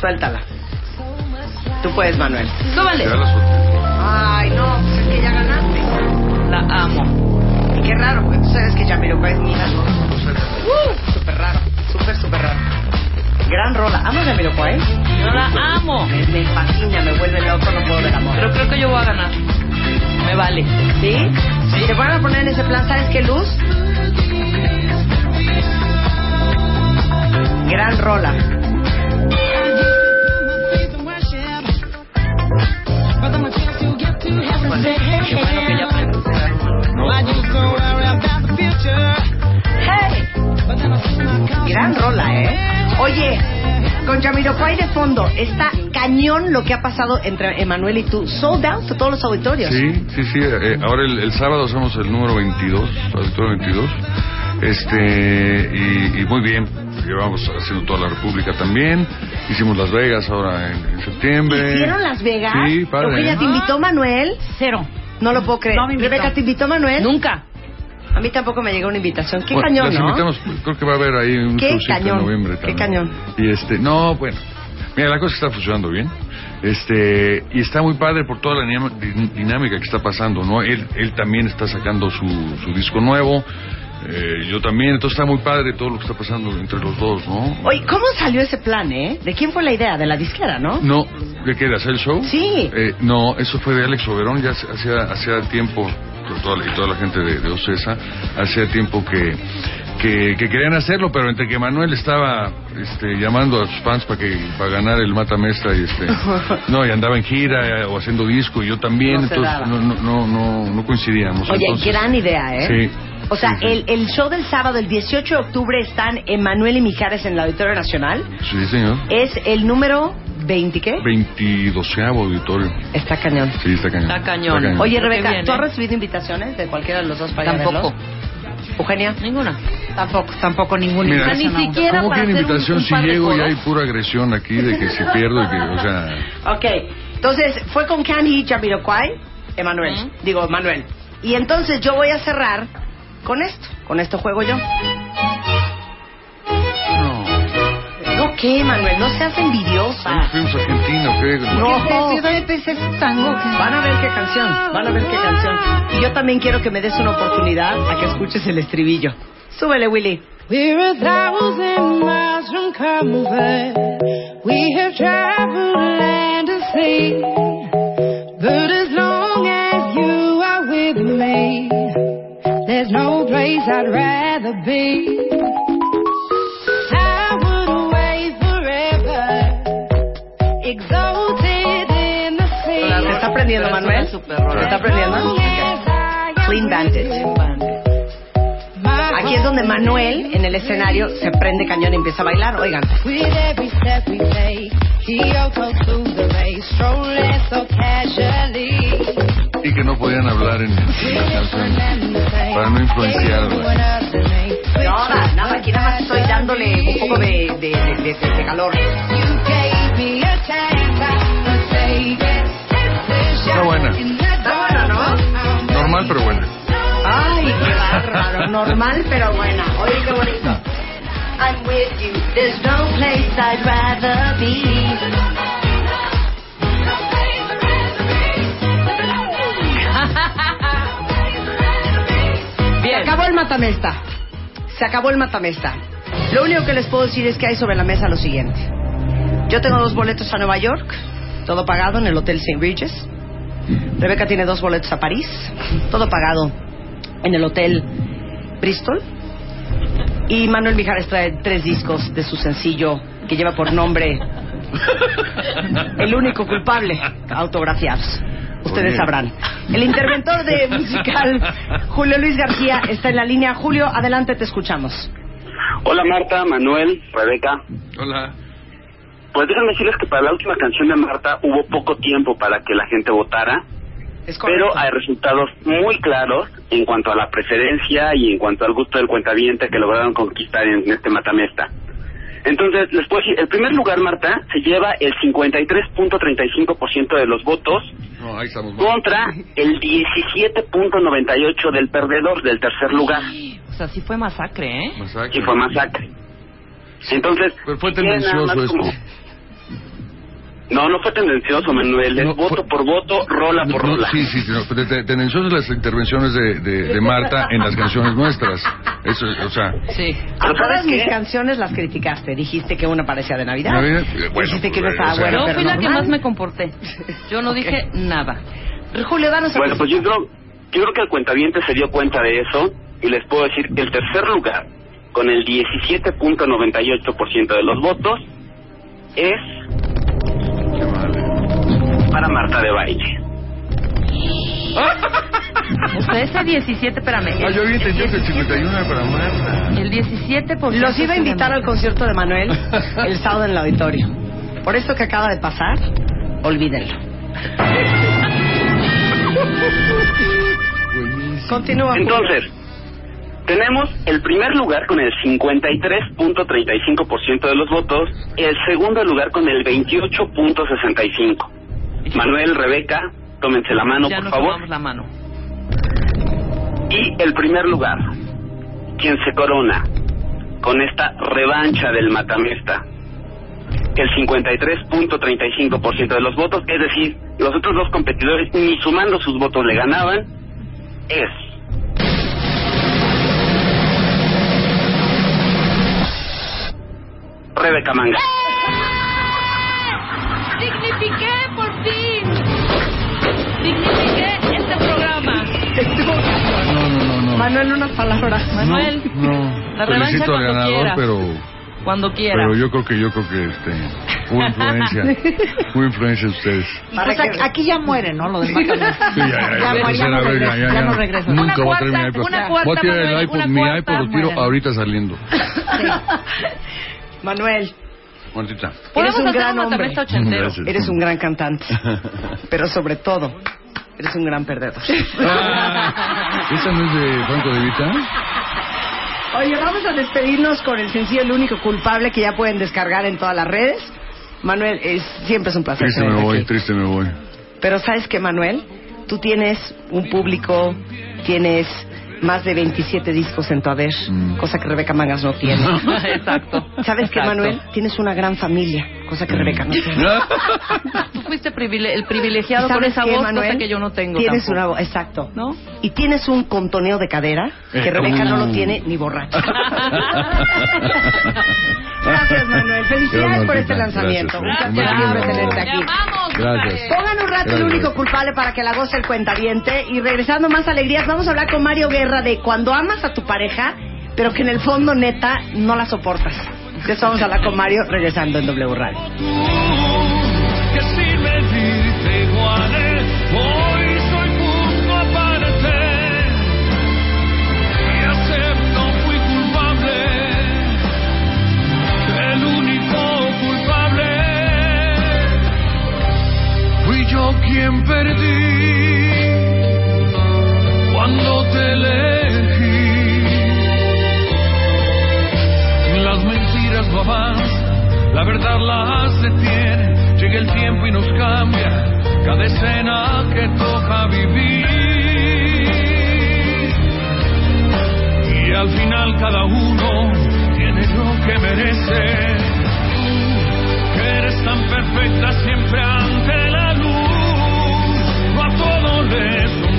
suéltala. Tú puedes, Manuel. Súbale. Ya la. Ay, no, pues es que ya ganaste. La amo. Y qué raro, porque tú sabes que Jamiroquai es mía, ¿no? Uh, súper raro, súper, súper raro. Gran rola. ¿Amas Jamiroquai? Yo la amo. Me, me fascina, me vuelve loco, no puedo del amor. Pero creo que yo voy a ganar. Me vale. ¿Sí? Si te van a poner en ese plan, ¿sabes qué, Luz? Gran rola. Bueno, qué bueno que ya Gran rola, ¿eh? Oye, con Jamiroquai de fondo, está cañón lo que ha pasado entre Emanuel y tú. Sold out a todos los auditorios. Sí, sí, sí. eh, ahora el, el sábado hacemos el número 22, auditorio 22. Este, y, y muy bien. Llevamos haciendo toda la República también. Hicimos Las Vegas ahora en, en septiembre. ¿Hicieron Las Vegas? Sí, padre. ¿Lo que ella te invitó, Manuel? Cero. No lo puedo creer. No me invitó. Rebeca, ¿te invitó Manuel? Nunca. A mí tampoco me llegó una invitación. Qué Bueno, cañón, ¿no? invitamos, creo que va a haber ahí un Qué cañón, en noviembre qué también. cañón. Y este, no, bueno, mira, la cosa está funcionando bien. Este, y está muy padre por toda la dinámica que está pasando, ¿no? Él, él también está sacando su, su disco nuevo, eh, yo también, entonces está muy padre todo lo que está pasando entre los dos, ¿no? Oye, ¿cómo salió ese plan, eh? ¿De quién fue la idea? De la disquera, ¿no? No, ¿qué queda? ¿Hacer el show? Sí. Eh, no, eso fue de Alex Oberón, ya hacía, hacía tiempo, y toda la gente de, de Ocesa, hacía tiempo que, que, que querían hacerlo, pero entre que Manuel estaba este, llamando a sus fans para que para ganar el Mata Mestra y este, no, y andaba en gira eh, o haciendo disco, y yo también, No entonces no, no, no, no, no coincidíamos. Oye, entonces- gran idea, ¿eh? Sí. O sea, Sí, sí. El, el show del sábado, el 18 de octubre, están Emanuel y Mijares en el Auditorio Nacional. Sí, señor. Es el número 20, ¿qué? 22 auditorio. Está cañón. Sí, está cañón. Está cañón. Oye, Creo que Rebeca. ¿tú has recibido invitaciones de cualquiera de los dos para Tampoco. ¿Eugenia? Ninguna. Tampoco, tampoco ninguna Mira, invitación ni siquiera ¿Cómo que invitación un- un si llego y hay pura agresión aquí de que si pierdo y que, o sea... Ok, entonces fue con Candy Jamiroquai, Emanuel, digo Manuel. Y entonces yo voy a cerrar con esto, con esto juego yo. Qué, Manuel? No seas envidiosa. Fuimos a Argentina, ¿qué? No, tango? van a ver qué canción, van a ver qué canción. Y yo también quiero que me des una oportunidad a que escuches el estribillo. Súbele, Willy. We're a thousand miles from comfort. We have traveled land and sea. But as long as you are with me, there's no place I'd rather be. Exalted in the sea. ¿Se está aprendiendo, Manuel? ¿Se está aprendiendo? Clean Bandit. Aquí es donde Manuel, en el escenario, se prende cañón y empieza a bailar. Oigan. Y que no podían hablar en, en la canción para no influenciarla. No, nada, nada, aquí nada más estoy dándole un poco de, de- de- de calor. Está buena. Está buena, ¿no? Normal, pero buena. Ay, qué bárbaro. Normal, pero buena. Oye, qué bonito. I'm with you. There's no place I'd rather be. Bien. Se acabó el matamesta. Se acabó el matamesta. Lo único que les puedo decir es que hay sobre la mesa lo siguiente. Yo tengo dos boletos a Nueva York, todo pagado en el Hotel St. Regis. Rebeca tiene dos boletos a París, todo pagado en el Hotel Bristol. Y Manuel Mijares trae tres discos de su sencillo que lleva por nombre El único culpable, autografiados. Ustedes sabrán. El interventor de musical, Julio Luis García, está en la línea. Julio, adelante, te escuchamos. Hola Marta, Manuel, Rebeca. Hola. Pues déjenme decirles que para la última canción de Marta hubo poco tiempo para que la gente votara, pero hay resultados muy claros en cuanto a la preferencia y en cuanto al gusto del cuentaviente que lograron conquistar en este matamesta. Entonces, les puedo decir, el primer lugar, Marta, se lleva el 53.35% de los votos No, ahí contra el 17.98% del perdedor del tercer lugar. O sea, sí fue masacre, ¿eh? Masacre. Y fue masacre. Entonces, Pero fue tendencioso más como- esto. No, no fue tendencioso, Manuel. Es voto por voto, rola por No, rola. sí, sí, sí, no, tendenciosas las intervenciones de, de, de Marta en las canciones nuestras. Eso, o sea, Sí. A todas mis canciones las criticaste. Dijiste que una parecía de Navidad. Navidad, eh, bueno, Dijiste que no pues, estaba o sea- bueno, Yo fui la que más me comporté. Yo no dije nada. Julio, danos Bueno, pues yo creo, yo creo que el cuentaviente se dio cuenta de eso y les puedo decir que el tercer lugar, con el 17.98% de los votos, es para Marta de Baile. O sea, ese 17, espérame. Ah, yo había entendido que el 51 era para Marta. El 17%. Los iba a invitar al concierto de Manuel el sábado en el auditorio. Por esto que acaba de pasar, olvídenlo. Continúa. Entonces, tenemos el primer lugar con el 53.35% de los votos, el segundo lugar con el 28.65%. Manuel, Rebeca, tómense la mano, ya por nos favor. tomamos la mano. Y el primer lugar, quien se corona con esta revancha del Matamesta, el 53.35% de los votos, es decir, los otros dos competidores ni sumando sus votos le ganaban, es Rebeca Manga. Por fin. Dignifiqué este programa. No, no, no, no. Manuel, unas palabras. Manuel, No, La revancha felicito al cuando ganador, quieras. pero cuando quiera. pero yo creo que yo creo que este hubo influencia, hubo influencia de ustedes. Pues aquí, aquí ya muere, ¿no? Lo del Matamesta. Sí, ya, ya, ya, tercera vez, ya, ya, ya ya. no regresa. Nunca voy a traer mi cuarta, iPod. una Voy a cuarta, tirar el Manuel, iPod, mi cuarta, iPod lo tiro muere. ahorita saliendo. Manuel, Martita. eres Podemos un gran hombre. Eres un gran cantante. Pero sobre todo, eres un gran perdedor. Ah, ¿Esa no es de Franco de Vita? Oye, vamos a despedirnos con el sencillo El único culpable que ya pueden descargar en todas las redes. Manuel, es, siempre es un placer. Triste me voy, aquí. triste me voy. Pero sabes que, Manuel, tú tienes un público, tienes más de 27 discos en tu haber, Mm. cosa que Rebeca Mangas no tiene. Exacto. ¿Sabes que, Exacto. Manuel? Tienes una gran familia, cosa que Rebeca no tiene. Tú fuiste privile- el privilegiado con ¿Sabes esa qué, voz, Manuel? cosa que yo no tengo Tienes tampoco. una voz, exacto. ¿No? Y tienes un contoneo de cadera que Eh, Rebeca no lo uh. tiene ni borracho. Gracias, Manuel. Felicidades por este lanzamiento. Gracias. Un placer tenerte aquí. Gracias. Pongan un rato el único culpable para que la goce el cuentaviente. Y regresando más alegrías, vamos a hablar con Mario Guerra de cuando amas a tu pareja, pero que en el fondo, neta, no la soportas. De eso vamos a hablar con Mario regresando en W Radio. Yo quien perdí cuando te elegí. Las mentiras no avanzan, la verdad las detiene. Llega el tiempo y nos cambia cada escena que toca vivir. Y al final cada uno tiene lo que merece. Que eres tan perfecta siempre ante la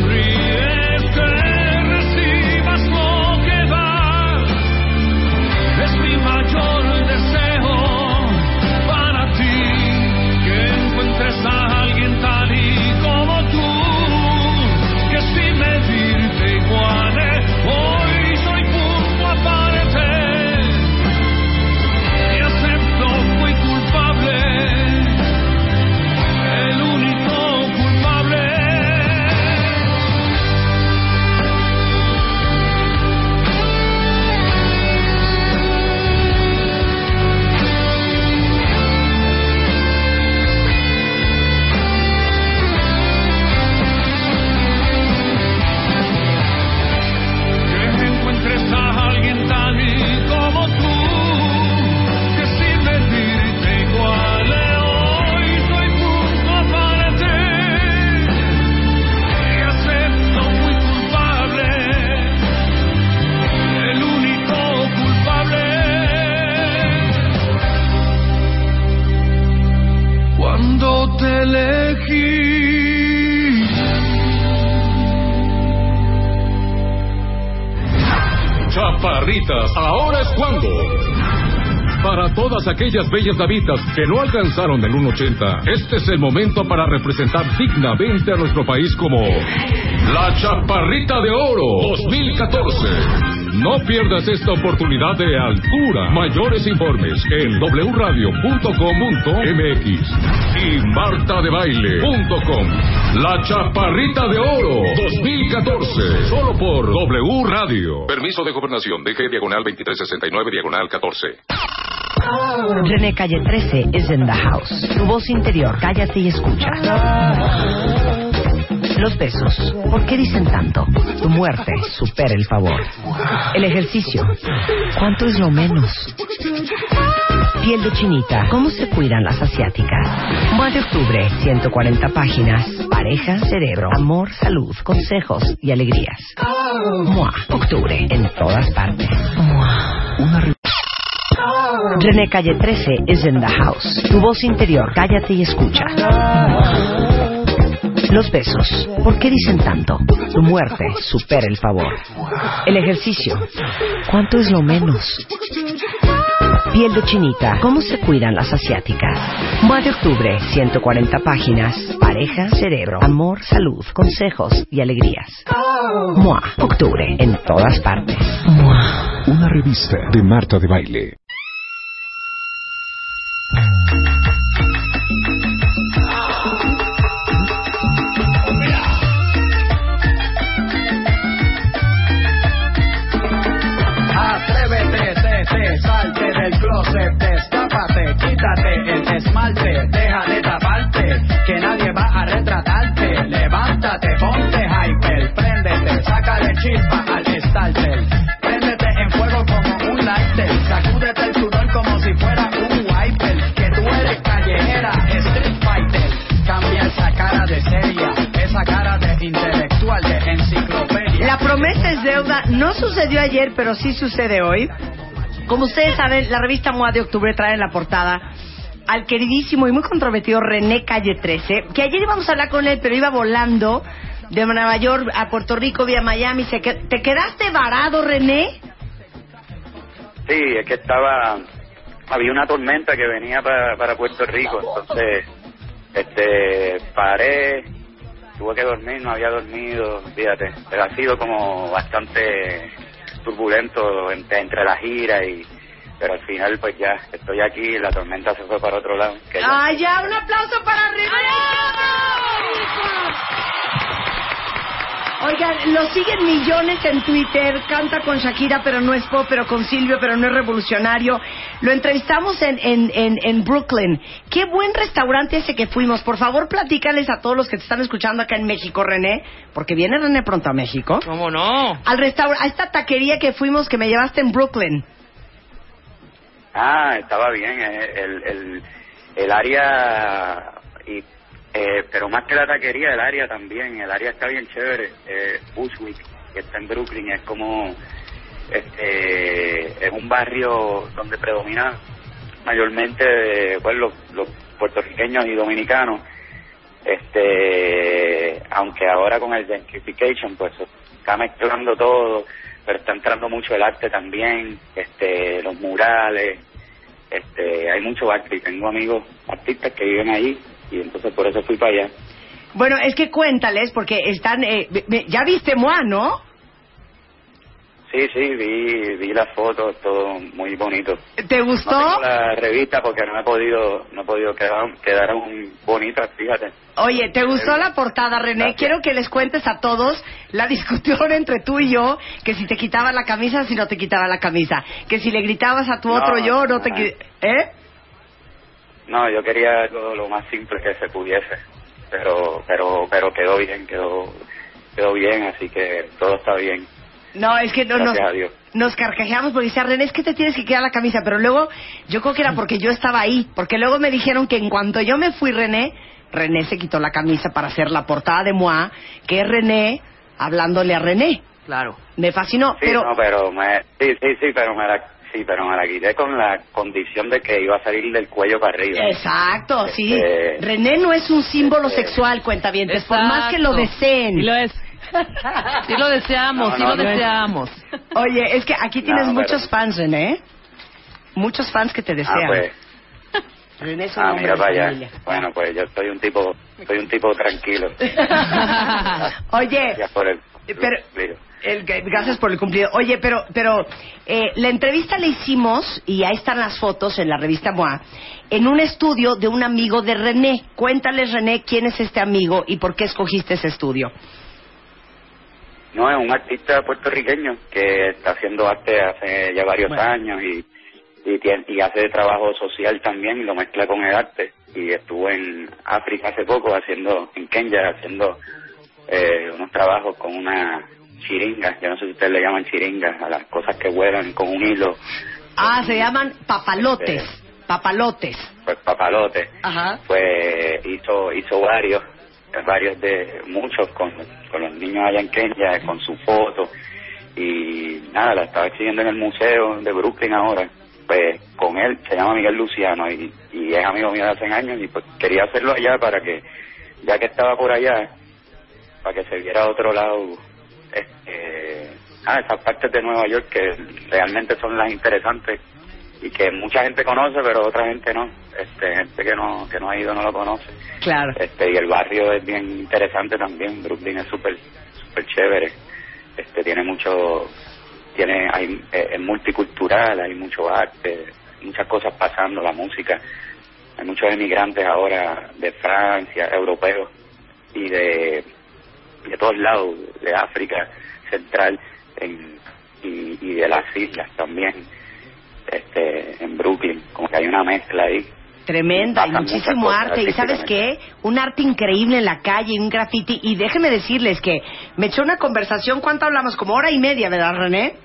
Ahora es cuando. Para todas aquellas bellas davitas que no alcanzaron el 1.80, este es el momento para representar dignamente a nuestro país como la Chaparrita de Oro 2014. No pierdas esta oportunidad de altura. Mayores informes en wradio.com.mx y martadebaile.com. La Chaparrita de Oro 2014. Solo por W Radio. Permiso de gobernación. DG diagonal 2369 diagonal 14. René Calle 13 es en the house. Tu voz interior, cállate y escucha. Los besos, ¿por qué dicen tanto? Tu muerte supera el favor. El ejercicio, ¿cuánto es lo menos? Piel de chinita, ¿cómo se cuidan las asiáticas? Mua de octubre, 140 páginas. Pareja, cerebro, amor, salud, consejos y alegrías. Mua, octubre, en todas partes. Mua. Una René Calle 13 es en the house. Tu voz interior, cállate y escucha. Los besos, ¿por qué dicen tanto? Tu muerte supera el favor. El ejercicio, ¿cuánto es lo menos? Piel de chinita, ¿cómo se cuidan las asiáticas? Mua de octubre, 140 páginas. Pareja, cerebro, amor, salud, consejos y alegrías. Mua, octubre, en todas partes. Mua. Una revista de Marta de Baile. Destápate, quítate el esmalte, deja de taparte, que nadie va a retratarte. Levántate, ponte hyper, préndete, sácale chispa al starter. Préndete en fuego como un lighter, sacúdete el sudor como si fuera un wiper. Que tú eres callejera, street fighter. Cambia esa cara de seria, esa cara de intelectual, de enciclopedia. La promesa es deuda. No sucedió ayer, pero sí sucede hoy. Como ustedes saben, la revista MOA de octubre trae en la portada al queridísimo y muy controvertido René Calle 13, que ayer íbamos a hablar con él, pero iba volando de Nueva York a Puerto Rico vía Miami. ¿Te quedaste varado, René? Sí, es que estaba, había una tormenta que venía para, para Puerto Rico, entonces, este, paré, tuve que dormir, no había dormido, fíjate, pero ha sido como bastante turbulento entre, entre la gira y, pero al final pues ya, estoy aquí, la tormenta se fue para otro lado. que ya- ¡Ah, ya! ¡Un aplauso para René! Oigan, lo siguen millones en Twitter, canta con Shakira, pero no es pop, pero con Silvio, pero no es revolucionario. Lo entrevistamos en, en, en, en Brooklyn. Qué buen restaurante ese que fuimos. Por favor, platícales a todos los que te están escuchando acá en México, René, porque viene René pronto a México. ¿Cómo no? Al restaur a esta taquería que fuimos que me llevaste en Brooklyn. Ah, estaba bien, eh, el, el, el área, y, eh, pero más que la taquería, el área también, el área está bien chévere, eh, Bushwick, que está en Brooklyn, es como, este, es un barrio donde predomina mayormente pues, los, los puertorriqueños y dominicanos, este, aunque ahora con el gentrification pues está mezclando todo, pero está entrando mucho el arte también, este, los murales, este, hay mucho arte. Y tengo amigos artistas que viven ahí y entonces por eso fui para allá. Bueno, es que cuéntales, porque están... eh, ya viste Moa, ¿no? Sí, sí, vi, vi las fotos, todo muy bonito. ¿Te gustó? No tengo la revista porque no he podido, no he podido quedar, quedaron bonitas, fíjate. Oye, ¿te gustó la portada, René? Quiero que les cuentes a todos la discusión entre tú y yo, que si te quitaba la camisa, si no te quitaba la camisa, que si le gritabas a tu No, otro yo, no te... ¿Eh? No, yo quería algo lo más simple que se pudiese, pero, pero, pero quedó bien, quedó, quedó bien, así que todo está bien. No, es que no, nos, nos carcajeamos porque decía, René, es que te tienes que quitar la camisa, pero luego yo creo que era porque yo estaba ahí, porque luego me dijeron que en cuanto yo me fui, René, René se quitó la camisa para hacer la portada de Moa, que es René hablándole a René. Claro. Me fascinó, Sí, pero... no, pero me, sí, sí, sí, pero me la, Sí, pero me la quité con la condición de que iba a salir del cuello para arriba. Exacto, sí. Este, René no es un símbolo este- sexual, cuentavientes, por más que lo deseen. Sí lo es. Sí lo deseamos, No, sí no, lo no es. deseamos. Oye, es que aquí tienes No, pero- muchos fans, René. Muchos fans que te Ah, desean. pues. René es un Ah, mira de para allá. familia. Bueno, pues yo soy un tipo, soy un tipo tranquilo. Oye, Ya por el. pero. El, gracias por el cumplido. Oye, pero, pero eh, la entrevista la hicimos y ahí están las fotos en la revista MOA en un estudio de un amigo de René. Cuéntales, René, quién es este amigo y por qué escogiste ese estudio. No, es un artista puertorriqueño que está haciendo arte hace ya varios Bueno. años y y, tiene- y hace trabajo social también y lo mezcla con el arte. Y estuvo en África hace poco haciendo, en Kenya, haciendo eh, unos trabajos con una chiringa, yo no sé si ustedes le llaman chiringas, a las cosas que vuelan con un hilo, Ah, se llaman papalotes. Papalotes. pues papalote. Ajá. pues hizo hizo varios varios de muchos con, con los niños allá en Kenia con su foto y nada la estaba exhibiendo en el museo de Brooklyn ahora pues con él se llama Miguel Luciano y, y es amigo mío de hace años y pues quería hacerlo allá para que ya que estaba por allá para que se viera otro lado este ah, esas partes de Nueva York que realmente son las interesantes y que mucha gente conoce pero otra gente no. Este gente que no que no ha ido no lo conoce. Claro. este y el barrio es bien interesante también. Brooklyn es súper súper chévere. Este tiene mucho tiene hay eh, es multicultural hay mucho arte muchas cosas pasando la música. Hay muchos emigrantes ahora de Francia europeos y de de todos lados de África central en, y, y de las islas también este en Brooklyn como que hay una mezcla ahí Tremenda, y muchísimo arte. ¿Y sabes qué? Un arte increíble en la calle, un graffiti. Y déjenme decirles que me echó una conversación, ¿cuánto hablamos? Como hora y media, ¿verdad, René?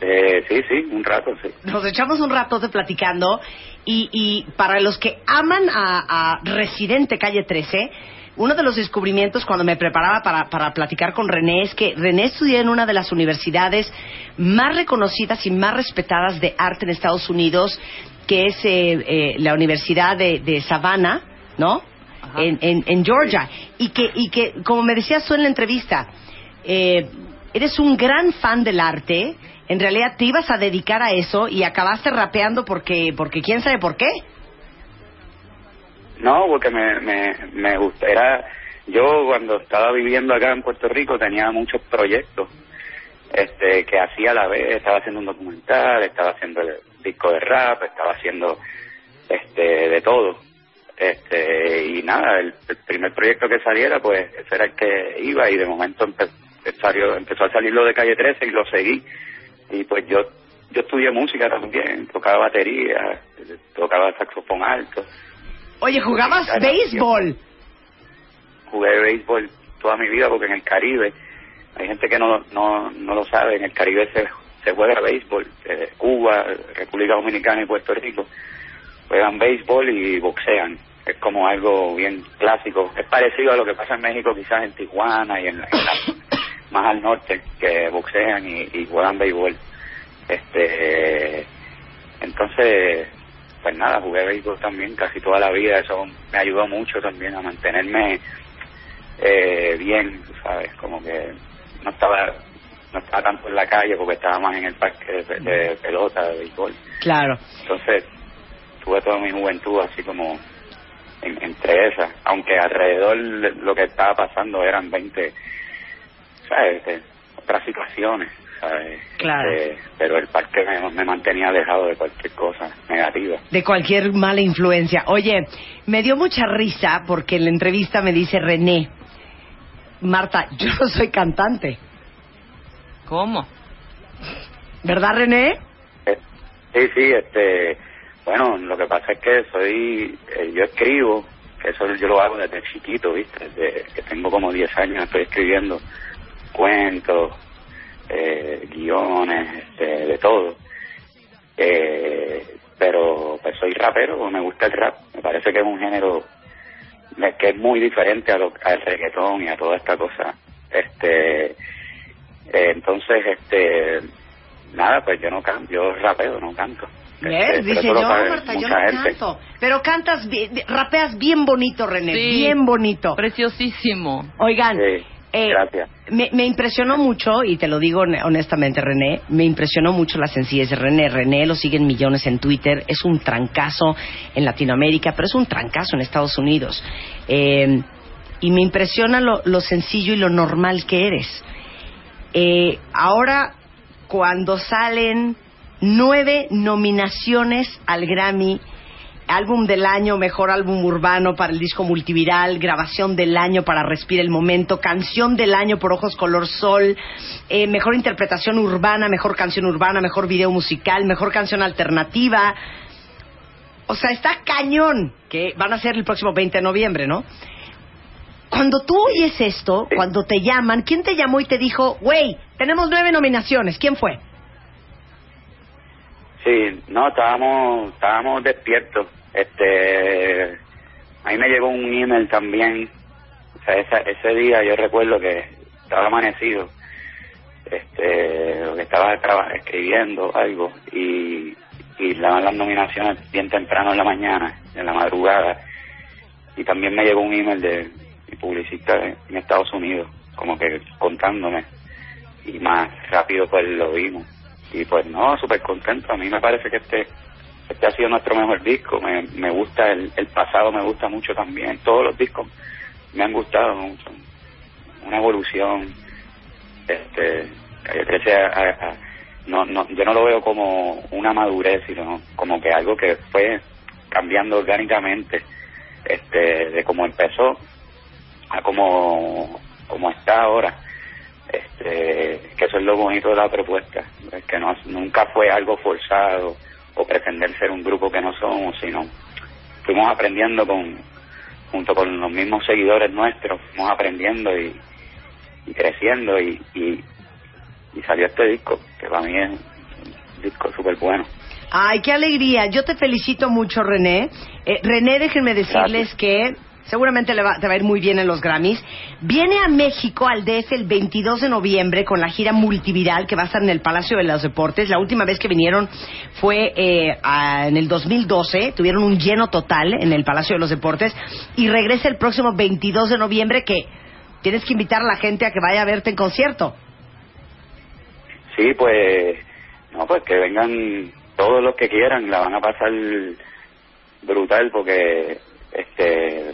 Eh, sí, sí, un rato, sí. Nos echamos un rato de platicando. Y, y para los que aman a, a Residente Calle 13, uno de los descubrimientos cuando me preparaba para, para platicar con René es que René estudió en una de las universidades más reconocidas y más respetadas de arte en Estados Unidos, que es eh, eh, la Universidad de, de Savannah, ¿no? En, en, en Georgia. Y que, y que, como me decías tú en la entrevista, eh, eres un gran fan del arte. En realidad te ibas a dedicar a eso y acabaste rapeando porque, porque quién sabe por qué. No, porque me, me, me gusta. Era, yo cuando estaba viviendo acá en Puerto Rico tenía muchos proyectos este que hacía a la vez. Estaba haciendo un documental, estaba haciendo el disco de rap, estaba haciendo este de todo. Este y nada, el, el primer proyecto que saliera, pues ese era el que iba y de momento salió- empezó a salir lo de Calle 13 y lo seguí. Y pues yo yo estudié música también, tocaba batería, tocaba saxofón alto. Oye, jugabas béisbol. jugué béisbol toda mi vida porque en el Caribe hay gente que no no, no lo sabe en el Caribe se, se juega béisbol eh, Cuba República Dominicana y Puerto Rico juegan béisbol y boxean. Es como algo bien clásico. Es parecido a lo que pasa en México quizás en Tijuana y en, la- en la- más al norte que boxean y, y juegan béisbol. Este entonces pues nada, jugué béisbol también casi toda la vida, eso me ayudó mucho también a mantenerme eh, bien, ¿sabes? Como que no estaba no estaba tanto en la calle porque estaba más en el parque de, de pelota, de béisbol. Claro. Entonces tuve toda mi juventud así como en- entre esas, aunque alrededor de lo que estaba pasando eran 20, ¿sabes? De otras situaciones, ¿sabes? Claro. Eh, pero el parque me, me mantenía alejado de cualquier cosa negativa. de cualquier mala influencia. Oye, me dio mucha risa porque en la entrevista me dice René, Marta, yo no soy cantante. ¿Cómo? ¿Verdad, René? Eh, Sí, sí, este, bueno, lo que pasa es que soy, eh, yo escribo, que eso yo lo hago desde chiquito, ¿viste? Desde que tengo como 10 años estoy escribiendo cuentos, eh, guiones, este, de todo. Eh, pero pues soy rapero, me gusta el rap, me parece que es un género que es muy diferente a lo, al reggaetón y a toda esta cosa. Este, eh, entonces, este, nada, pues yo no canto, yo rapeo, no canto. ¿Ves? Este, pero Dice yo, Marta, yo no gente. canto. Pero cantas, rapeas bien bonito, René, Sí. bien bonito. Preciosísimo. Oigan, Sí, eh, gracias. me, me impresionó mucho, y te lo digo hon- honestamente, René, me impresionó mucho la sencillez de René. René lo siguen millones en Twitter, es un trancazo en Latinoamérica, pero es un trancazo en Estados Unidos. Eh, y me impresiona lo, lo sencillo y lo normal que eres. Eh, ahora, cuando salen nueve nominaciones al Grammy, álbum del año, mejor álbum urbano para el disco multiviral, grabación del año para Respira el Momento, canción del año por Ojos Color Sol, eh, mejor interpretación urbana, mejor canción urbana, mejor video musical, mejor canción alternativa. O sea, está cañón, que van a ser el próximo 20 de noviembre, ¿no? Cuando tú oyes esto, cuando te llaman, ¿quién te llamó y te dijo, güey, tenemos nueve nominaciones? ¿Quién fue? Sí, no, estábamos, estábamos despiertos. Este, a mí me llegó un email también. O sea, esa- ese día yo recuerdo que estaba amanecido. Este, que estaba traba- escribiendo algo y, y daban las nominaciones bien temprano en la mañana, en la madrugada. Y también me llegó un email de mi publicista en Estados Unidos, como que contándome. Y más rápido pues lo vimos. Y pues no, súper contento. A mí me parece que este este ha sido nuestro mejor disco. Me, me gusta el, el pasado, me gusta mucho también. Todos los discos me han gustado mucho. Una evolución. Este, Calle 13 a- a- a- no, no, yo no lo veo como una madurez, sino como que algo que fue cambiando orgánicamente este de cómo empezó a como, como está ahora este que eso es lo bonito de la propuesta es que no, nunca fue algo forzado o pretender ser un grupo que no somos sino fuimos aprendiendo con junto con los mismos seguidores nuestros fuimos aprendiendo y, y creciendo y, y, y salió este disco que para mí es un disco súper bueno Ay, qué alegría. Yo te felicito mucho, René. Eh, René, déjenme decirles que seguramente le va, te va a ir muy bien en los Grammys. Viene a México, al DF, el 22 de noviembre con la gira multiviral que va a estar en el Palacio de los Deportes. La última vez que vinieron fue eh, en el 2012. Tuvieron un lleno total en el Palacio de los Deportes. Y regresa el próximo 22 de noviembre que tienes que invitar a la gente a que vaya a verte en concierto. Sí, pues, no, pues que vengan todos los que quieran, la van a pasar brutal porque este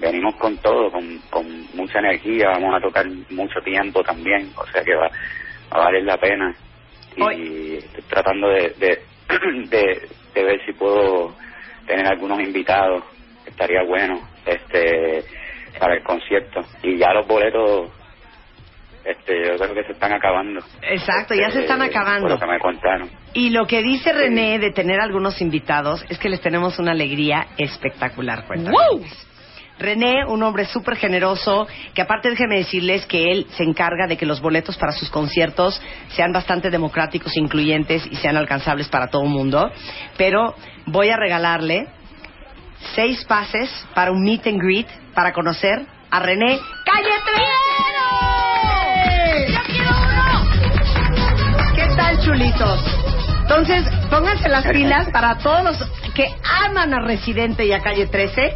venimos con todo, con, con mucha energía, vamos a tocar mucho tiempo también, o sea que va, va a valer la pena. Y estoy tratando de, de, de, de ver si puedo tener algunos invitados, estaría bueno, este para el concierto. Y ya los boletos, este yo creo que se están acabando. Exacto, ya se están Eh, acabando. Por lo que me contaron. Y lo que dice René de tener algunos invitados es que les tenemos una alegría espectacular. cuentavientes. René, un hombre súper generoso, que aparte déjeme decirles que él se encarga de que los boletos para sus conciertos sean bastante democráticos, incluyentes y sean alcanzables para todo el mundo. Pero voy a regalarle seis pases para un meet and greet para conocer a René Calle ¿Qué tal, chulitos? Entonces, pónganse las pilas para todos los que aman a Residente y a Calle 13.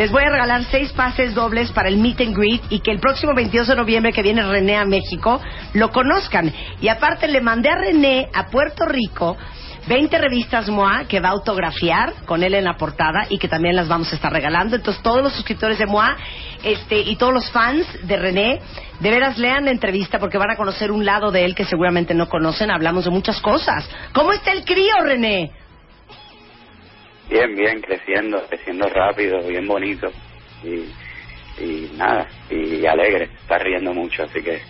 Les voy a regalar seis pases dobles para el meet and greet y que el próximo 22 de noviembre que viene René a México lo conozcan. Y aparte le mandé a René a Puerto Rico 20 revistas MOA que va a autografiar con él en la portada y que también las vamos a estar regalando. Entonces todos los suscriptores de MOA este, y todos los fans de René, de veras lean la entrevista porque van a conocer un lado de él que seguramente no conocen. Hablamos de muchas cosas. ¿Cómo está el crío, René? Bien, bien, creciendo, creciendo rápido, bien bonito. Y, y nada, y alegre, está riendo mucho, así que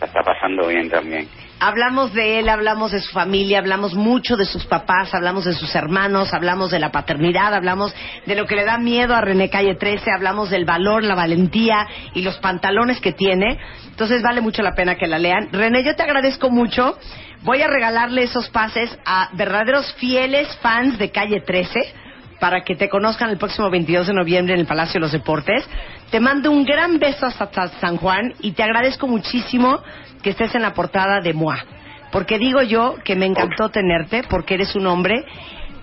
está pasando bien también. Hablamos de él, hablamos de su familia, hablamos mucho de sus papás, hablamos de sus hermanos, hablamos de la paternidad, hablamos de lo que le da miedo a René Calle 13, hablamos del valor, la valentía y los pantalones que tiene. Entonces vale mucho la pena que la lean. René, yo te agradezco mucho. Voy a regalarle esos pases a verdaderos fieles fans de Calle 13 para que te conozcan el próximo 22 de noviembre en el Palacio de los Deportes. Te mando un gran beso hasta San Juan y te agradezco muchísimo que estés en la portada de MOA. Porque digo yo que me encantó tenerte porque eres un hombre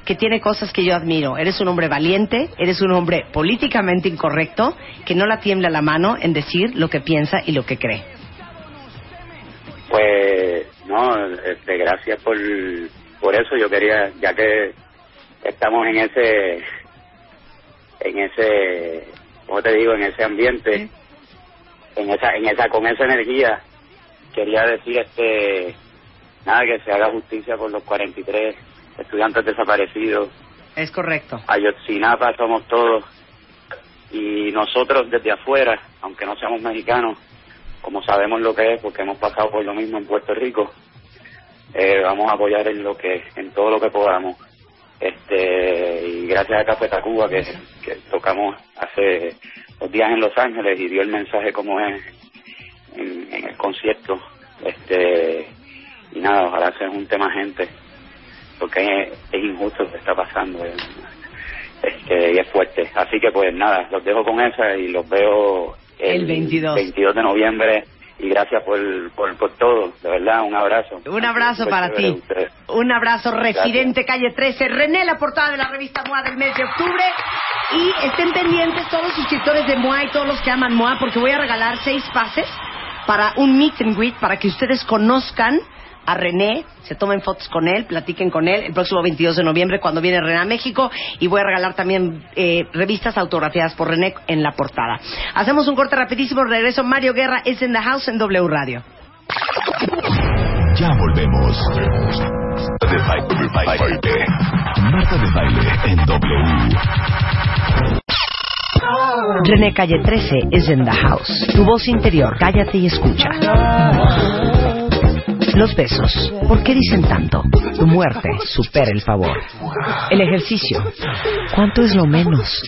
que tiene cosas que yo admiro. Eres un hombre valiente, eres un hombre políticamente incorrecto, que no la tiembla la mano en decir lo que piensa y lo que cree. Pues, no, este, gracias por, por eso. Yo quería, ya que estamos en ese, en ese, ¿cómo te digo? En ese ambiente, en esa, en esa, con esa energía, quería decir, este, nada, que se haga justicia por los 43 estudiantes desaparecidos. Es correcto. Ayotzinapa somos todos. Y nosotros desde afuera, aunque no seamos mexicanos, como sabemos lo que es, porque hemos pasado por lo mismo en Puerto Rico, eh, vamos a apoyar en lo que, en todo lo que podamos. Este, y gracias a Café Tacuba que, que tocamos hace dos días en Los Ángeles y dio el mensaje como es en, en el concierto. Este, y nada, ojalá se junte más gente, porque es, es injusto lo que está pasando. Este, y es fuerte. Así que pues nada, los dejo con esa y los veo El 22. 22 de noviembre. Y gracias por, por, por todo, de verdad, un abrazo. Un abrazo para ti. Un abrazo, residente calle 13. René, la portada de la revista MOA del mes de octubre. Y estén pendientes todos los suscriptores de MOA y todos los que aman MOA, porque voy a regalar seis pases para un meet and greet para que ustedes conozcan a René, se tomen fotos con él, platiquen con él el próximo 22 de noviembre cuando viene René a México y voy a regalar también eh, revistas autografiadas por René en la portada. Hacemos un corte rapidísimo, regreso. Mario Guerra es en The House en W Radio. Ya volvemos. De baile, de baile. Marta de baile en W. René Calle 13 es en The House. Tu voz interior, cállate y escucha. Los besos, ¿por qué dicen tanto? Tu muerte supera el favor. El ejercicio, ¿cuánto es lo menos?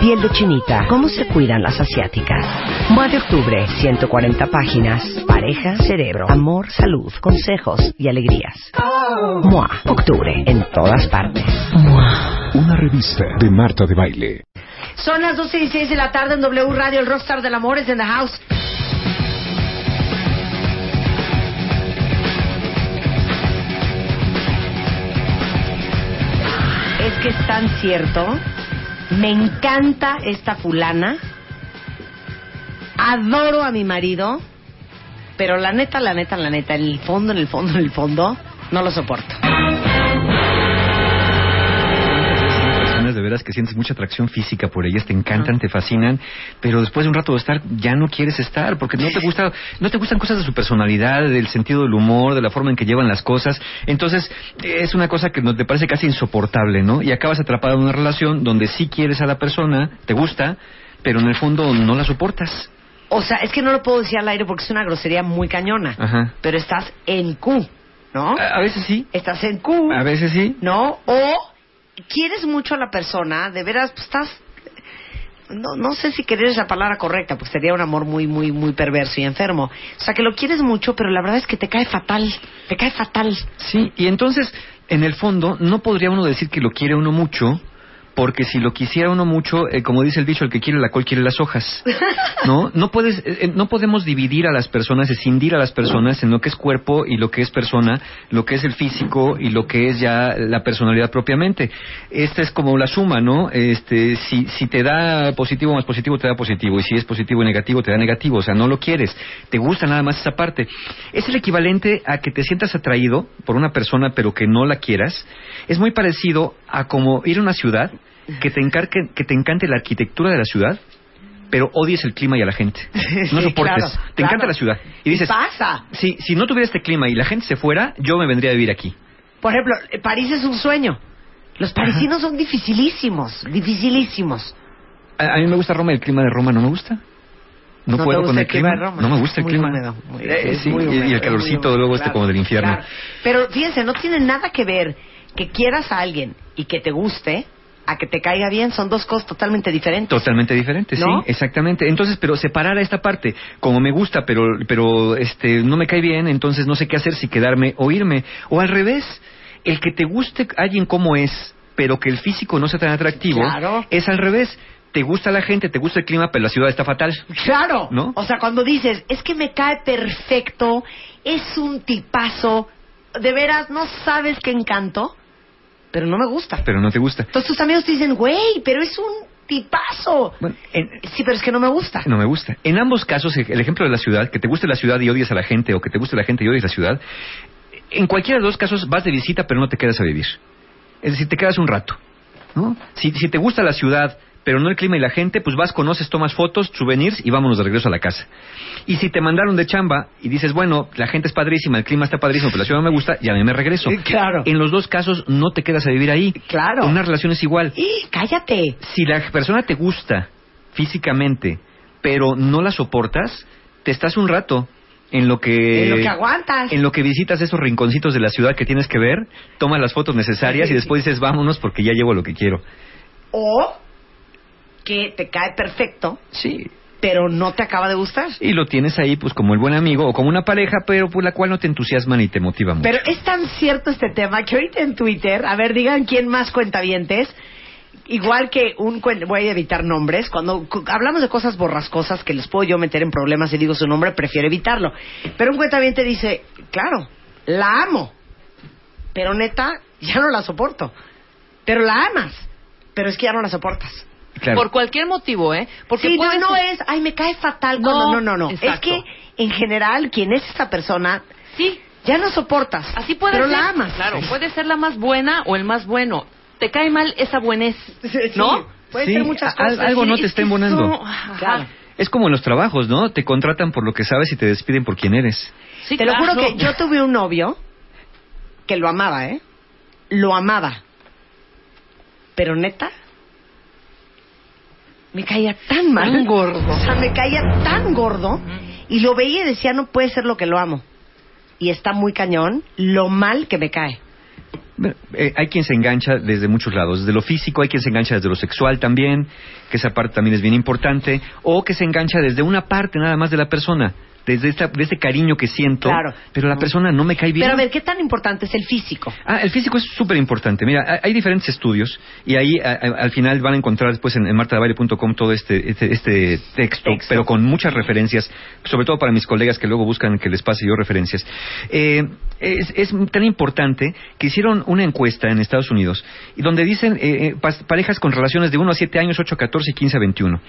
Piel de chinita, ¿cómo se cuidan las asiáticas? Mua de octubre, 140 páginas. Pareja, cerebro, amor, salud, consejos y alegrías. Mua, octubre, en todas partes. Una revista de Marta de baile. Son las 12 y 6 de la tarde en W Radio, el Rockstar del Amor es en The House. Que es tan cierto. Me encanta esta fulana. Adoro a mi marido. Pero la neta, la neta, la neta, en el fondo, en el fondo, en el fondo, no lo soporto. Veras que sientes mucha atracción física por ellas, te encantan, te fascinan, pero después de un rato de estar ya no quieres estar porque no te gusta, no te gustan cosas de su personalidad, del sentido del humor, de la forma en que llevan las cosas. Entonces, es una cosa que no te parece casi insoportable, ¿no? Y acabas atrapado en una relación donde sí quieres a la persona, te gusta, pero en el fondo no la soportas. O sea, es que no lo puedo decir al aire porque es una grosería muy cañona. Ajá. Pero estás en Q, ¿no? A, a veces sí. Estás en Q. A veces sí. ¿No? O quieres mucho a la persona, de veras, pues estás... No, no sé si querer es la palabra correcta, pues sería un amor muy, muy, muy perverso y enfermo. O sea, que lo quieres mucho, pero la verdad es que te cae fatal. Te cae fatal. Sí, y entonces, en el fondo, no podría uno decir que lo quiere uno mucho, porque si lo quisiera uno mucho, eh, como dice el dicho, el que quiere la col quiere las hojas. ¿No? No puedes, eh, eh, no podemos dividir a las personas, escindir a las personas en lo que es cuerpo y lo que es persona, lo que es el físico y lo que es ya la personalidad propiamente. Esta es como la suma, ¿no? Este, si, si te da positivo más positivo, te da positivo, y si es positivo y negativo, te da negativo, o sea, no lo quieres, te gusta nada más esa parte. Es el equivalente a que te sientas atraído por una persona pero que no la quieras. Es muy parecido a como ir a una ciudad que te, encarque, que te encante la arquitectura de la ciudad, pero odies el clima y a la gente. No Sí, soportes. claro, te encanta la ciudad. Y dices, pasa. si, si no tuviera este clima y la gente se fuera, yo me vendría a vivir aquí. Por ejemplo, eh, París es un sueño. Los parisinos son dificilísimos, dificilísimos. A, a mí me gusta Roma el clima de Roma no me gusta. No, ¿No te puedo con el clima? No me gusta el Muy clima. húmedo, muy- Eh, es sí, muy y- húmedo, y el calorcito luego este como del infierno. Pero fíjense, no tiene nada que ver que quieras a alguien y que te guste a que te caiga bien. Son dos cosas totalmente diferentes. Totalmente diferente, ¿No? sí, exactamente. Entonces, pero separar a esta parte, como me gusta, pero, pero este, no me cae bien, entonces no sé qué hacer si quedarme o irme. O al revés, el que te guste alguien como es, pero que el físico no sea tan atractivo, Claro. es al revés. te gusta la gente, te gusta el clima, pero la ciudad está fatal. Claro. ¿No? O sea, cuando dices, es que me cae perfecto, es un tipazo, de veras no sabes qué encanto, pero no me gusta. Pero no te gusta. Entonces tus amigos te dicen, güey, pero es un tipazo. sí, pero es que no me gusta. No me gusta. En ambos casos, el ejemplo de la ciudad, que te guste la ciudad y odies a la gente, o que te guste la gente y odies la ciudad, en cualquiera de los dos casos vas de visita, pero no te quedas a vivir. Es decir, te quedas un rato. ¿no? Si, si te gusta la ciudad, pero no el clima y la gente, pues vas, conoces, tomas fotos, souvenirs y vámonos de regreso a la casa. Y si te mandaron de chamba y dices, bueno, la gente es padrísima, el clima está padrísimo, pero la ciudad no me gusta, ya me regreso. Claro. En los dos casos no te quedas a vivir ahí. Claro. Una relación es igual. ¡Y cállate! Si la persona te gusta físicamente, pero no la soportas, te estás un rato en lo que En lo que aguantas. en lo que visitas esos rinconcitos de la ciudad que tienes que ver, tomas las fotos necesarias y después dices vámonos porque ya llevo lo que quiero. O que te cae perfecto, Sí. pero no te acaba de gustar. Y lo tienes ahí pues como el buen amigo o como una pareja, pero por la cual no te entusiasma ni te motiva mucho. Pero es tan cierto este tema que ahorita en Twitter, a ver, digan quién más cuentavientes, igual que un voy a evitar nombres, cuando cu- hablamos de cosas borrascosas que les puedo yo meter en problemas y digo su nombre, prefiero evitarlo. Pero un cuentaviente dice, claro, la amo, pero neta, ya no la soporto. Pero la amas, pero es que ya no la soportas. Por cualquier motivo, ¿eh? Porque sí, no, puede no ser- es, ay, me cae fatal. No, cuando- no, no, no. exacto. Es que, en general, quien es esta persona, sí, ya no soportas. Así puede pero ser. la amas. Claro, puede ser la más buena o el más bueno. Te cae mal esa buenez, ¿no? puede Sí, ser muchas cosas. algo no Sí, te es está embonando. eso-. Claro. Es como en los trabajos, ¿no? Te contratan por lo que sabes y te despiden por quién eres. Te lo juro que yo tuve un novio que lo amaba, ¿eh? Lo amaba. Pero neta, me caía tan mal. Tan gordo. O sea, me caía tan gordo. Y lo veía y decía, no puede ser lo que lo amo. Y está muy cañón lo mal que me cae. Bueno, eh, hay quien se engancha desde muchos lados, desde lo físico, hay quien se engancha desde lo sexual también, que esa parte también es bien importante, o que se engancha desde una parte nada más de la persona, desde esta, de este cariño que siento, Claro. pero la persona no me cae bien. Pero a ver, ¿qué tan importante es el físico? Ah, el físico es súper importante. Mira, hay- diferentes estudios y ahí a- a- al final van a encontrar después en, en martadabaile.com todo este, este, este texto, pero con muchas referencias, sobre todo para mis colegas que luego buscan que les pase yo referencias. Eh, es, es tan importante que hicieron una encuesta en Estados Unidos y donde dicen eh, eh, parejas con relaciones de 1 a 7 años, 8 a 14 y 15 a 21.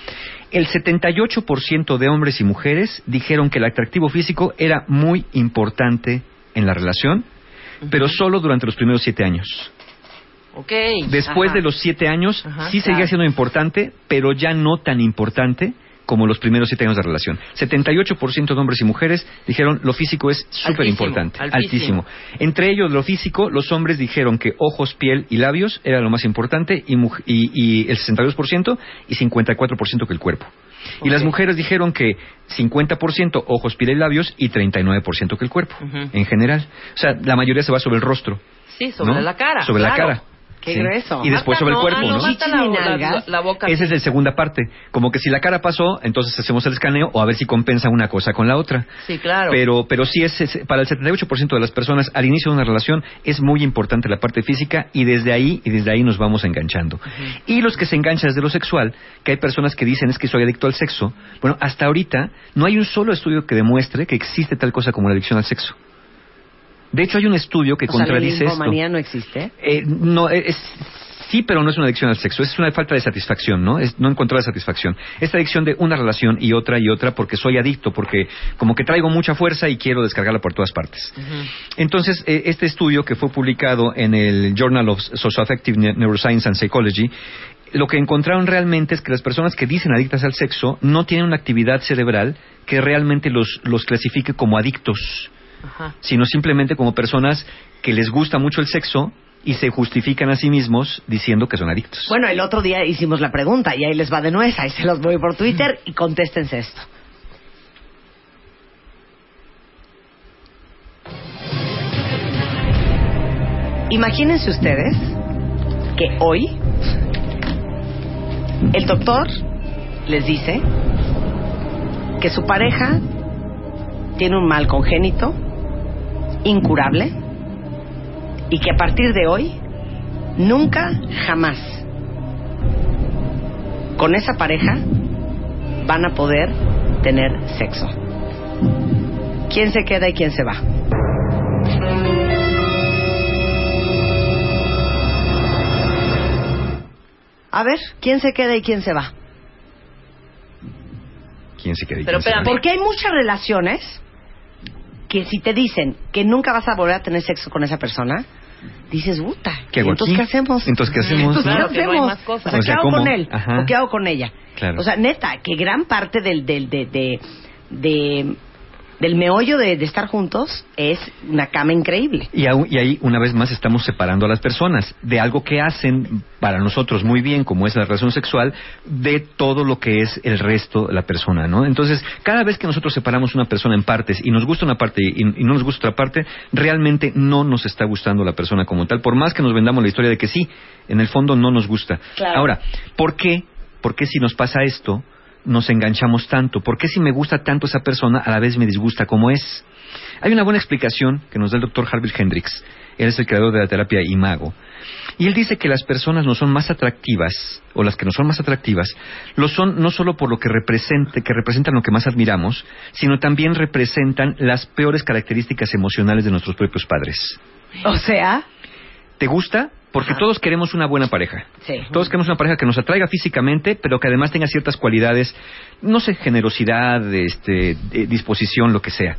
El 78% de hombres y mujeres dijeron que el atractivo físico era muy importante en la relación, pero solo durante los primeros siete años. Ok. Después Ajá. de los siete años, Ajá, sí seguía claro. siendo importante, pero ya no tan importante como los primeros siete años de relación. 78% de hombres y mujeres dijeron lo físico es súper importante, altísimo. altísimo. Entre ellos, lo físico, los hombres dijeron que ojos, piel y labios era lo más importante y, y- y el 62% y 54% que el cuerpo. Y las mujeres dijeron que 50% ojos, piel y labios y 39% que el cuerpo, en general. O sea, la mayoría se va sobre el rostro. Sí, sobre ¿no? la cara. Sobre la cara. Qué Sí. grueso. Y después Marta, sobre el cuerpo, ah, ¿no? Marta, la, la- boca. Esa es la segunda parte. Como que si la cara pasó, entonces hacemos el escaneo o a ver si compensa una cosa con la otra. Sí, claro. Pero, pero sí es, es- para el 78% de las personas al inicio de una relación es muy importante la parte física y desde ahí y desde ahí nos vamos enganchando. Y los que se enganchan desde lo sexual, que hay personas que dicen es que soy adicto al sexo. Bueno, hasta ahorita no hay un solo estudio que demuestre que existe tal cosa como la adicción al sexo. De hecho, hay un estudio que O sea, la contradice esto. no existe. Eh, no, eh, es, sí, pero no es una adicción al sexo, es una falta de satisfacción, ¿no? Es no encontrar la satisfacción. Esta adicción de una relación y otra y otra porque soy adicto, porque como que traigo mucha fuerza y quiero descargarla por todas partes. Entonces, eh, este estudio que fue publicado en el Journal of Socioaffective Ne- Neuroscience and Psychology, lo que encontraron realmente es que las personas que dicen adictas al sexo no tienen una actividad cerebral que realmente los, los clasifique como adictos Ajá. sino simplemente como personas que les gusta mucho el sexo y se justifican a sí mismos diciendo que son adictos. Bueno, el otro día hicimos la pregunta y ahí les va de nuez, ahí se los voy por Twitter y contéstense esto. Imagínense ustedes que hoy el doctor les dice que su pareja tiene un mal congénito, incurable, y que a partir de hoy nunca, jamás con esa pareja van a poder tener sexo. ¿Quién se queda y quién se va? A ver, ¿quién se queda y quién se va? ¿Quién se queda y Pero quién se va? porque hay muchas relaciones que si te dicen que nunca vas a volver a tener sexo con esa persona, dices, puta, ¿Qué hago entonces aquí? ¿qué hacemos? Entonces, ¿qué hacemos? Entonces, Claro, ¿qué que no hay hacemos? más cosas. O sea, O ¿qué sea, hago ¿cómo? con él? Ajá. ¿O qué hago con ella? Claro. O sea, neta, que gran parte del, del, de, de- de- del meollo de, de estar juntos es una cama increíble. Y, aún- y ahí, una vez más, estamos separando a las personas de algo que hacen para nosotros muy bien, como es la relación sexual, de todo lo que es el resto de la persona, ¿no? Entonces, cada vez que nosotros separamos una persona en partes y nos gusta una parte y, y no nos gusta otra parte, realmente no nos está gustando la persona como tal, por más que nos vendamos la historia de que sí, en el fondo no nos gusta. Claro. Ahora, ¿por qué? ¿Por qué si nos pasa esto, nos enganchamos tanto? ¿Por qué si me gusta tanto esa persona, a la vez me disgusta como es? Hay una buena explicación que nos da el doctor Harvey Hendricks. Él es el creador de la terapia Imago. Y él dice que las personas no son más atractivas, o las que no son más atractivas, lo son no solo por lo que, represente, que representan lo que más admiramos, sino también representan las peores características emocionales de nuestros propios padres. O sea, ¿Te gusta? Porque todos queremos una buena pareja. sí. Todos queremos una pareja que nos atraiga físicamente, pero que además tenga ciertas cualidades, no sé, generosidad, este, de- disposición, lo que sea.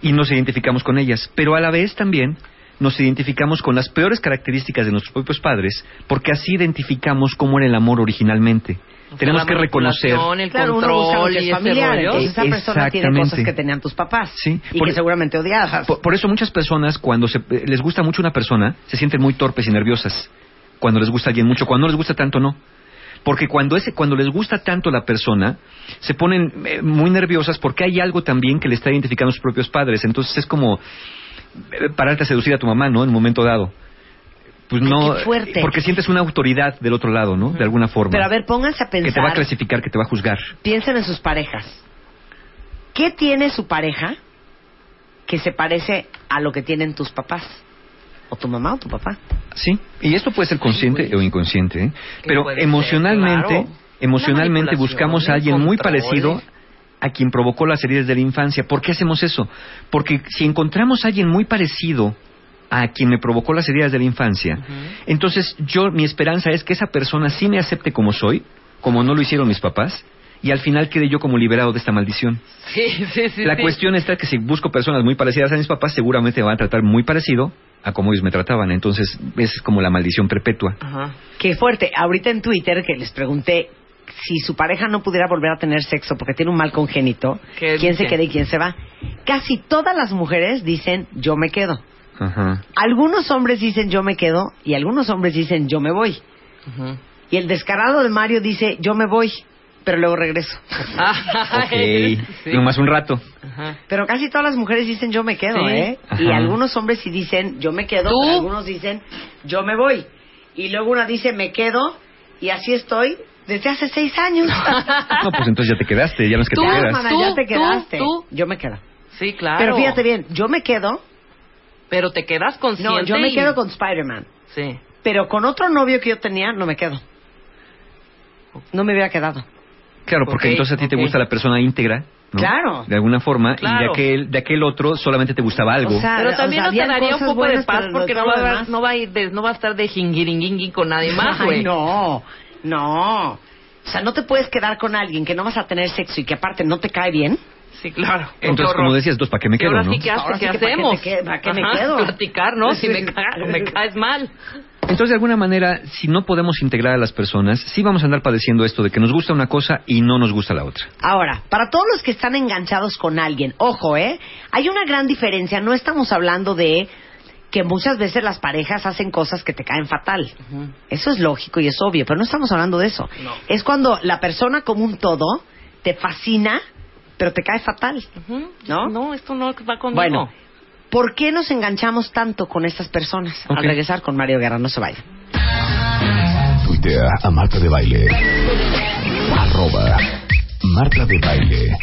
Y nos identificamos con ellas. Pero a la vez también nos identificamos con las peores características de nuestros propios padres, porque así identificamos cómo era el amor originalmente. Tenemos que reconocer. el Claro, uno control es y familiar. rollo. Esa persona tiene cosas Exactamente. que tenían tus papás Sí, y por- que seguramente odiabas. Por, por eso muchas personas cuando se- les gusta mucho una persona se sienten muy torpes y nerviosas. Cuando les gusta alguien mucho, cuando no les gusta tanto no. Porque cuando ese cuando les gusta tanto la persona se ponen eh, muy nerviosas porque hay algo también que le está identificando a sus propios padres. Entonces es como eh, pararte a seducir a tu mamá, ¿no? En un momento dado. Pues no, qué fuerte. porque sientes una autoridad del otro lado, ¿no? De alguna forma. Pero a ver, pónganse a que te va a pensar, clasificar, que te va a juzgar. piensen en sus parejas. ¿Qué tiene su pareja que se parece a lo que tienen tus papás? O tu mamá o tu papá. Sí, y esto puede ser consciente o inconsciente, ¿eh? pero ser, emocionalmente, claro. emocionalmente buscamos a alguien muy parecido a quien provocó las heridas de la infancia. ¿Por qué hacemos eso? Porque si encontramos a alguien muy parecido a quien me provocó las heridas de la infancia, entonces yo mi esperanza es que esa persona sí me acepte como soy, como no lo hicieron mis papás, y al final quede yo como liberado de esta maldición. Sí, sí, sí. La sí. cuestión está que si busco personas muy parecidas a mis papás, seguramente me van a tratar muy parecido a como ellos me trataban. Entonces, es como la maldición perpetua. Ajá. Qué fuerte. Ahorita en Twitter que les pregunté si su pareja no pudiera volver a tener sexo porque tiene un mal congénito, ¿Qué ¿quién se queda y quién se va? Casi todas las mujeres dicen yo me quedo. Ajá. Algunos hombres dicen yo me quedo y algunos hombres dicen yo me voy. Y el descarado de Mario dice yo me voy, pero luego regreso. Ok, nomás un rato. Pero casi todas las mujeres dicen yo me quedo, Sí. ¿eh? Ajá. Y algunos hombres sí dicen yo me quedo, pero algunos dicen yo me voy. Y luego una dice me quedo y así estoy desde hace seis años. No, pues entonces ya te quedaste, ya no es que tú, te quedas. hermana, ya te quedaste. Yo me quedo. Sí, claro. Pero fíjate bien, yo me quedo. Pero te quedas consciente. No, yo me y- quedo con Spider-Man. Sí. Pero con otro novio que yo tenía, no me quedo. No me hubiera quedado. Claro, porque entonces a ti te gusta la persona íntegra. ¿no? Claro. De alguna forma, y de Claro. aquel, de aquel otro solamente te gustaba algo. pero también no te daría un poco de paz porque no va, a, dar dar- no, va a ir de- no va a estar de jingiringuingui con nadie más, Ay, güey. no, no. O sea, no te puedes quedar con alguien que no vas a tener sexo y que aparte no te cae bien. Sí, claro. Entonces, como decías, dos, ¿para qué me quedo, ahora no? sí que, hace- Ahora sí ¿qué que ¿para qué hacemos? te qued- para qué me Ajá, quedo? Platicar, ¿no? Si me, ca- me caes mal. Entonces, de alguna manera, si no podemos integrar a las personas, sí vamos a andar padeciendo esto de que nos gusta una cosa y no nos gusta la otra. Ahora, para todos los que están enganchados con alguien, ojo, ¿eh? Hay una gran diferencia. No estamos hablando de que muchas veces las parejas hacen cosas que te caen fatal. Eso es lógico y es obvio, pero no estamos hablando de eso. Es cuando la persona como un todo te fascina, pero te cae fatal. ¿No? No, esto no va conmigo. Bueno, ¿por qué nos enganchamos tanto con estas personas? Al regresar con Mario Guerra, no se vayan. Tuitea a Marta de Baile. Arroba Marta de Baile.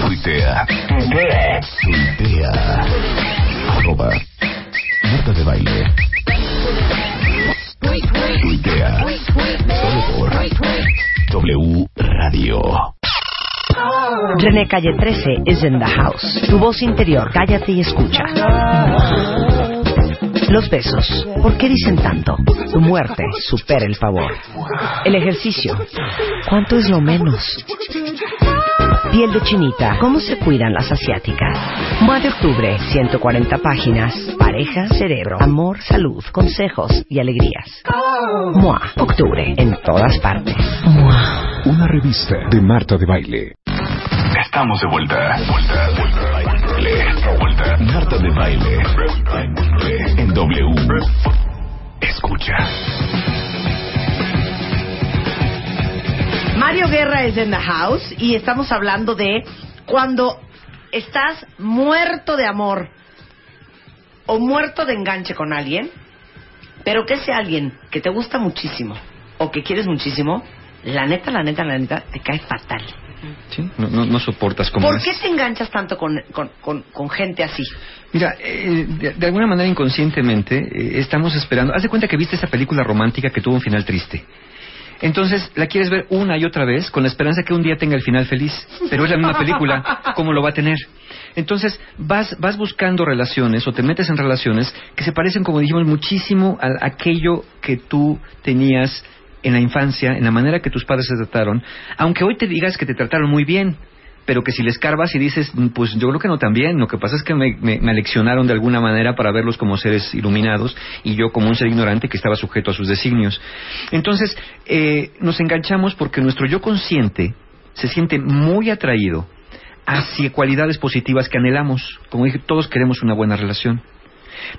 Tuitea. Tuitea. Tuitea. Arroba Marta de Baile. Tuitea. Solo por René Calle 13 is in the house. Tu voz interior, cállate y escucha. Los besos, ¿por qué dicen tanto? Tu muerte supera el favor. El ejercicio, ¿cuánto es lo menos? Piel de chinita, ¿cómo se cuidan las asiáticas? Mua de octubre, 140 páginas. Pareja, cerebro, amor, salud, consejos y alegrías. Mua, octubre, en todas partes. Mua. Una revista de Marta de Baile. Estamos de vuelta. Vuelta, vuelta, baile. Vuelta. Marta de Baile. En W. Escucha. Mario Guerra es en the house y estamos hablando de cuando estás muerto de amor o muerto de enganche con alguien, pero que ese alguien que te gusta muchísimo o que quieres muchísimo, la neta, la neta, la neta, te cae fatal. Sí, no, no, no soportas como ¿Por es. qué te enganchas tanto con, con, con, con gente así? Mira, eh, de, de alguna manera inconscientemente eh, estamos esperando. Haz de cuenta que viste esa película romántica que tuvo un final triste. Entonces la quieres ver una y otra vez con la esperanza que un día tenga el final feliz. Pero es la misma película. ¿Cómo lo va a tener? Entonces vas, vas buscando relaciones o te metes en relaciones que se parecen, como dijimos, muchísimo a aquello que tú tenías en la infancia, en la manera que tus padres se trataron, aunque hoy te digas que te trataron muy bien, pero que si les carbas y dices, "Mm, pues yo creo que no tan bien, lo que pasa es que me, aleccionaron de alguna manera para verlos como seres iluminados y yo como un ser ignorante que estaba sujeto a sus designios. Entonces, eh, nos enganchamos porque nuestro yo consciente se siente muy atraído hacia cualidades positivas que anhelamos. Como dije, todos queremos una buena relación.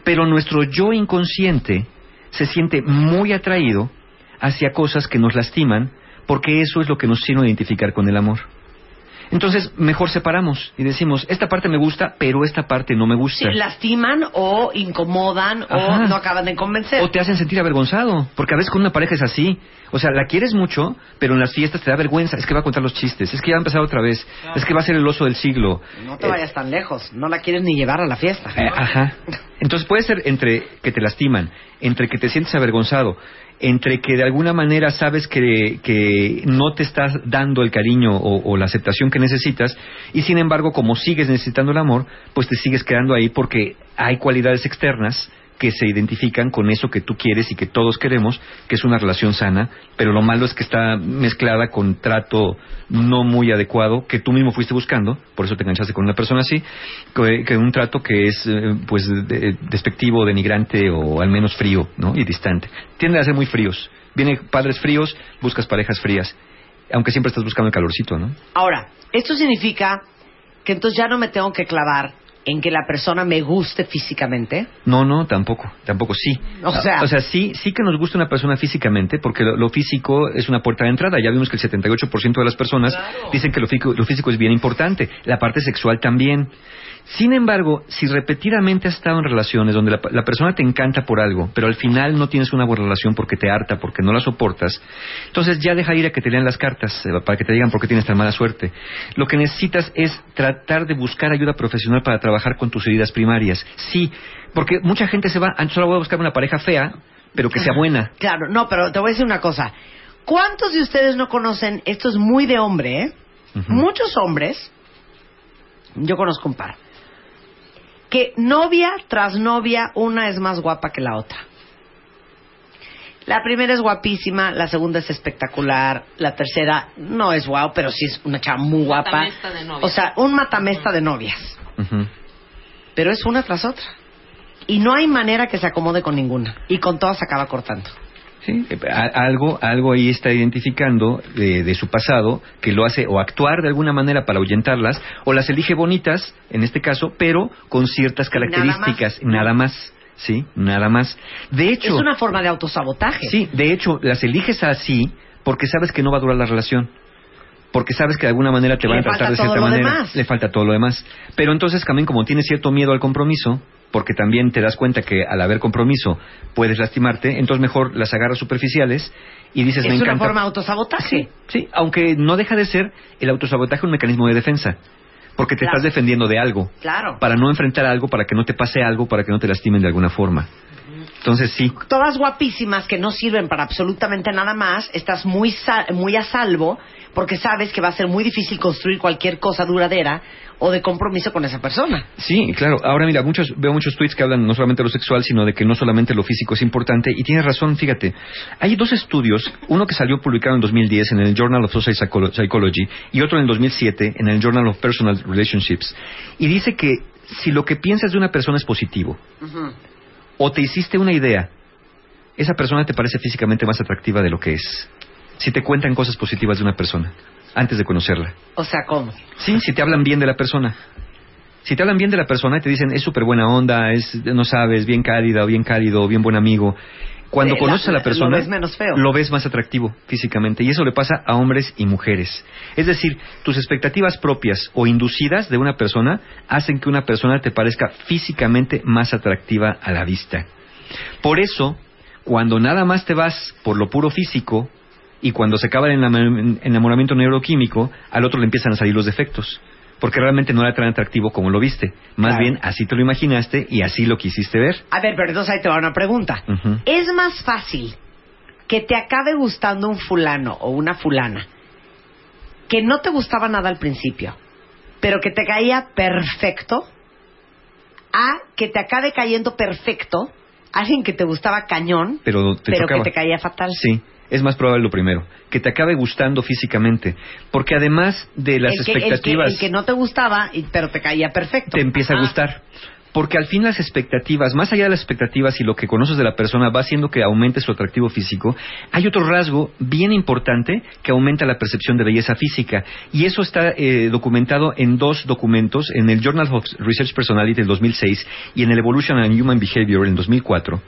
Pero nuestro yo inconsciente se siente muy atraído hacia cosas que nos lastiman, porque eso es lo que nos sirve identificar con el amor. Entonces, mejor separamos y decimos, esta parte me gusta, pero esta parte no me gusta. Sí, lastiman o incomodan o no acaban de convencer. O te hacen sentir avergonzado, porque a veces con una pareja es así. O sea, la quieres mucho, pero en las fiestas te da vergüenza. Es que va a contar los chistes, es que ya va a empezar otra vez, es que va a ser el oso del siglo. No te vayas tan lejos, no la quieres ni llevar a la fiesta. Eh, ajá. Entonces puede ser entre que te lastiman, entre que te sientes avergonzado, entre que de alguna manera sabes que, que no te estás dando el cariño o, o la aceptación que necesitas y sin embargo como sigues necesitando el amor, pues te sigues quedando ahí porque hay cualidades externas que se identifican con eso que tú quieres y que todos queremos, que es una relación sana, pero lo malo es que está mezclada con trato no muy adecuado que tú mismo fuiste buscando, por eso te enganchaste con una persona así, que, un trato que es eh, pues de- despectivo, denigrante o al menos frío, ¿no? Y distante. Tienden a ser muy fríos. Vienen padres fríos, buscas parejas frías, aunque siempre estás buscando el calorcito, ¿no? Ahora, esto significa que entonces ya no me tengo que clavar en que la persona me guste físicamente. No, no, tampoco, tampoco sí. O sea- o sea, sí, sí que nos gusta una persona físicamente, porque lo, lo físico es una puerta de entrada. Ya vimos que el 78% de las personas dicen que lo físico, lo físico es bien importante, la parte sexual también. Sin embargo, si repetidamente has estado en relaciones donde la, la persona te encanta por algo, pero al final no tienes una buena relación porque te harta, porque no la soportas, entonces ya deja ir a que te lean las cartas eh, para que te digan por qué tienes tan mala suerte. Lo que necesitas es tratar de buscar ayuda profesional para trabajar con tus heridas primarias. Sí, porque mucha gente se va, "Ah, solo voy a buscar una pareja fea, pero que sea buena. Claro, no, pero te voy a decir una cosa. ¿Cuántos de ustedes no conocen? Esto es muy de hombre, ¿eh? Muchos hombres, yo conozco un par, que novia tras novia, una es más guapa que la otra. La primera es guapísima, la segunda es espectacular, la tercera no es guau, pero sí es una chava muy guapa. Matamesta de novias. O sea, un matamesta de novias. Pero es una tras otra. Y no hay manera que se acomode con ninguna. Y con todas se acaba cortando. Sí, algo, algo ahí está identificando de, de su pasado que lo hace o actuar de alguna manera para ahuyentarlas o las elige bonitas, en este caso, pero con ciertas nada más. características, nada más. Sí, nada más. De hecho, es una forma de autosabotaje. Sí, de hecho, las eliges así porque sabes que no va a durar la relación. Porque sabes que de alguna manera te van a tratar de cierta manera. demás. Le falta todo lo demás. Pero entonces también como tienes cierto miedo al compromiso, porque también te das cuenta que al haber compromiso puedes lastimarte, entonces mejor las agarras superficiales y dices, es me una encanta. forma de autosabotaje. Sí, aunque no deja de ser el autosabotaje un mecanismo de defensa. Porque te Claro. estás defendiendo de algo. Claro. Para no enfrentar algo, para que no te pase algo, para que no te lastimen de alguna forma. Entonces sí. Todas guapísimas que no sirven para absolutamente nada más, estás muy, sa- muy a salvo porque sabes que va a ser muy difícil construir cualquier cosa duradera o de compromiso con esa persona. Sí, claro. Ahora mira, muchos, veo muchos tweets que hablan no solamente de lo sexual, sino de que no solamente lo físico es importante. Y tienes razón, fíjate. Hay dos estudios, uno que salió publicado en 2010 en el Journal of Social Psycholo- Psychology y otro en el 2007 en el Journal of Personal Relationships. Y dice que si lo que piensas de una persona es positivo o te hiciste una idea, esa persona te parece físicamente más atractiva de lo que es. Si te cuentan cosas positivas de una persona antes de conocerla. O sea, ¿cómo? Sí, si te hablan bien de la persona. Si te hablan bien de la persona y te dicen es súper buena onda, es, no sabes, bien cálida o bien cálido o bien buen amigo. Cuando conoces la- a la lo persona, ves menos feo. lo ves más atractivo físicamente. Y eso le pasa a hombres y mujeres. Es decir, tus expectativas propias o inducidas de una persona hacen que una persona te parezca físicamente más atractiva a la vista. Por eso, cuando nada más te vas por lo puro físico y cuando se acaba el enam- enamoramiento neuroquímico, al otro le empiezan a salir los defectos. Porque realmente no era tan atractivo como lo viste. Más Claro. bien, así te lo imaginaste y así lo quisiste ver. A ver, pero entonces ahí te va una pregunta. ¿Es más fácil que te acabe gustando un fulano o una fulana que no te gustaba nada al principio, pero que te caía perfecto, a que te acabe cayendo perfecto alguien que te gustaba cañón, Pero te pero que te caía fatal? Sí, es más probable lo primero, que te acabe gustando físicamente, porque además de las el, que, el que- expectativas el que no te gustaba, pero te caía perfecto. te empieza a gustar. Porque al fin las expectativas, más allá de las expectativas y lo que conoces de la persona va haciendo que aumente su atractivo físico, hay otro rasgo bien importante que aumenta la percepción de belleza física. Y eso está eh, documentado en dos documentos, en el Journal of Research Personality del 2006 y en el Evolution and Human Behavior en 2004,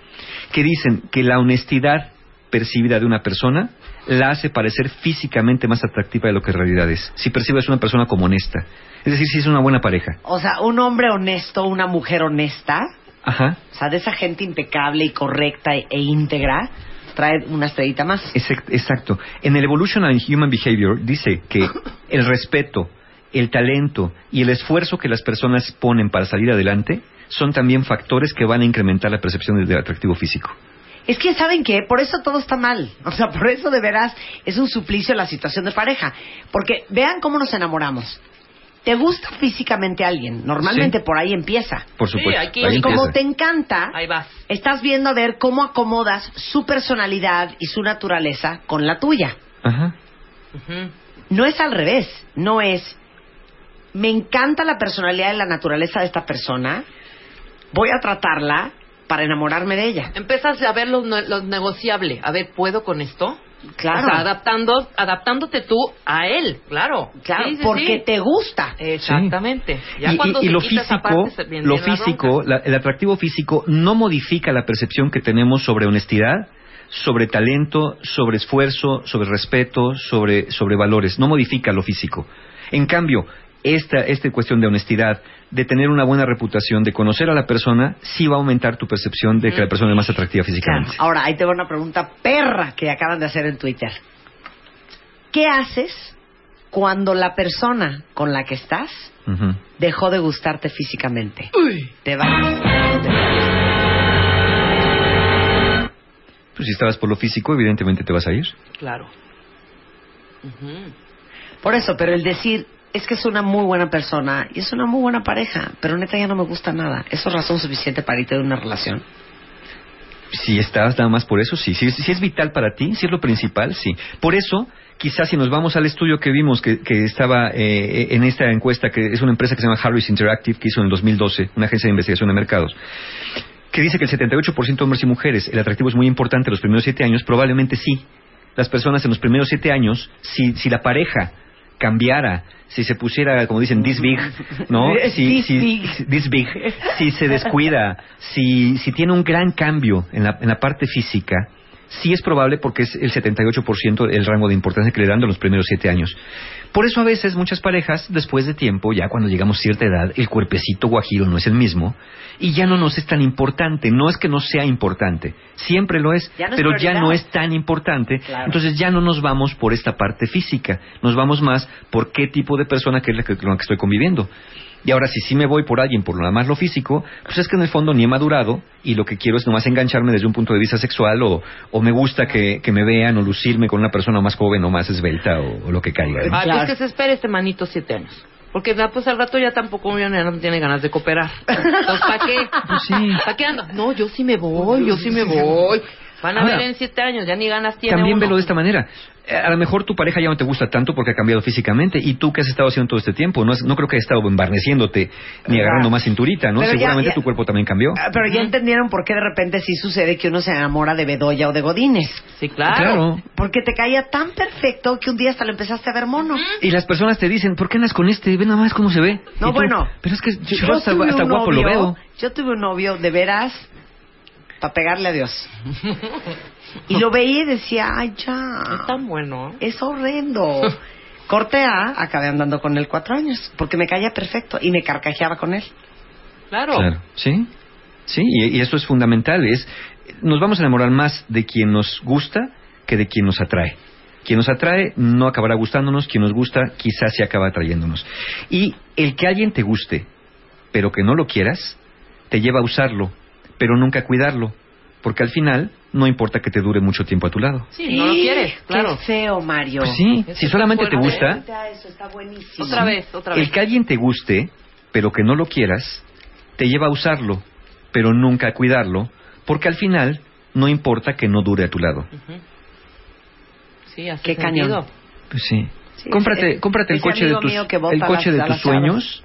que dicen que la honestidad percibida de una persona la hace parecer físicamente más atractiva de lo que en realidad es. Si percibes una persona como honesta. Es decir, si es una buena pareja. O sea, un hombre honesto, una mujer honesta, Ajá. o sea, de esa gente impecable y correcta e, e íntegra, trae una estrellita más. Exact- Exacto. En el Evolution and Human Behavior dice que el respeto, el talento y el esfuerzo que las personas ponen para salir adelante son también factores que van a incrementar la percepción del atractivo físico. Es que, ¿saben qué? Por eso todo está mal. O sea, por eso de veras es un suplicio la situación de pareja. Porque vean cómo nos enamoramos. Te gusta físicamente alguien. Normalmente Sí. por ahí empieza. Por supuesto. aquí- ahí Y como empieza. te encanta, Ahí vas. estás viendo a ver cómo acomodas su personalidad y su naturaleza con la tuya. Ajá. No es al revés. No es, me encanta la personalidad y la naturaleza de esta persona, voy a tratarla para enamorarme de ella. Empiezas a ver lo, ne- lo negociable. A ver, ¿puedo con esto? Claro. O sea, adaptando, adaptándote tú a él, claro. Claro, Sí, sí, porque sí. te gusta. Exactamente. Ya Y, cuando y- y se lo físico, parte, lo la físico, la- el atractivo físico no modifica la percepción que tenemos sobre honestidad, sobre talento, sobre esfuerzo, sobre respeto, sobre, sobre valores. No modifica lo físico. En cambio, esta, esta cuestión de honestidad, de tener una buena reputación, de conocer a la persona, sí va a aumentar tu percepción de que la persona es más atractiva físicamente. Ahora, ahí te va una pregunta perra que acaban de hacer en Twitter. ¿Qué haces cuando la persona con la que estás dejó de gustarte físicamente? Te vas. Pues si estabas por lo físico, evidentemente te vas a ir. Claro. Por eso, pero el decir, es que es una muy buena persona y es una muy buena pareja, pero neta ya no me gusta nada. ¿Eso es razón suficiente para irte de una relación? Si estás nada más por eso, sí. Si, si es vital para ti, si es lo principal, sí. Por eso, quizás si nos vamos al estudio que vimos que, que estaba eh, en esta encuesta, que es una empresa que se llama Harris Interactive, que hizo en el 2012, una agencia de investigación de mercados, que dice que el 78% de hombres y mujeres, el atractivo es muy importante los primeros siete años, probablemente sí. Las personas en los primeros siete años, si, si la pareja cambiara, si se pusiera, como dicen, this big, ¿no? Si, This si- this big, si se descuida, si, si tiene un gran cambio en la, en la parte física, sí es probable porque es el 78% el rango de importancia que le dan en los primeros siete años. Por eso a veces muchas parejas, después de tiempo, ya cuando llegamos a cierta edad, el cuerpecito guajiro no es el mismo y ya no nos es tan importante. No es que no sea importante, siempre lo es, Ya no es pero ya no es tan importante. Claro. Entonces ya no nos vamos por esta parte física, nos vamos más por qué tipo de persona que es la que, con la que estoy conviviendo. Y ahora, si sí me voy por alguien por nada más lo físico, pues es que en el fondo ni he madurado y lo que quiero es nomás engancharme desde un punto de vista sexual o, o me gusta que, que me vean o lucirme con una persona más joven o más esbelta o, o lo que caiga. ¿no? Ah, pues que se espere este manito siete años. Porque ya, pues al rato ya tampoco ya no tiene ganas de cooperar. Entonces, ¿para qué? Pues sí. ¿Para qué anda? No, yo sí me voy, yo sí me voy. Van a Ahora, ver en siete años, ya ni ganas tiene También uno. velo de esta manera. Eh, A lo mejor tu pareja ya no te gusta tanto porque ha cambiado físicamente. ¿Y tú qué has estado haciendo todo este tiempo? No, es- no creo que haya estado embarneciéndote ni agarrando más cinturita, ¿no? Pero ya- Seguramente ya- tu cuerpo también cambió. Ah, Pero ya entendieron por qué de repente sí sucede que uno se enamora de Bedoya o de Godínez. Sí, Claro. Porque te caía tan perfecto que un día hasta lo empezaste a ver mono. Y las personas te dicen, ¿por qué andas con este? Ve nada más cómo se ve. No, tú, bueno. Pero es que yo, Yo hasta, tuve hasta un guapo lo novio- veo. Yo tuve un novio de veras para pegarle a Dios. Y lo veía y decía, ay, ya. Es tan bueno. Es horrendo. Corte A, acabé andando con él cuatro años, porque me caía perfecto y me carcajeaba con él. Claro. Claro, sí. Sí, y, y eso es fundamental. Es, nos vamos a enamorar más de quien nos gusta que de quien nos atrae. Quien nos atrae no acabará gustándonos, quien nos gusta quizás se acaba atrayéndonos. Y el que alguien te guste, pero que no lo quieras, te lleva a usarlo, pero nunca cuidarlo, porque al final no importa que te dure mucho tiempo a tu lado. Sí, no lo quieres, claro. Qué feo, Mario. Pues sí, si solamente te gusta, Eso está buenísimo. Otra vez, otra vez. el que alguien te guste, pero que no lo quieras, te lleva a usarlo, pero nunca a cuidarlo, porque al final no importa que no dure a tu lado. Sí, hace Qué sentido. cañón. Pues sí. Sí, cómprate, cómprate el coche de tus, el coche de sueños,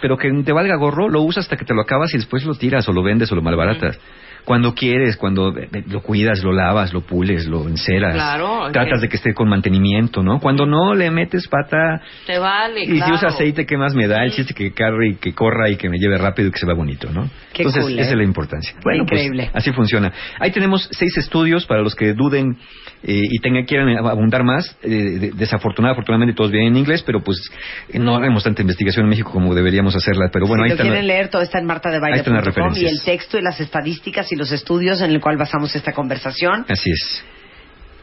pero que te valga gorro, lo usas hasta que te lo acabas y después lo tiras o lo vendes o lo malbaratas. Cuando quieres, cuando eh, eh, lo cuidas, lo lavas, lo pules, lo enceras, Claro, tratas de que esté con mantenimiento, ¿no? Cuando no le metes pata Te vale, y si usa aceite, ¿qué más me da? El chiste que carre y que corra y que me lleve rápido y que se vea bonito, ¿no? Qué Entonces, cool, ¿eh? esa es la importancia. Bueno, pues, Increíble. así funciona. Ahí tenemos seis estudios para los que duden eh, y tengan, quieran abundar más. Eh, de- desafortunadamente, afortunadamente todos vienen en inglés, pero pues no haremos tanta investigación en México como deberíamos hacerla. Pero bueno, si ahí lo quieren leer, todo está en Ahí están las martadebaile.com y el texto y las estadísticas y los estudios en el cual basamos esta conversación Así es.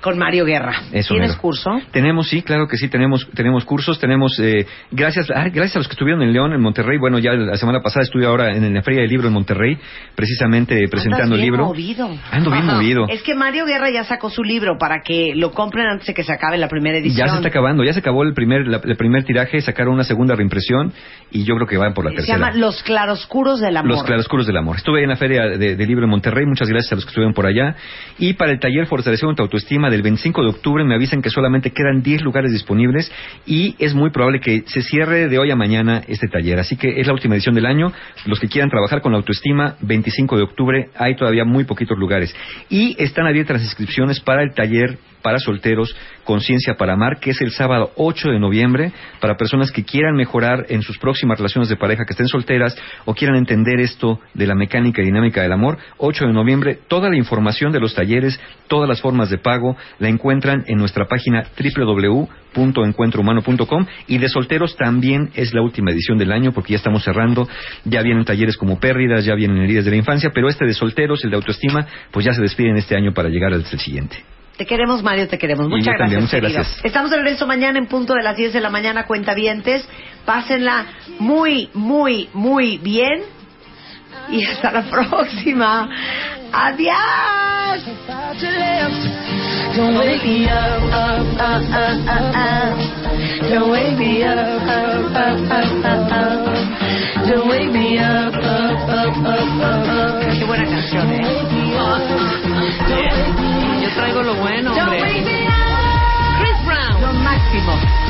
Con Mario Guerra. Eso ¿Tienes mero. curso? Tenemos, sí, claro que sí, tenemos, tenemos cursos, tenemos, eh, gracias, ah, gracias a los que estuvieron en León, en Monterrey, bueno, ya la semana pasada estuve ahora en la Feria del Libro en Monterrey, precisamente presentando el bien libro. movido. Ando bien movido. Es que Mario Guerra ya sacó su libro para que lo compren antes de que se acabe la primera edición. Ya se está acabando, ya se acabó el primer, la- el primer tiraje, sacaron una segunda reimpresión y yo creo que van por la Se tercera. llama Los claroscuros del amor. Los claroscuros del amor. Estuve en la Feria de, de Libro en Monterrey, muchas gracias a los que estuvieron por allá. Y para el taller Fortaleciendo tu Autoestima del 25 de octubre me avisan que solamente quedan 10 lugares disponibles y es muy probable que se cierre de hoy a mañana este taller. Así que es la última edición del año. Los que quieran trabajar con la autoestima, 25 de octubre, hay todavía muy poquitos lugares. Y están abiertas las inscripciones para el taller para solteros Conciencia para Amar, que es el sábado 8 de noviembre, para personas que quieran mejorar en sus próximas relaciones de pareja, que estén solteras o quieran entender esto de la mecánica y dinámica del amor. 8 de noviembre, toda la información de los talleres, todas las formas de pago, la encuentran en nuestra página www.encuentrohumano.com y de solteros también es la última edición del año porque ya estamos cerrando, ya vienen talleres como pérdidas, ya vienen heridas de la infancia, pero este de solteros, el de autoestima, pues ya se despiden este año para llegar al siguiente. Te queremos, Mario, te queremos. Muchas gracias. también, muchas querido. gracias. Estamos de regreso mañana en punto de las 10 de la mañana, cuentavientes. Pásenla muy, muy, muy bien. Y hasta la próxima. Adiós. Qué buena canción, ¿eh? Yo traigo lo bueno, hombre. Chris Brown. Lo máximo.